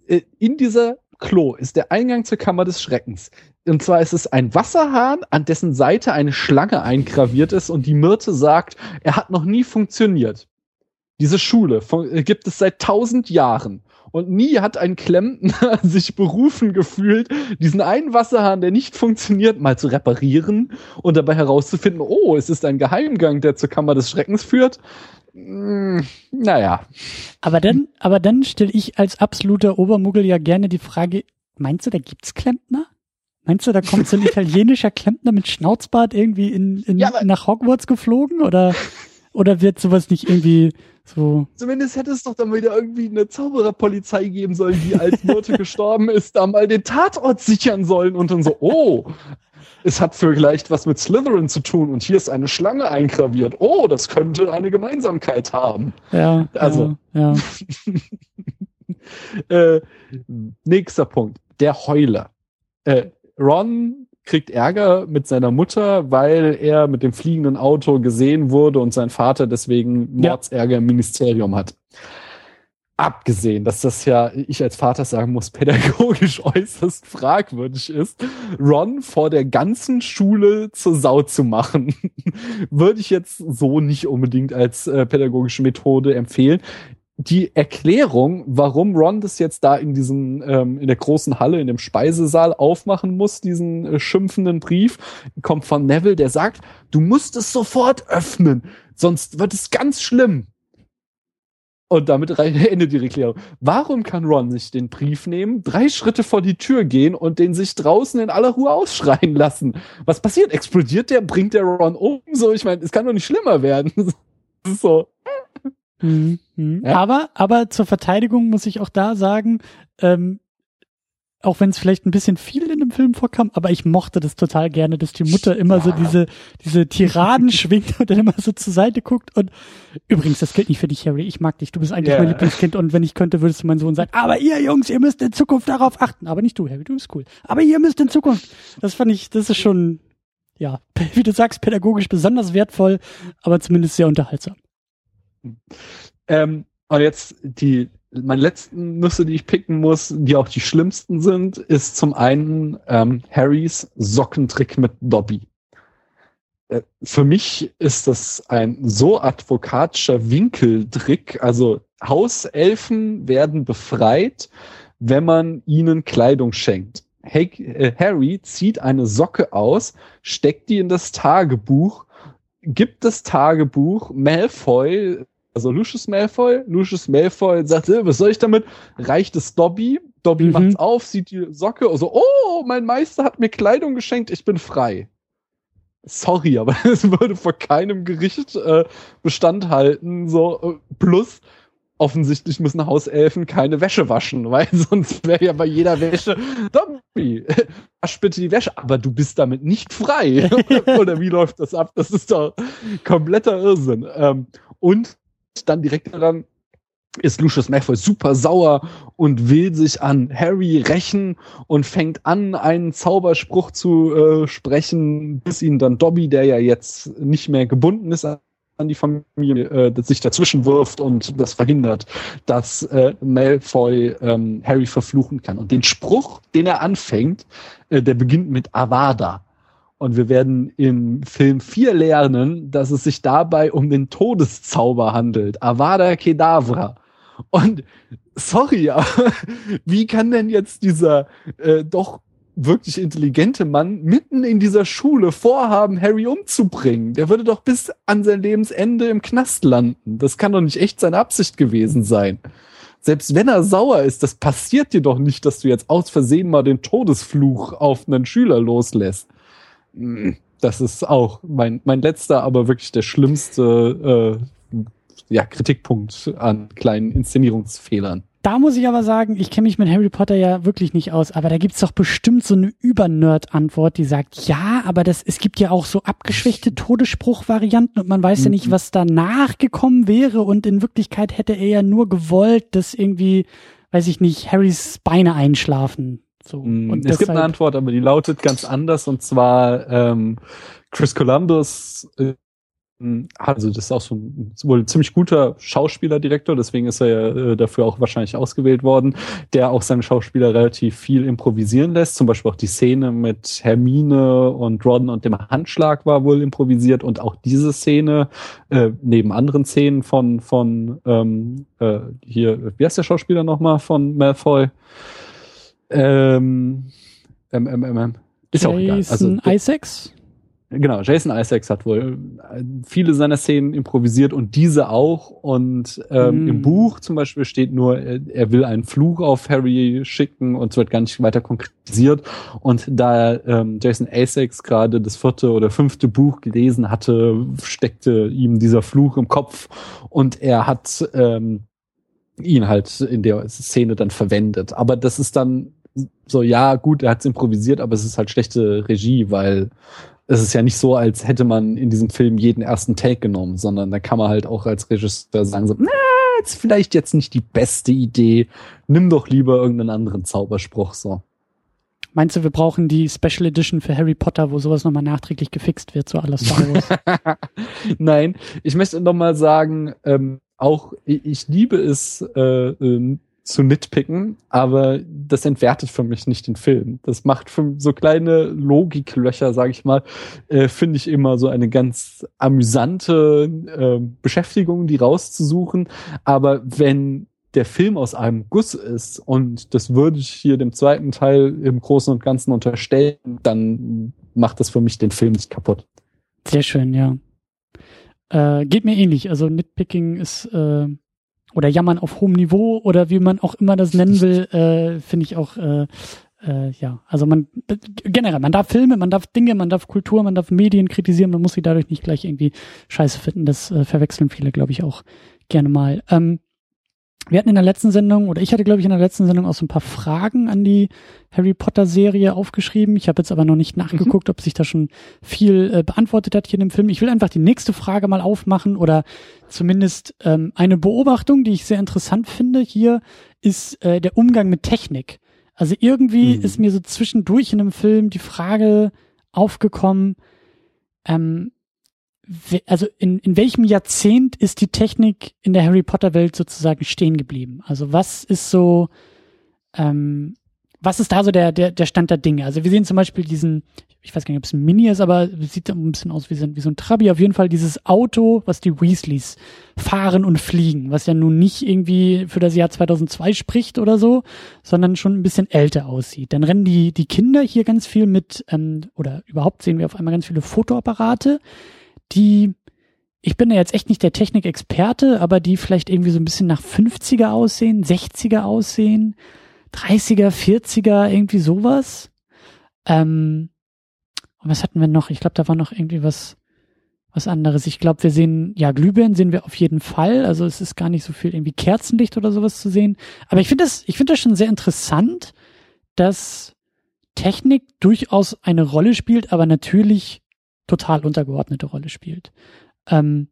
äh, in dieser Klo ist der Eingang zur Kammer des Schreckens. Und zwar ist es ein Wasserhahn, an dessen Seite eine Schlange eingraviert ist und die Myrte sagt, er hat noch nie funktioniert. Diese Schule gibt es seit tausend Jahren. Und nie hat ein Klempner [laughs] sich berufen gefühlt, diesen einen Wasserhahn, der nicht funktioniert, mal zu reparieren und dabei herauszufinden, oh, es ist ein Geheimgang, der zur Kammer des Schreckens führt. Hm, naja. Aber dann, aber dann stelle ich als absoluter Obermuggel ja gerne die Frage, meinst du, da gibt's Klempner? Meinst du, da kommt so ein italienischer Klempner mit Schnauzbart irgendwie in, in, ja, nach Hogwarts geflogen oder, oder wird sowas nicht irgendwie so? Zumindest hätte es doch dann wieder irgendwie eine Zaubererpolizei geben sollen, die als Myrte gestorben ist, da mal den Tatort sichern sollen und dann so, oh, es hat vielleicht was mit Slytherin zu tun und hier ist eine Schlange eingraviert. Oh, das könnte eine Gemeinsamkeit haben. Ja. Also. Ja. ja. [laughs] äh, nächster Punkt. Der Heuler. Äh, Ron kriegt Ärger mit seiner Mutter, weil er mit dem fliegenden Auto gesehen wurde und sein Vater deswegen Mordsärger im Ministerium hat. Abgesehen, dass das ja, ich als Vater sagen muss, pädagogisch [laughs] äußerst fragwürdig ist, Ron vor der ganzen Schule zur Sau zu machen, [laughs] würde ich jetzt so nicht unbedingt als äh, pädagogische Methode empfehlen die Erklärung, warum Ron das jetzt da in diesem, ähm, in der großen Halle, in dem Speisesaal aufmachen muss, diesen äh, schimpfenden Brief, kommt von Neville, der sagt, du musst es sofort öffnen, sonst wird es ganz schlimm. Und damit [laughs] endet die Erklärung. Warum kann Ron nicht den Brief nehmen, drei Schritte vor die Tür gehen und den sich draußen in aller Ruhe ausschreien lassen? Was passiert? Explodiert der? Bringt der Ron um? So, ich meine, es kann doch nicht schlimmer werden. [laughs] so. Mhm. Mhm. Ja. Aber, aber zur Verteidigung muss ich auch da sagen, ähm, auch wenn es vielleicht ein bisschen viel in dem Film vorkam, aber ich mochte das total gerne, dass die Mutter immer so diese, diese Tiraden [laughs] schwingt und dann immer so zur Seite guckt und übrigens, das gilt nicht für dich, Harry, ich mag dich, du bist eigentlich yeah. mein Lieblingskind und wenn ich könnte, würdest du mein Sohn sagen, aber ihr Jungs, ihr müsst in Zukunft darauf achten, aber nicht du, Harry, du bist cool, aber ihr müsst in Zukunft, das fand ich, das ist schon, ja, [laughs] wie du sagst, pädagogisch besonders wertvoll, aber zumindest sehr unterhaltsam. Ähm, und jetzt die meine letzten Nüsse, die ich picken muss, die auch die schlimmsten sind, ist zum einen ähm, Harrys Sockentrick mit Dobby. Äh, für mich ist das ein so advokatischer Winkeltrick. Also Hauselfen werden befreit, wenn man ihnen Kleidung schenkt. Äh, Harry zieht eine Socke aus, steckt die in das Tagebuch, gibt das Tagebuch Malfoy also Lucius Malfoy. Lucius Malfoy sagt, was soll ich damit? Reicht es Dobby. Dobby mhm. macht's auf, sieht die Socke und so, oh, mein Meister hat mir Kleidung geschenkt, ich bin frei. Sorry, [laughs] aber es würde vor keinem Gericht äh, Bestand halten. So, äh, plus, offensichtlich müssen Hauselfen keine Wäsche waschen, [laughs] weil sonst wäre ja bei jeder Wäsche, Dobby, [laughs] wasch bitte die Wäsche, aber du bist damit nicht frei. Oder wie läuft das ab? Das ist doch kompletter Irrsinn. Ähm, und dann direkt daran ist Lucius Malfoy super sauer und will sich an Harry rächen und fängt an, einen Zauberspruch zu äh, sprechen, bis ihn dann Dobby, der ja jetzt nicht mehr gebunden ist an die Familie, äh, sich dazwischen wirft und das verhindert, dass äh, Malfoy ähm, Harry verfluchen kann. Und den Spruch, den er anfängt, äh, der beginnt mit Avada. Und wir werden im Film 4 lernen, dass es sich dabei um den Todeszauber handelt. Avada Kedavra. Und sorry, [laughs] aber wie kann denn jetzt dieser äh, doch wirklich intelligente Mann mitten in dieser Schule vorhaben, Harry umzubringen? Der würde doch bis an sein Lebensende im Knast landen. Das kann doch nicht echt seine Absicht gewesen sein. Selbst wenn er sauer ist, das passiert dir doch nicht, dass du jetzt aus Versehen mal den Todesfluch auf einen Schüler loslässt. Das ist auch mein, mein letzter, aber wirklich der schlimmste äh, ja, Kritikpunkt an kleinen Inszenierungsfehlern. Da muss ich aber sagen, ich kenne mich mit Harry Potter ja wirklich nicht aus, aber da gibt's doch bestimmt so eine Übernerd-Antwort, die sagt, ja, aber das, es gibt ja auch so abgeschwächte Todesspruch-Varianten und man weiß mhm. ja nicht, was danach gekommen wäre und in Wirklichkeit hätte er ja nur gewollt, dass irgendwie, weiß ich nicht, Harrys Beine einschlafen. So. Mm, und es gibt eine Antwort, aber die lautet ganz anders und zwar ähm, Chris Columbus äh, also das ist auch so ein wohl ein ziemlich guter Schauspielerdirektor, deswegen ist er ja äh, dafür auch wahrscheinlich ausgewählt worden, der auch seine Schauspieler relativ viel improvisieren lässt. Zum Beispiel auch die Szene mit Hermine und Ron und dem Handschlag war wohl improvisiert und auch diese Szene äh, neben anderen Szenen von von ähm, äh, hier, wie heißt der Schauspieler nochmal von Malfoy? Ähm, ähm, ähm, ähm, ist Jason auch egal. Also, Isaacs? Genau, Jason Isaacs hat wohl äh, viele seiner Szenen improvisiert und diese auch. Und ähm, mm. im Buch zum Beispiel steht nur, er will einen Fluch auf Harry schicken und es wird gar nicht weiter konkretisiert. Und da ähm, Jason Isaacs gerade das vierte oder fünfte Buch gelesen hatte, steckte ihm dieser Fluch im Kopf und er hat ähm, ihn halt in der Szene dann verwendet. Aber das ist dann so, ja, gut, er hat es improvisiert, aber es ist halt schlechte Regie, weil es ist ja nicht so, als hätte man in diesem Film jeden ersten Take genommen, sondern da kann man halt auch als Regisseur sagen, so, na, ist vielleicht jetzt nicht die beste Idee, nimm doch lieber irgendeinen anderen Zauberspruch, so. Meinst du, wir brauchen die Special Edition für Harry Potter, wo sowas nochmal nachträglich gefixt wird, so alles Star Wars? [laughs] Nein, ich möchte nochmal sagen, ähm, auch ich liebe es, äh, äh, zu nitpicken, aber das entwertet für mich nicht den Film. Das macht für so kleine Logiklöcher, sage ich mal, äh, finde ich immer so eine ganz amüsante äh, Beschäftigung, die rauszusuchen. Aber wenn der Film aus einem Guss ist und das würde ich hier dem zweiten Teil im Großen und Ganzen unterstellen, dann macht das für mich den Film nicht kaputt. Sehr schön, ja. Äh, geht mir ähnlich. Also Nitpicking ist äh, oder Jammern auf hohem Niveau oder wie man auch immer das nennen will, äh, finde ich auch äh, äh, ja, also man generell, man darf Filme, man darf Dinge, man darf Kultur, man darf Medien kritisieren, man muss sie dadurch nicht gleich irgendwie scheiße finden. Das äh, verwechseln viele, glaube ich, auch gerne mal. Ähm, wir hatten in der letzten Sendung, oder ich hatte, glaube ich, in der letzten Sendung auch so ein paar Fragen an die Harry Potter-Serie aufgeschrieben. Ich habe jetzt aber noch nicht nachgeguckt, mhm. ob sich da schon viel äh, beantwortet hat hier in dem Film. Ich will einfach die nächste Frage mal aufmachen oder zumindest ähm, eine Beobachtung, die ich sehr interessant finde hier, ist äh, der Umgang mit Technik. Also irgendwie mhm. ist mir so zwischendurch in einem Film die Frage aufgekommen, ähm, also in, in welchem Jahrzehnt ist die Technik in der Harry Potter Welt sozusagen stehen geblieben? Also was ist so, ähm, was ist da so der, der, der Stand der Dinge? Also wir sehen zum Beispiel diesen, ich weiß gar nicht, ob es ein Mini ist, aber sieht ein bisschen aus wie so, wie so ein Trabi. Auf jeden Fall dieses Auto, was die Weasleys fahren und fliegen, was ja nun nicht irgendwie für das Jahr 2002 spricht oder so, sondern schon ein bisschen älter aussieht. Dann rennen die, die Kinder hier ganz viel mit, ähm, oder überhaupt sehen wir auf einmal ganz viele Fotoapparate die, ich bin ja jetzt echt nicht der Technikexperte, aber die vielleicht irgendwie so ein bisschen nach 50er aussehen, 60er aussehen, 30er, 40er, irgendwie sowas. Ähm, und was hatten wir noch? Ich glaube, da war noch irgendwie was, was anderes. Ich glaube, wir sehen, ja, Glühbirnen sehen wir auf jeden Fall. Also es ist gar nicht so viel irgendwie Kerzenlicht oder sowas zu sehen. Aber ich finde das, ich finde das schon sehr interessant, dass Technik durchaus eine Rolle spielt, aber natürlich total untergeordnete Rolle spielt. Ähm,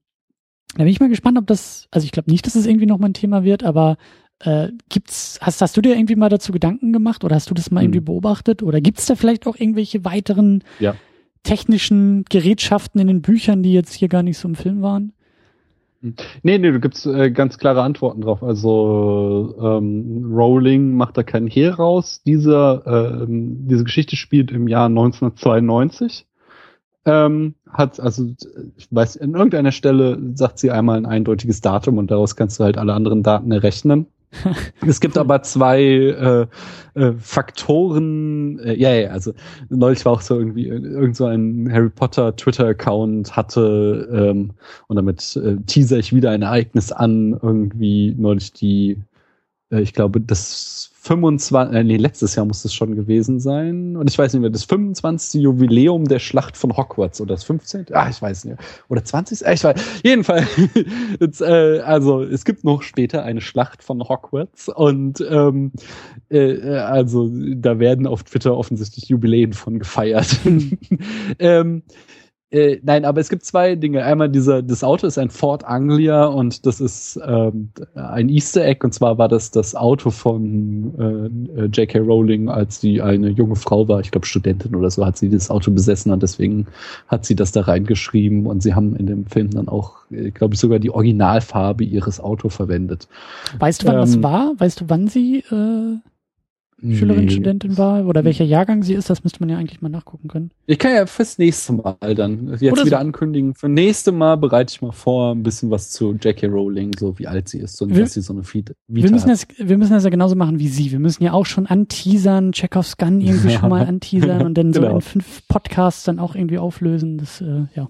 da bin ich mal gespannt, ob das, also ich glaube nicht, dass es irgendwie nochmal ein Thema wird, aber äh, gibt's, hast, hast du dir irgendwie mal dazu Gedanken gemacht oder hast du das mal mhm. irgendwie beobachtet? Oder gibt's da vielleicht auch irgendwelche weiteren ja. technischen Gerätschaften in den Büchern, die jetzt hier gar nicht so im Film waren? Hm. Nee, nee, du gibst äh, ganz klare Antworten drauf. Also ähm, Rowling macht da keinen Hehl raus. Diese, ähm, diese Geschichte spielt im Jahr 1992 ähm, hat, also ich weiß, in irgendeiner Stelle sagt sie einmal ein eindeutiges Datum und daraus kannst du halt alle anderen Daten errechnen. [laughs] es gibt aber zwei äh, äh, Faktoren, äh, ja, ja, also neulich war auch so irgendwie irgend so ein Harry Potter Twitter-Account hatte ähm, und damit äh, teaser ich wieder ein Ereignis an, irgendwie neulich die, äh, ich glaube, das 25, äh, nee, letztes Jahr muss es schon gewesen sein. Und ich weiß nicht mehr, das 25. Jubiläum der Schlacht von Hogwarts oder das 15. Ah, ich weiß nicht. Oder 20. Ah, ich weiß. Jedenfalls, [laughs] jetzt, äh, also es gibt noch später eine Schlacht von Hogwarts und ähm, äh, also da werden auf Twitter offensichtlich Jubiläen von gefeiert. [laughs] ähm, äh, nein, aber es gibt zwei Dinge. Einmal dieser, das Auto ist ein Ford Anglia und das ist ähm, ein Easter Egg und zwar war das das Auto von äh, J.K. Rowling, als sie eine junge Frau war, ich glaube Studentin oder so, hat sie das Auto besessen und deswegen hat sie das da reingeschrieben und sie haben in dem Film dann auch, äh, glaube ich, sogar die Originalfarbe ihres Autos verwendet. Weißt du, wann ähm, das war? Weißt du, wann sie äh, Schülerin, nee. Studentin war oder welcher Jahrgang sie ist, das müsste man ja eigentlich mal nachgucken können. Ich kann ja fürs nächste Mal dann jetzt oder wieder so. ankündigen. Für nächste Mal bereite ich mal vor, ein bisschen was zu J.K. Rowling, so wie alt sie ist und wir, was sie so eine Vita wir müssen das, Wir müssen das ja genauso machen wie sie. Wir müssen ja auch schon anteasern, Chekhovs Gun irgendwie [laughs] schon mal anteasern und dann so genau. in fünf Podcasts dann auch irgendwie auflösen. Das, äh, ja.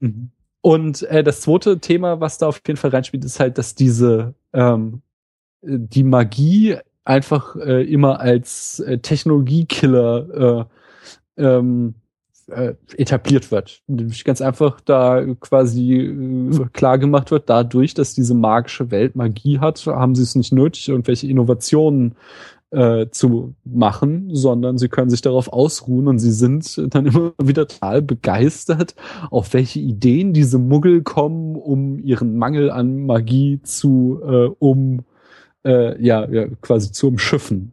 Mhm. Und äh, das zweite Thema, was da auf jeden Fall reinspielt, ist halt, dass diese ähm, die Magie einfach äh, immer als äh, Technologiekiller äh, ähm, äh, etabliert wird. Ganz einfach da quasi äh, klar gemacht wird, dadurch, dass diese magische Welt Magie hat, haben sie es nicht nötig, irgendwelche Innovationen äh, zu machen, sondern sie können sich darauf ausruhen und sie sind dann immer wieder total begeistert, auf welche Ideen diese Muggel kommen, um ihren Mangel an Magie zu äh, um äh, ja, ja quasi zu umschiffen.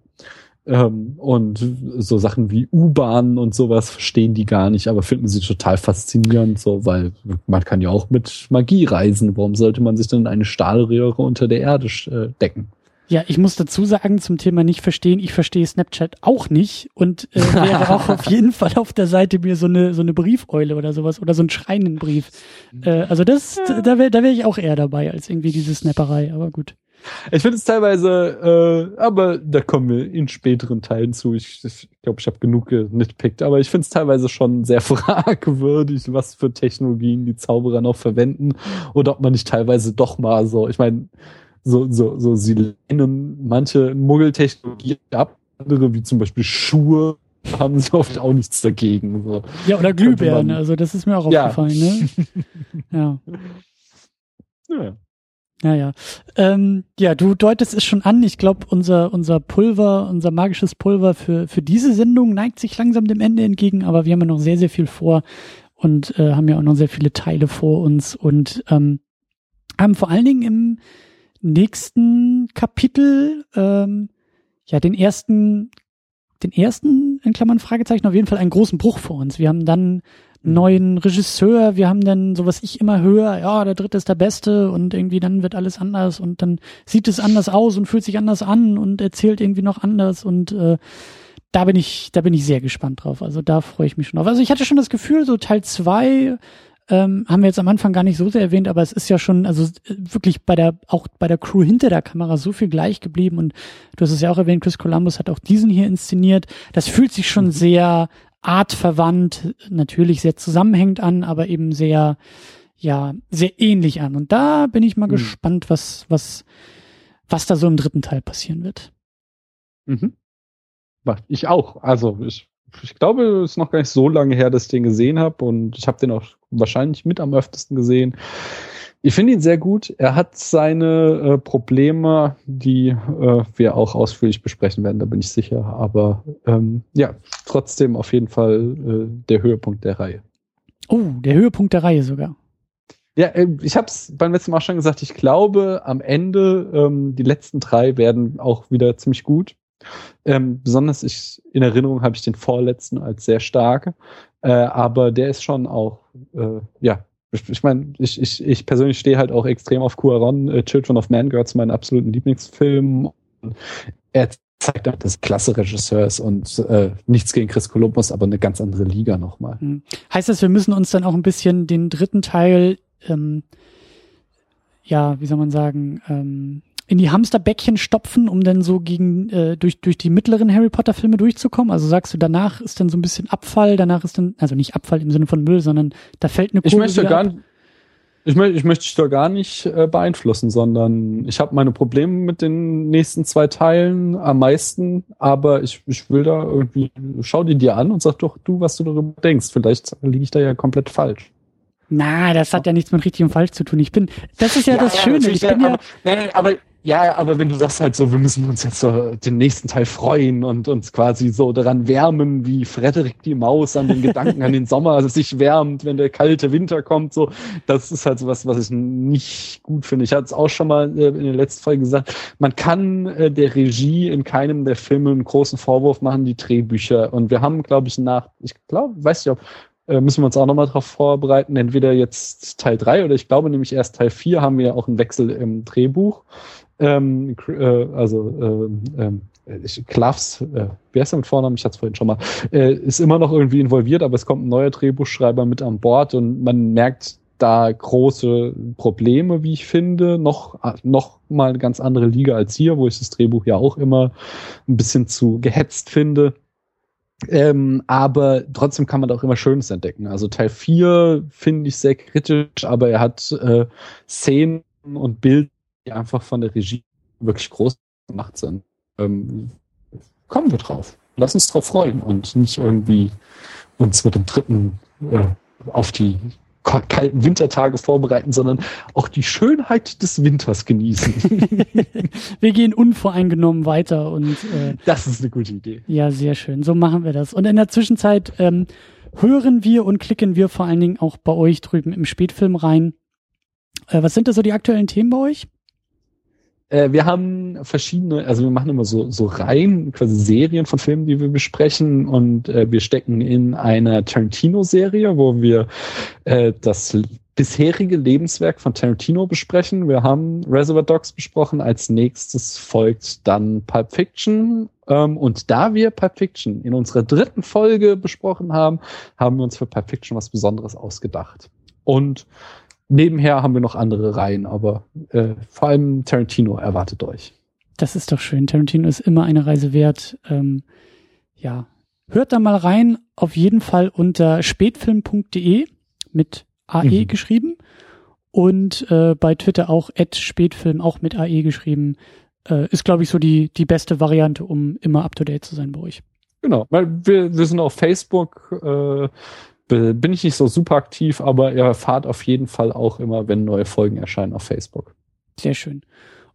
Ähm, und so Sachen wie U-Bahnen und sowas verstehen die gar nicht, aber finden sie total faszinierend, so, weil man kann ja auch mit Magie reisen. Warum sollte man sich denn eine Stahlröhre unter der Erde äh, decken? Ja, ich muss dazu sagen, zum Thema nicht verstehen, ich verstehe Snapchat auch nicht und äh, wäre auch [laughs] auf jeden Fall auf der Seite mir so eine so eine Briefeule oder sowas oder so einen schreienden Brief. Äh, also das, da wäre da wäre ich auch eher dabei als irgendwie diese Snapperei, aber gut. Ich finde es teilweise, äh, aber da kommen wir in späteren Teilen zu. Ich glaube, ich, glaub, ich habe genug genitpickt, aber ich finde es teilweise schon sehr [laughs] fragwürdig, was für Technologien die Zauberer noch verwenden oder ob man nicht teilweise doch mal so, ich meine, so, so, so, sie lehnen manche Muggeltechnologie ab, andere wie zum Beispiel Schuhe haben sie oft auch nichts dagegen. So. Ja, oder Glühbirnen, also das ist mir auch aufgefallen, ja. ne? [laughs] ja. ja. Ja, ja. Ähm, ja, du deutest es schon an. Ich glaube, unser, unser Pulver, unser magisches Pulver für, für diese Sendung neigt sich langsam dem Ende entgegen, aber wir haben ja noch sehr, sehr viel vor und äh, haben ja auch noch sehr viele Teile vor uns und ähm, haben vor allen Dingen im nächsten Kapitel ähm, ja den ersten, den ersten, in Klammern Fragezeichen, auf jeden Fall einen großen Bruch vor uns. Wir haben dann Mhm. neuen Regisseur, wir haben dann so, was ich immer höre, ja, der dritte ist der beste und irgendwie dann wird alles anders und dann sieht es anders aus und fühlt sich anders an und erzählt irgendwie noch anders und äh, da bin ich, da bin ich sehr gespannt drauf. Also da freue ich mich schon drauf. Also ich hatte schon das Gefühl, so Teil zwei ähm, haben wir jetzt am Anfang gar nicht so sehr erwähnt, aber es ist ja schon, also wirklich bei der, auch bei der Crew hinter der Kamera so viel gleich geblieben und du hast es ja auch erwähnt, Chris Columbus hat auch diesen hier inszeniert. Das fühlt sich schon mhm. sehr artverwandt, natürlich sehr zusammenhängend an, aber eben sehr, ja, sehr ähnlich an. Und da bin ich mal mhm. gespannt, was, was, was da so im dritten Teil passieren wird. Mhm. Ich auch. Also ich, ich glaube, es ist noch gar nicht so lange her, dass ich den gesehen habe und ich habe den auch wahrscheinlich mit am öftesten gesehen. Ich finde ihn sehr gut. Er hat seine äh, Probleme, die äh, wir auch ausführlich besprechen werden, da bin ich sicher. Aber ähm, ja, trotzdem auf jeden Fall äh, der Höhepunkt der Reihe. Oh, der Höhepunkt der Reihe sogar. Ja, äh, ich habe es beim letzten Mal schon gesagt, ich glaube, am Ende ähm, die letzten drei werden auch wieder ziemlich gut. Ähm, besonders ich, in Erinnerung habe ich den vorletzten als sehr stark. Äh, aber der ist schon auch, äh, ja, ich, ich meine, ich, ich, ich persönlich stehe halt auch extrem auf Cuaron. Äh, Children of Man gehört zu meinen absoluten Lieblingsfilmen. Er zeigt auch das klasse Regisseurs und äh, nichts gegen Chris Columbus, aber eine ganz andere Liga nochmal. Hm. Heißt das, wir müssen uns dann auch ein bisschen den dritten Teil, ähm, ja, wie soll man sagen, ähm, in die Hamsterbäckchen stopfen, um dann so gegen äh, durch durch die mittleren Harry Potter Filme durchzukommen? Also sagst du, danach ist dann so ein bisschen Abfall, danach ist dann also nicht Abfall im Sinne von Müll, sondern da fällt eine Kurve Ich möchte gar ab. ich, möchte ich möchte dich da gar nicht äh, beeinflussen, sondern ich habe meine Probleme mit den nächsten zwei Teilen am meisten, aber ich, ich will da irgendwie, schau die dir an und sag doch du, was du darüber denkst. Vielleicht liege ich da ja komplett falsch. Na, das hat ja nichts mit richtig und falsch zu tun. Ich bin, das ist ja, ja das ja, Schöne. Ich bin ja, aber, aber ja, aber wenn du sagst halt so, wir müssen uns jetzt so den nächsten Teil freuen und uns quasi so daran wärmen, wie Frederik die Maus an den Gedanken an den Sommer sich wärmt, wenn der kalte Winter kommt, so, das ist halt so was, was ich nicht gut finde. Ich hatte es auch schon mal äh, in der letzten Folge gesagt, man kann äh, der Regie in keinem der Filme einen großen Vorwurf machen, die Drehbücher. Und wir haben, glaube ich, nach, ich glaube, weiß nicht, ob äh, müssen wir uns auch nochmal darauf vorbereiten. Entweder jetzt Teil drei oder ich glaube nämlich erst Teil vier haben wir ja auch einen Wechsel im Drehbuch ähm, äh, also äh, äh, Klaffs, äh, wer ist der mit Vornamen? Ich hatte es vorhin schon mal, äh, ist immer noch irgendwie involviert, aber es kommt ein neuer Drehbuchschreiber mit an Bord und man merkt da große Probleme, wie ich finde, noch, noch mal eine ganz andere Liga als hier, wo ich das Drehbuch ja auch immer ein bisschen zu gehetzt finde. Ähm, aber trotzdem kann man da auch immer Schönes entdecken. Also Teil 4 finde ich sehr kritisch, aber er hat äh, Szenen und Bilder, die einfach von der Regie wirklich groß gemacht sind. Ähm, kommen wir drauf. Lass uns drauf freuen und nicht irgendwie uns mit dem dritten äh, auf die kalten Wintertage vorbereiten, sondern auch die Schönheit des Winters genießen. [laughs] wir gehen unvoreingenommen weiter und äh, das ist eine gute Idee. Ja, sehr schön. So machen wir das. Und in der Zwischenzeit ähm, hören wir und klicken wir vor allen Dingen auch bei euch drüben im Spätfilm rein. Äh, was sind da so die aktuellen Themen bei euch? Äh, wir haben verschiedene, also wir machen immer so, so Reihen, quasi Serien von Filmen, die wir besprechen und äh, wir stecken in einer Tarantino-Serie, wo wir äh, das bisherige Lebenswerk von Tarantino besprechen. Wir haben Reservoir Dogs besprochen. Als nächstes folgt dann Pulp Fiction. Ähm, und da wir Pulp Fiction in unserer dritten Folge besprochen haben, haben wir uns für Pulp Fiction was Besonderes ausgedacht. Und nebenher haben wir noch andere Reihen, aber äh, vor allem Tarantino erwartet euch. Das ist doch schön. Tarantino ist immer eine Reise wert. Ähm, ja, hört da mal rein. Auf jeden Fall unter spätfilm.de mit AE mhm. geschrieben und äh, bei Twitter auch spätfilm auch mit AE geschrieben. Äh, ist, glaube ich, so die, die beste Variante, um immer up to date zu sein bei euch. Genau, weil wir, wir sind auf Facebook, äh, bin ich nicht so super aktiv, aber ihr erfahrt auf jeden Fall auch immer, wenn neue Folgen erscheinen auf Facebook. Sehr schön.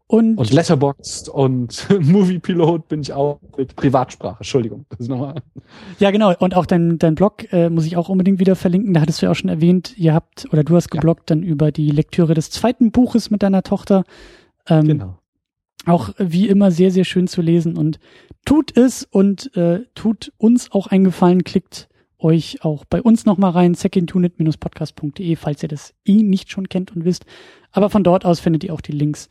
Und, und Letterboxd und [laughs] Moviepilot bin ich auch mit Privatsprache. Entschuldigung, das ist nochmal. Ja, genau. Und auch dein, dein Blog äh, muss ich auch unbedingt wieder verlinken. Da hattest du ja auch schon erwähnt, ihr habt oder du hast gebloggt ja. dann über die Lektüre des zweiten Buches mit deiner Tochter. Ähm, genau. Auch wie immer sehr, sehr schön zu lesen und tut es und äh, tut uns auch einen Gefallen, klickt euch auch bei uns nochmal rein, secondunit-podcast.de, falls ihr das eh nicht schon kennt und wisst. Aber von dort aus findet ihr auch die Links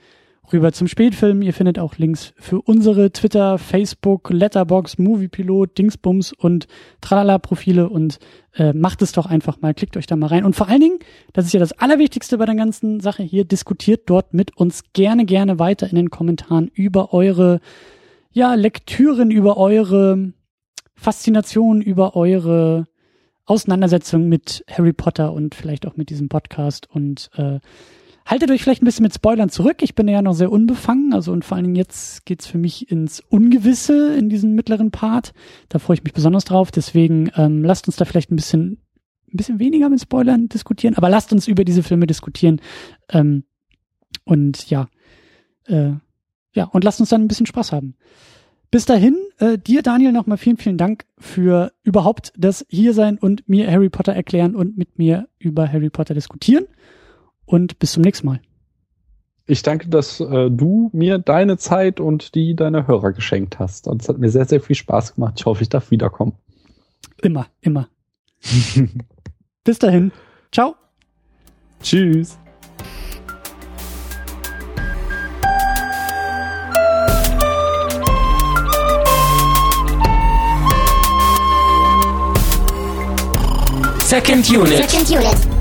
rüber zum Spätfilm. Ihr findet auch Links für unsere Twitter, Facebook, Letterbox, Moviepilot, Dingsbums und Tralala-Profile und äh, macht es doch einfach mal, klickt euch da mal rein. Und vor allen Dingen, das ist ja das Allerwichtigste bei der ganzen Sache hier, diskutiert dort mit uns gerne, gerne weiter in den Kommentaren über eure ja, Lektüren, über eure Faszination, über eure Auseinandersetzung mit Harry Potter und vielleicht auch mit diesem Podcast und äh, Haltet euch vielleicht ein bisschen mit Spoilern zurück. Ich bin ja noch sehr unbefangen, also und vor allen Dingen jetzt geht's für mich ins Ungewisse in diesem mittleren Part. Da freue ich mich besonders drauf. Deswegen ähm, lasst uns da vielleicht ein bisschen, ein bisschen weniger mit Spoilern diskutieren, aber lasst uns über diese Filme diskutieren. Ähm, und ja, äh, ja, und lasst uns dann ein bisschen Spaß haben. Bis dahin, äh, dir, Daniel, nochmal vielen, vielen Dank für überhaupt das Hiersein und mir Harry Potter erklären und mit mir über Harry Potter diskutieren und bis zum nächsten Mal. Ich danke, dass äh, du mir deine Zeit und die deiner Hörer geschenkt hast. Und es hat mir sehr, sehr viel Spaß gemacht. Ich hoffe, ich darf wiederkommen. Immer, immer. [laughs] bis dahin. Ciao. Tschüss. Second Unit. Second Unit.